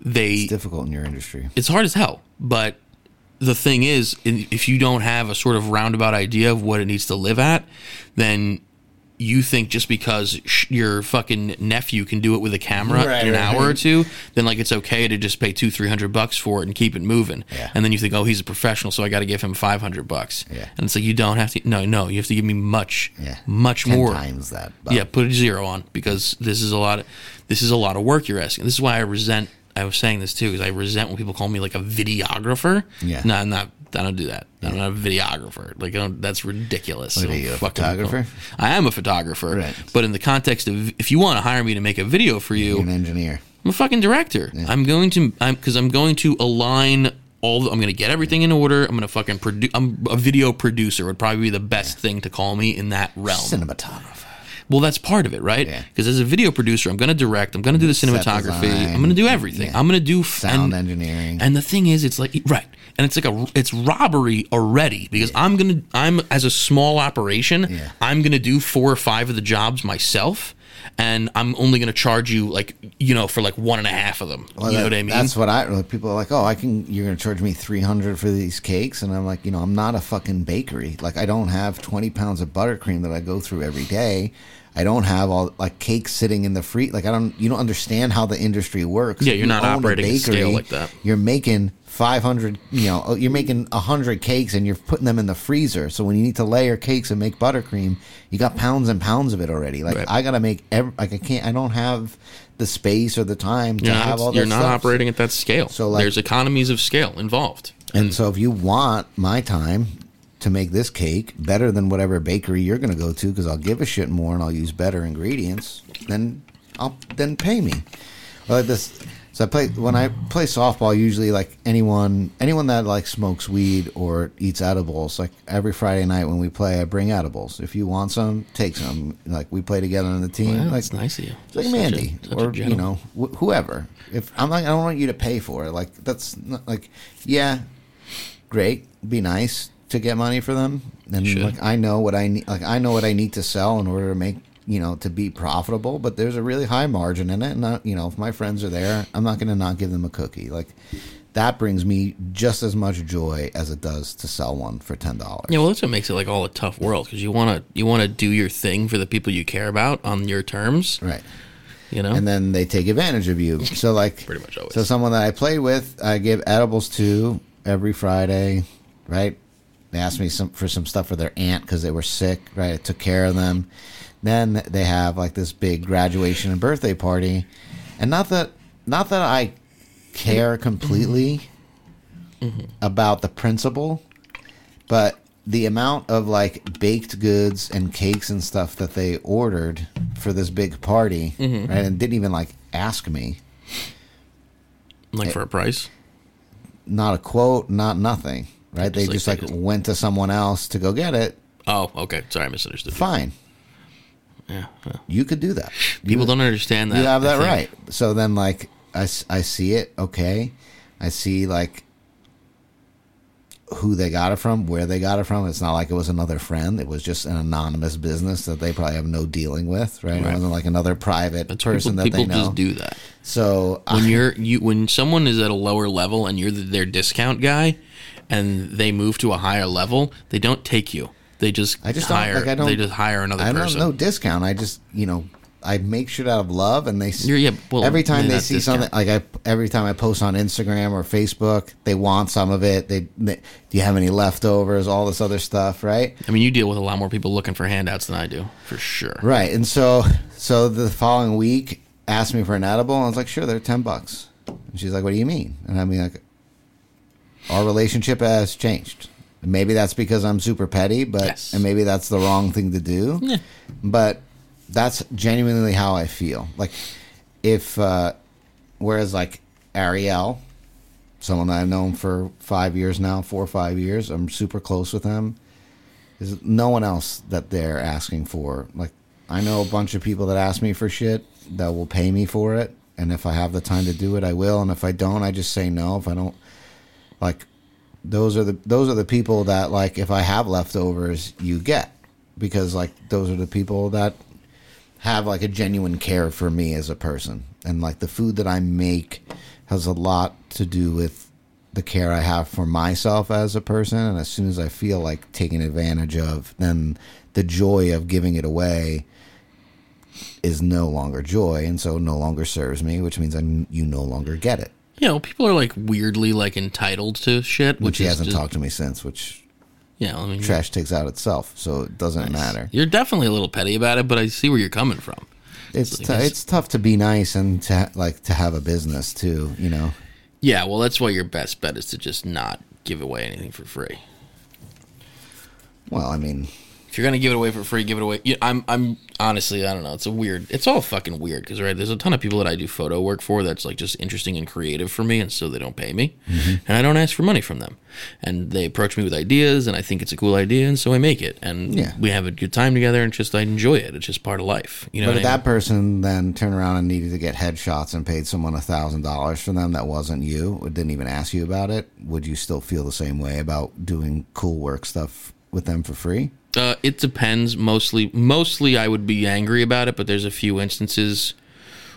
they It's difficult in your industry. it's hard as hell. But the thing is, if you don't have a sort of roundabout idea of what it needs to live at, then you think just because sh- your fucking nephew can do it with a camera Right, in an right. hour or two, then like it's okay to just pay two, three hundred bucks for it and keep it moving. Yeah. And then you think, oh, he's a professional, so I got to give him five hundred bucks. Yeah. And it's like you don't have to. No, no, you have to give me much, Yeah. much Ten more. times that. but- Yeah, put a zero on because this is a lot. Of, this is a lot of work you're asking. This is why I resent. I was saying this too because I resent when people call me like a videographer. Yeah. no, I'm not. I don't do that. I'm not a videographer. Like, I don't, that's ridiculous. What are you, a fucking- photographer? I am a photographer. Right. But in the context of if you want to hire me to make a video for you, You're an engineer. I'm a fucking director. I'm going to. I'm because I'm going to align. All the, I'm going to get everything in order. I'm going to fucking produce. I'm a video producer. Would probably be the best thing to call me in that realm. Cinematographer. Well, that's part of it, right? Yeah. Because as a video producer, I'm going to direct. I'm going to do the cinematography. design. I'm going to do everything. Yeah. I'm going to do f- Sound and, engineering. And the thing is, it's like right, and it's like a it's robbery already because I'm gonna I'm as a small operation, Yeah. I'm gonna do four or five of the jobs myself. And I'm only going to charge you like you know for like one and a half of them. Well, you know that- what I mean? That's what I. like, People are like, "Oh, I can." You're going to charge me three hundred for these cakes, and I'm like, you know, I'm not a fucking bakery. Like, I don't have twenty pounds of buttercream that I go through every day. I don't have all like cakes sitting in the free. Like, I don't. You don't understand how the industry works. Yeah, you're you not own a operating at scale like that. You're making five hundred. You know, oh, you're making hundred cakes, and you're putting them in the freezer. So when you need to layer cakes and make buttercream, you got pounds and pounds of it already. Like, Right. I got to make. Every, like, I can't. I don't have the space or the time to you're have not, all you're not stuff. operating at that scale. So, like- there's economies of scale involved. And so, if you want my time to make this cake better than whatever bakery you're going to go to, because I'll give a shit more and I'll use better ingredients, then I'll then pay me. Like this. So I play when I play softball. Usually, like anyone anyone that like smokes weed or eats edibles, like every Friday night when we play, I bring edibles. If you want some, take some. Like we play together on the team. Wow, like, that's nice of you. it's like Such Mandy a or you know wh- whoever. If I'm like I don't want you to pay for it. Like that's not like yeah, great. Be nice to get money for them. And like I know what I need. Like I know what I need to sell in order to make you know to be profitable. But there's a really high margin in it. And not, you know if my friends are there, I'm not going to not give them a cookie. Like that brings me just as much joy as it does to sell one for ten dollars. Yeah, well, that's what makes it like all a tough world because you want to you want to do your thing for the people you care about on your terms. Right. You know, and then they take advantage of you. So [laughs] like Pretty much always. So someone that I play with, I give edibles to every Friday, right? They asked me some for some stuff for their aunt because they were sick, right? I took care of them. Then they have like this big graduation and birthday party, and not that not that I care completely about the principle, but the amount of like baked goods and cakes and stuff that they ordered for this big party, mm-hmm. right? And didn't even like ask me. like for a price. Not a quote, not nothing, right? They Just, like, just like they just- went to someone else to go get it. Oh, okay. Sorry, I misunderstood. Fine, Yeah, yeah. you could do that. people you, don't understand that. You have that right. So then, like, I, I see it. Okay, I see like who they got it from, where they got it from. It's not like it was another friend. It was just an anonymous business that they probably have no dealing with, right? It wasn't like another private That's person people, that people they know. just do that. so When I- you're you when someone is at a lower level and you're the, their discount guy, and they move to a higher level, they don't take you. They just I just don't- hire. like, I don't- they just hire another I don't person. no discount. I just you know I make shit out of love, and they You're- yeah, well, every time they see discount. something like I every time I post on Instagram or Facebook, they want some of it. They, they do you have any leftovers? All this other stuff, right? I mean, you deal with a lot more people looking for handouts than I do, for sure. Right. And so so the following week asked me for an edible, and I was like, sure, they're ten bucks. And she's like, what do you mean? And I mean like, our relationship has changed. Maybe that's because I'm super petty, but Yes. and maybe that's the wrong thing to do. Yeah. But that's genuinely how I feel. Like if uh whereas like Ariel, someone that I've known for five years now, four or five years, I'm super close with him. There's no one else that they're asking for. Like I know a bunch of people that ask me for shit that will pay me for it, and if I have the time to do it, I will. And if I don't, I just say no. If I don't, like those are the those are the people that like if I have leftovers, you get. Because like those are the people that have like a genuine care for me as a person, and like the food that I make has a lot to do with the care I have for myself as a person, and as soon as I feel like taking advantage of, then the joy of giving it away is no longer joy, and so no longer serves me, which means I you no longer get it. You know, people are like weirdly like entitled to shit, Which which he hasn't just, talked to me since, which Yeah, I mean, trash takes out itself, so it doesn't matter. You're definitely a little petty about it, but I see where you're coming from. It's t- guess- it's tough to be nice and to ha- like to have a business too, you know. Yeah, well, that's why your best bet is to just not give away anything for free. Well, I mean, If you're gonna give it away for free, give it away. I'm, I'm honestly, I don't know. It's a weird. It's all fucking weird because right, there's a ton of people that I do photo work for that's like just interesting and creative for me, and so they don't pay me, mm-hmm. and I don't ask for money from them, and they approach me with ideas, and I think it's a cool idea, and so I make it, and Yeah. we have a good time together, and just I enjoy it. It's just part of life, you know. but if that mean? person then turned around and needed to get headshots and paid someone a thousand dollars for them that wasn't you, or didn't even ask you about it, would you still feel the same way about doing cool work stuff with them for free? Uh, it depends. Mostly, mostly I would be angry about it, but there's a few instances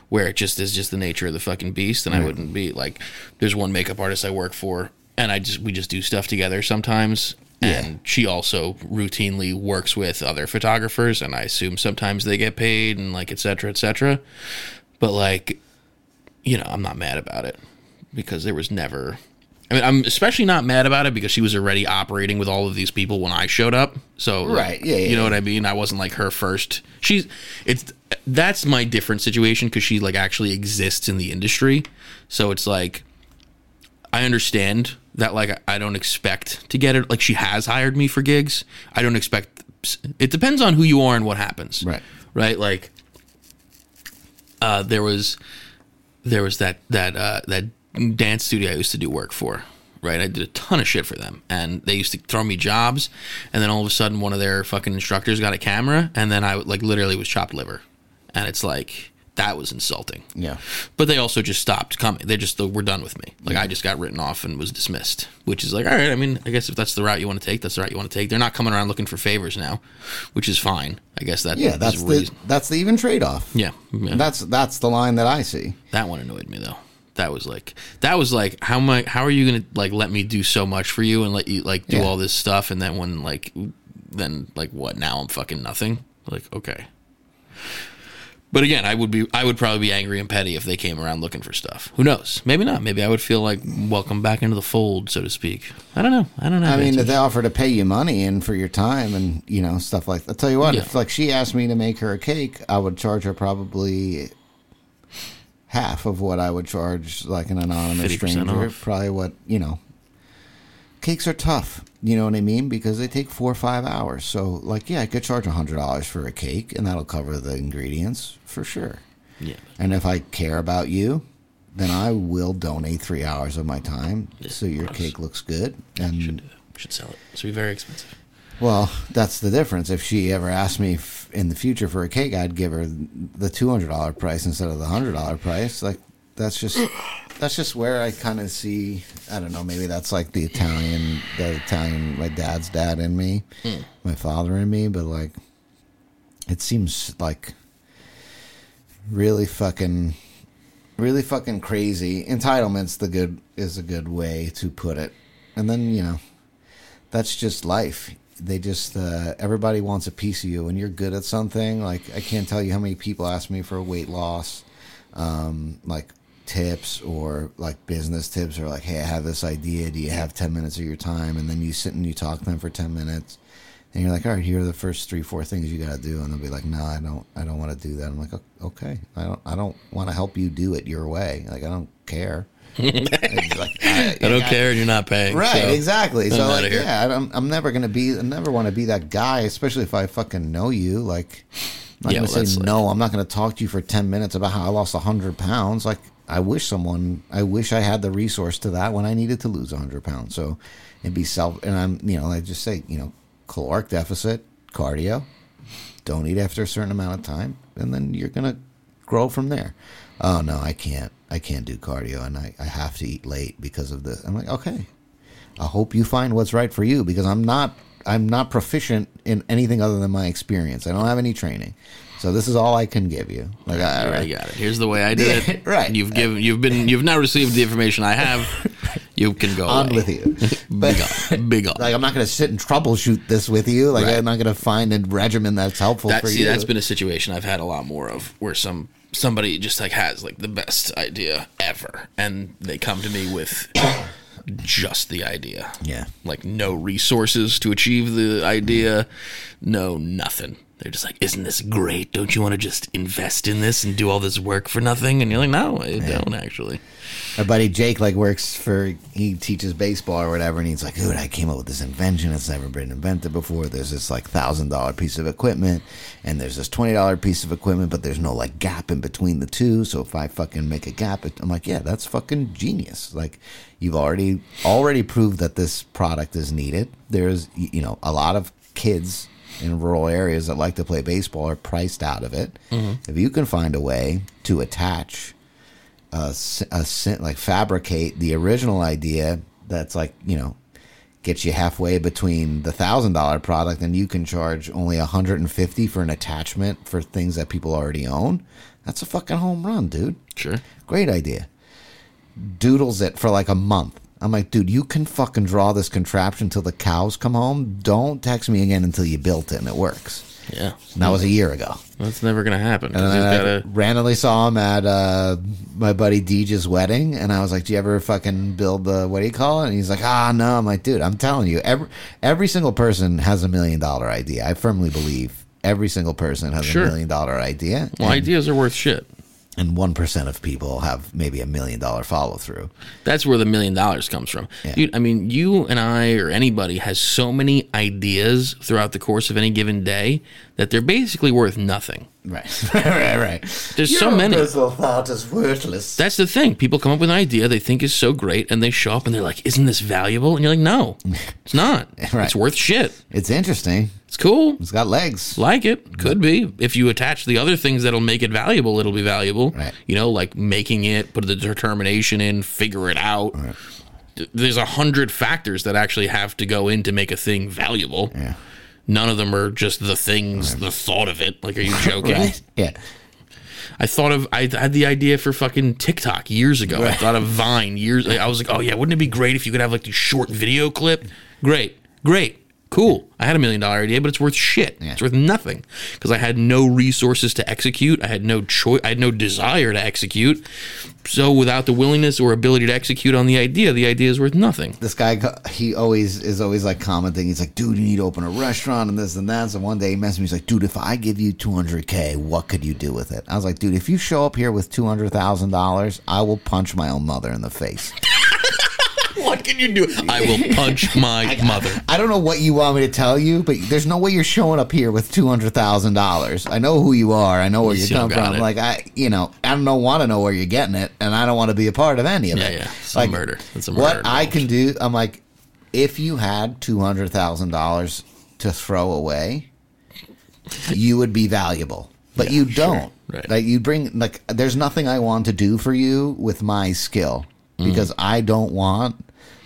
where it just is just the nature of the fucking beast, and I wouldn't be like. There's one makeup artist I work for, and I just we just do stuff together sometimes. And she also routinely works with other photographers, and I assume sometimes they get paid and like etc. cetera, et cetera. But like, you know, I'm not mad about it because there was never. I mean, I'm especially not mad about it because she was already operating with all of these people when I showed up. So, like, Right, yeah, yeah, you know what I mean. I wasn't like her first. She's it's that's my different situation because she like actually exists in the industry. So it's like I understand that like I don't expect to get it. Like she has hired me for gigs. I don't expect. It depends on who you are and what happens. Right. Right. Like, uh, there was there was that that uh, that dance studio I used to do work for. Right, I did a ton of shit for them, and they used to throw me jobs, and then all of a sudden, one of their fucking instructors got a camera, and then I like literally was chopped liver, and it's like that was insulting. Yeah. But they also just stopped coming. They just were done with me. Like I just got written off and was dismissed, which is like, all right. I mean, I guess if that's the route you want to take, that's the route you want to take. They're not coming around looking for favors now, which is fine. I guess that Yeah, that's the reason- that's the even trade off. yeah, yeah. That's that's the line that I see. That one annoyed me though. That was like that was like how am I, how are you gonna like let me do so much for you and let you like do Yeah. all this stuff and then when like then like what now I'm fucking nothing like okay. But again, I would be I would probably be angry and petty if they came around looking for stuff. Who knows? Maybe not. Maybe I would feel like welcome back into the fold, so to speak. I don't know. I don't know. I mean, if they offer to pay you money and for your time and you know stuff like. I'll tell you what. Yeah. If like she asked me to make her a cake, I would charge her probably half of what I would charge like an anonymous stranger. off. Probably what you know. Cakes are tough, you know what I mean, because they take four or five hours. So, like, yeah, I could charge a hundred dollars for a cake, and that'll cover the ingredients for sure. yeah. And if I care about you, then I will donate three hours of my time so your cake looks good. And Should do. Should sell it. It's be very expensive. Well, that's the difference. If she ever asked me f- in the future for a cake, I'd give her the two hundred dollar price instead of the hundred dollar price. Like that's just that's just where I kind of see. I don't know. Maybe that's like the Italian, the Italian, my dad's dad in me, hmm. my father in me. But like, it seems like really fucking, really fucking crazy. Entitlements the good is a good way to put it. And then you know that's just life. They just uh, everybody wants a piece of you, and you're good at something. Like I can't tell you how many people ask me for weight loss, um, like tips or like business tips, or like, hey, I have this idea. Do you have ten minutes of your time? And then you sit and you talk to them for ten minutes, and you're like, all right, here are the first three, four things you got to do, and they'll be like, no, I don't, I don't want to do that. I'm like, okay, I don't, I don't want to help you do it your way. Like I don't care. Like, I, I don't care, and you're not paying. Right, so exactly. I'm So like, yeah, I'm, I'm never gonna be, I never want to be that guy, especially if I fucking know you. Like, I'm not Yeah, gonna well, say like- no. I'm not gonna talk to you for ten minutes about how I lost hundred pounds. Like, I wish someone, I wish I had the resource to that when I needed to lose hundred pounds. So it'd be self, and I'm, you know, I just say, you know, caloric deficit, cardio, don't eat after a certain amount of time, and then you're gonna grow from there. Oh no, I can't. I can't do cardio, and I, I have to eat late because of this. I'm like, okay. I hope you find what's right for you because I'm not I'm not proficient in anything other than my experience. I don't have any training, so this is all I can give you. Like, I, already got it. Here's the way I did [laughs] it. [laughs] right. You've given. You've been. You've now received the information I have. [laughs] You can go on away. with you. But Big on. Big on. like, I'm not going to sit and troubleshoot this with you. Like, Right. I'm not going to find a regimen that's helpful for see, you. that's been a situation I've had a lot more of, where some somebody just like has like the best idea ever, and they come to me with just the idea. Yeah. like no resources to achieve the idea, no nothing. They're just like, "Isn't this great? Don't you want to just invest in this and do all this work for nothing?" And you're like, "No, I don't actually." Our buddy Jake like works for he teaches baseball or whatever, and he's like, "Dude, I came up with this invention that's never been invented before. There's this like thousand dollar piece of equipment, and there's this twenty dollar piece of equipment, but there's no like gap in between the two. So if I fucking make a gap, I'm like, yeah, that's fucking genius. Like you've already already proved that this product is needed. There's you know a lot of kids." In rural areas that like to play baseball are priced out of it. Mm-hmm. If you can find a way to attach a, s- a s- like fabricate the original idea that's like you know gets you halfway between the thousand dollar product and you can charge only 150 for an attachment for things that people already own that's a fucking home run dude Sure. great idea doodles it for like a month i'm like dude you can fucking draw this contraption till the cows come home don't text me again until you built it and it works Yeah, and that was a year ago that's never gonna happen. and I gotta- randomly saw him at uh, my buddy Deej's wedding, and I was like, "Do you ever fucking build the what do you call it?" And he's like, "Ah, no." I'm like, "Dude, I'm telling you, every every single person has a million dollar idea. I firmly believe every single person has Sure. a million dollar idea, well, ideas are worth shit. And one percent of people have maybe a million dollar follow through. That's where the million dollars comes from. Yeah. Dude, I mean, you and I or anybody has so many ideas throughout the course of any given day that they're basically worth nothing. Right, [laughs] right, right, right. There's so many. personal thought is worthless. That's the thing. People come up with an idea they think is so great and they show up and they're like, Isn't this valuable? And you're like, No, it's not. [laughs] Right. It's worth shit. It's interesting. It's cool. It's got legs. Like it. Could be. If you attach the other things that'll make it valuable, it'll be valuable. Right. You know, like making it, put the determination in, figure it out. Th- There's a hundred factors that actually have to go in to make a thing valuable. Yeah. None of them are just the things, the thought of it. Like, are you [laughs] joking? Right. Yeah. I thought of, I had the idea for fucking TikTok years ago. I thought of Vine years. I was like, oh yeah, wouldn't it be great if you could have like the short video clip? Great, great, cool. I had a million dollar idea, but it's worth shit. Yeah. It's worth nothing because I had no resources to execute. I had no choice. I had no desire to execute. So without the willingness or ability to execute on the idea, the idea is worth nothing. this guy he always is always like commenting he's like dude you need to open a restaurant and this and that so one day he messaged me he's like dude if i give you 200k what could you do with it i was like dude if you show up here with $200000 i will punch my own mother in the face [laughs] What can you do? I will punch my mother. i don't know what you want me to tell you but there's no way you're showing up here with $200000 i know who you are i know where you come from it. like i you know i don't want to know where you're getting it and i don't want to be a part of any of Yeah, it yeah. It's a murder. It's a murder what i can do i'm like if you had $200000 to throw away you would be valuable but you don't Right. like you bring like there's nothing i want to do for you with my skill Mm. because i don't want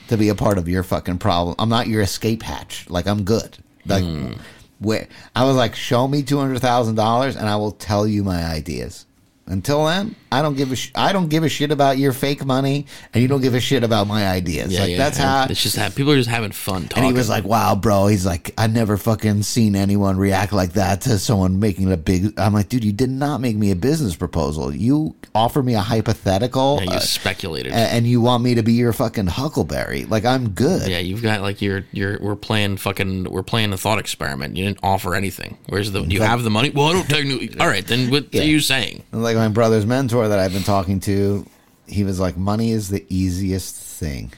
to be a part of your fucking problem i'm not your escape hatch like i'm good like Mm. where i was like show me $200000 and i will tell you my ideas until then i don't give a sh- i don't give a shit about your fake money and you don't give a shit about my ideas Yeah, like yeah. that's And how it's just ha- people are just having fun talking. and he was like, "Wow, bro." He's like, "I never fucking seen anyone react like that to someone making a big." I'm like, "Dude, you did not make me a business proposal. You offer me a hypothetical, yeah, you uh, speculated. a- and you want me to be your fucking Huckleberry. Like I'm good." Yeah, you've got like you're you're we're playing fucking we're playing the thought experiment. You didn't offer anything. Where's the do you have the money? Well, I don't technically. All right, then what [laughs] Yeah. are you saying? And like my brother's mentor that I've been talking to, he was like, "Money is the easiest thing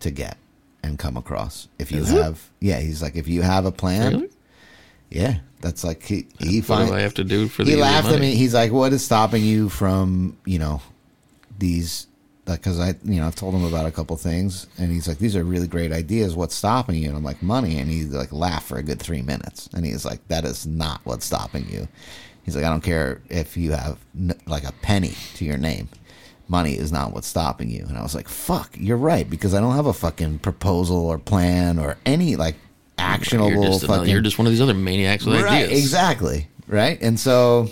to get and come across if you Is it? have." Yeah, he's like, if you have a plan, Really? yeah, that's like he he What do I have to do for the he laughed at me. He's like, "What is stopping you from, you know, these?" Because I, you know, I've told him about a couple things, and he's like, "These are really great ideas. What's stopping you?" And I'm like, "Money." And he like laughed for a good three minutes, and he's like, "That is not what's stopping you." He's like, "I don't care if you have n- like a penny to your name." Money is not what's stopping you. And I was like, fuck, you're right. Because I don't have a fucking proposal or plan or any like actionable You're just, fucking you're just one of these other maniacs with right, ideas. exactly. Right. And so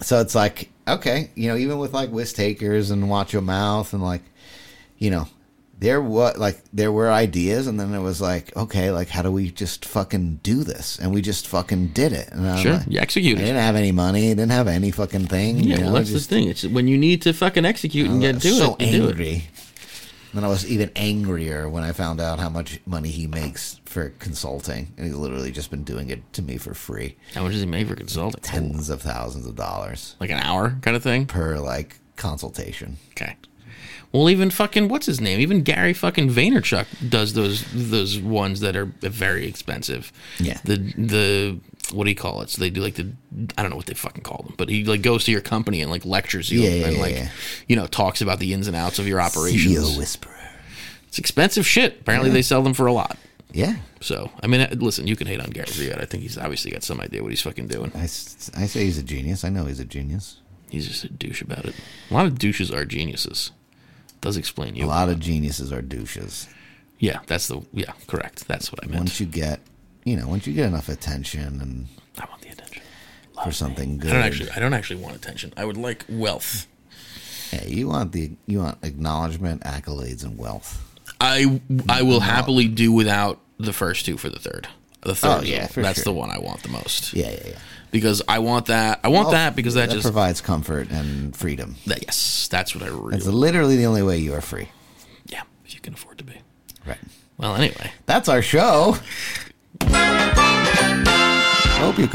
so it's like, okay, you know, even with like whisk takers and watch your mouth and like, you know, there was like there were ideas, and then it was like, okay, like how do we just fucking do this? And we just fucking did it. And Sure, like- you I executed. didn't have any money. Didn't have any fucking thing. Yeah, you know, well, that's just- the thing. It's when you need to fucking execute and get do so it. you do it. angry. Then I was even angrier when I found out how much money he makes for consulting, and he's literally just been doing it to me for free, How much does he make for consulting? tens of thousands of dollars Like an hour kind of thing. per like consultation. Okay. Well, even fucking what's his name? Even Gary fucking Vaynerchuk does those those ones that are very expensive. Yeah. The the what do you call it? So they do like the I don't know what they fucking call them, but he like goes to your company and like lectures you Yeah, yeah, and yeah, like yeah. you know talks about the ins and outs of your operations. CEO whisperer. It's expensive shit. Apparently they sell them for a lot. Yeah, So I mean, uh, listen, you can hate on Gary Vee. I think he's obviously got some idea what he's fucking doing. I say he's a genius. I know he's a genius. He's just a douche about it. A lot of douches are geniuses. Does explain you. A lot of geniuses are douches. Yeah, that's the yeah, correct. That's what I meant. Once you get, you know, once you get enough attention and I want the attention. for something good, I don't actually. I don't actually want attention. I would like wealth. yeah, you want the you want acknowledgement, accolades, and wealth. I I will happily do without the first two for the third. The third, Oh, yeah, that's sure. the one I want the most. Yeah, yeah, yeah. Because I want that. I want Well, that because that, that just provides comfort and freedom. that, yes, that's what I really. It's literally the only way you are free. yeah, if you can afford to be. Right. Well, anyway, That's our show. Hope you could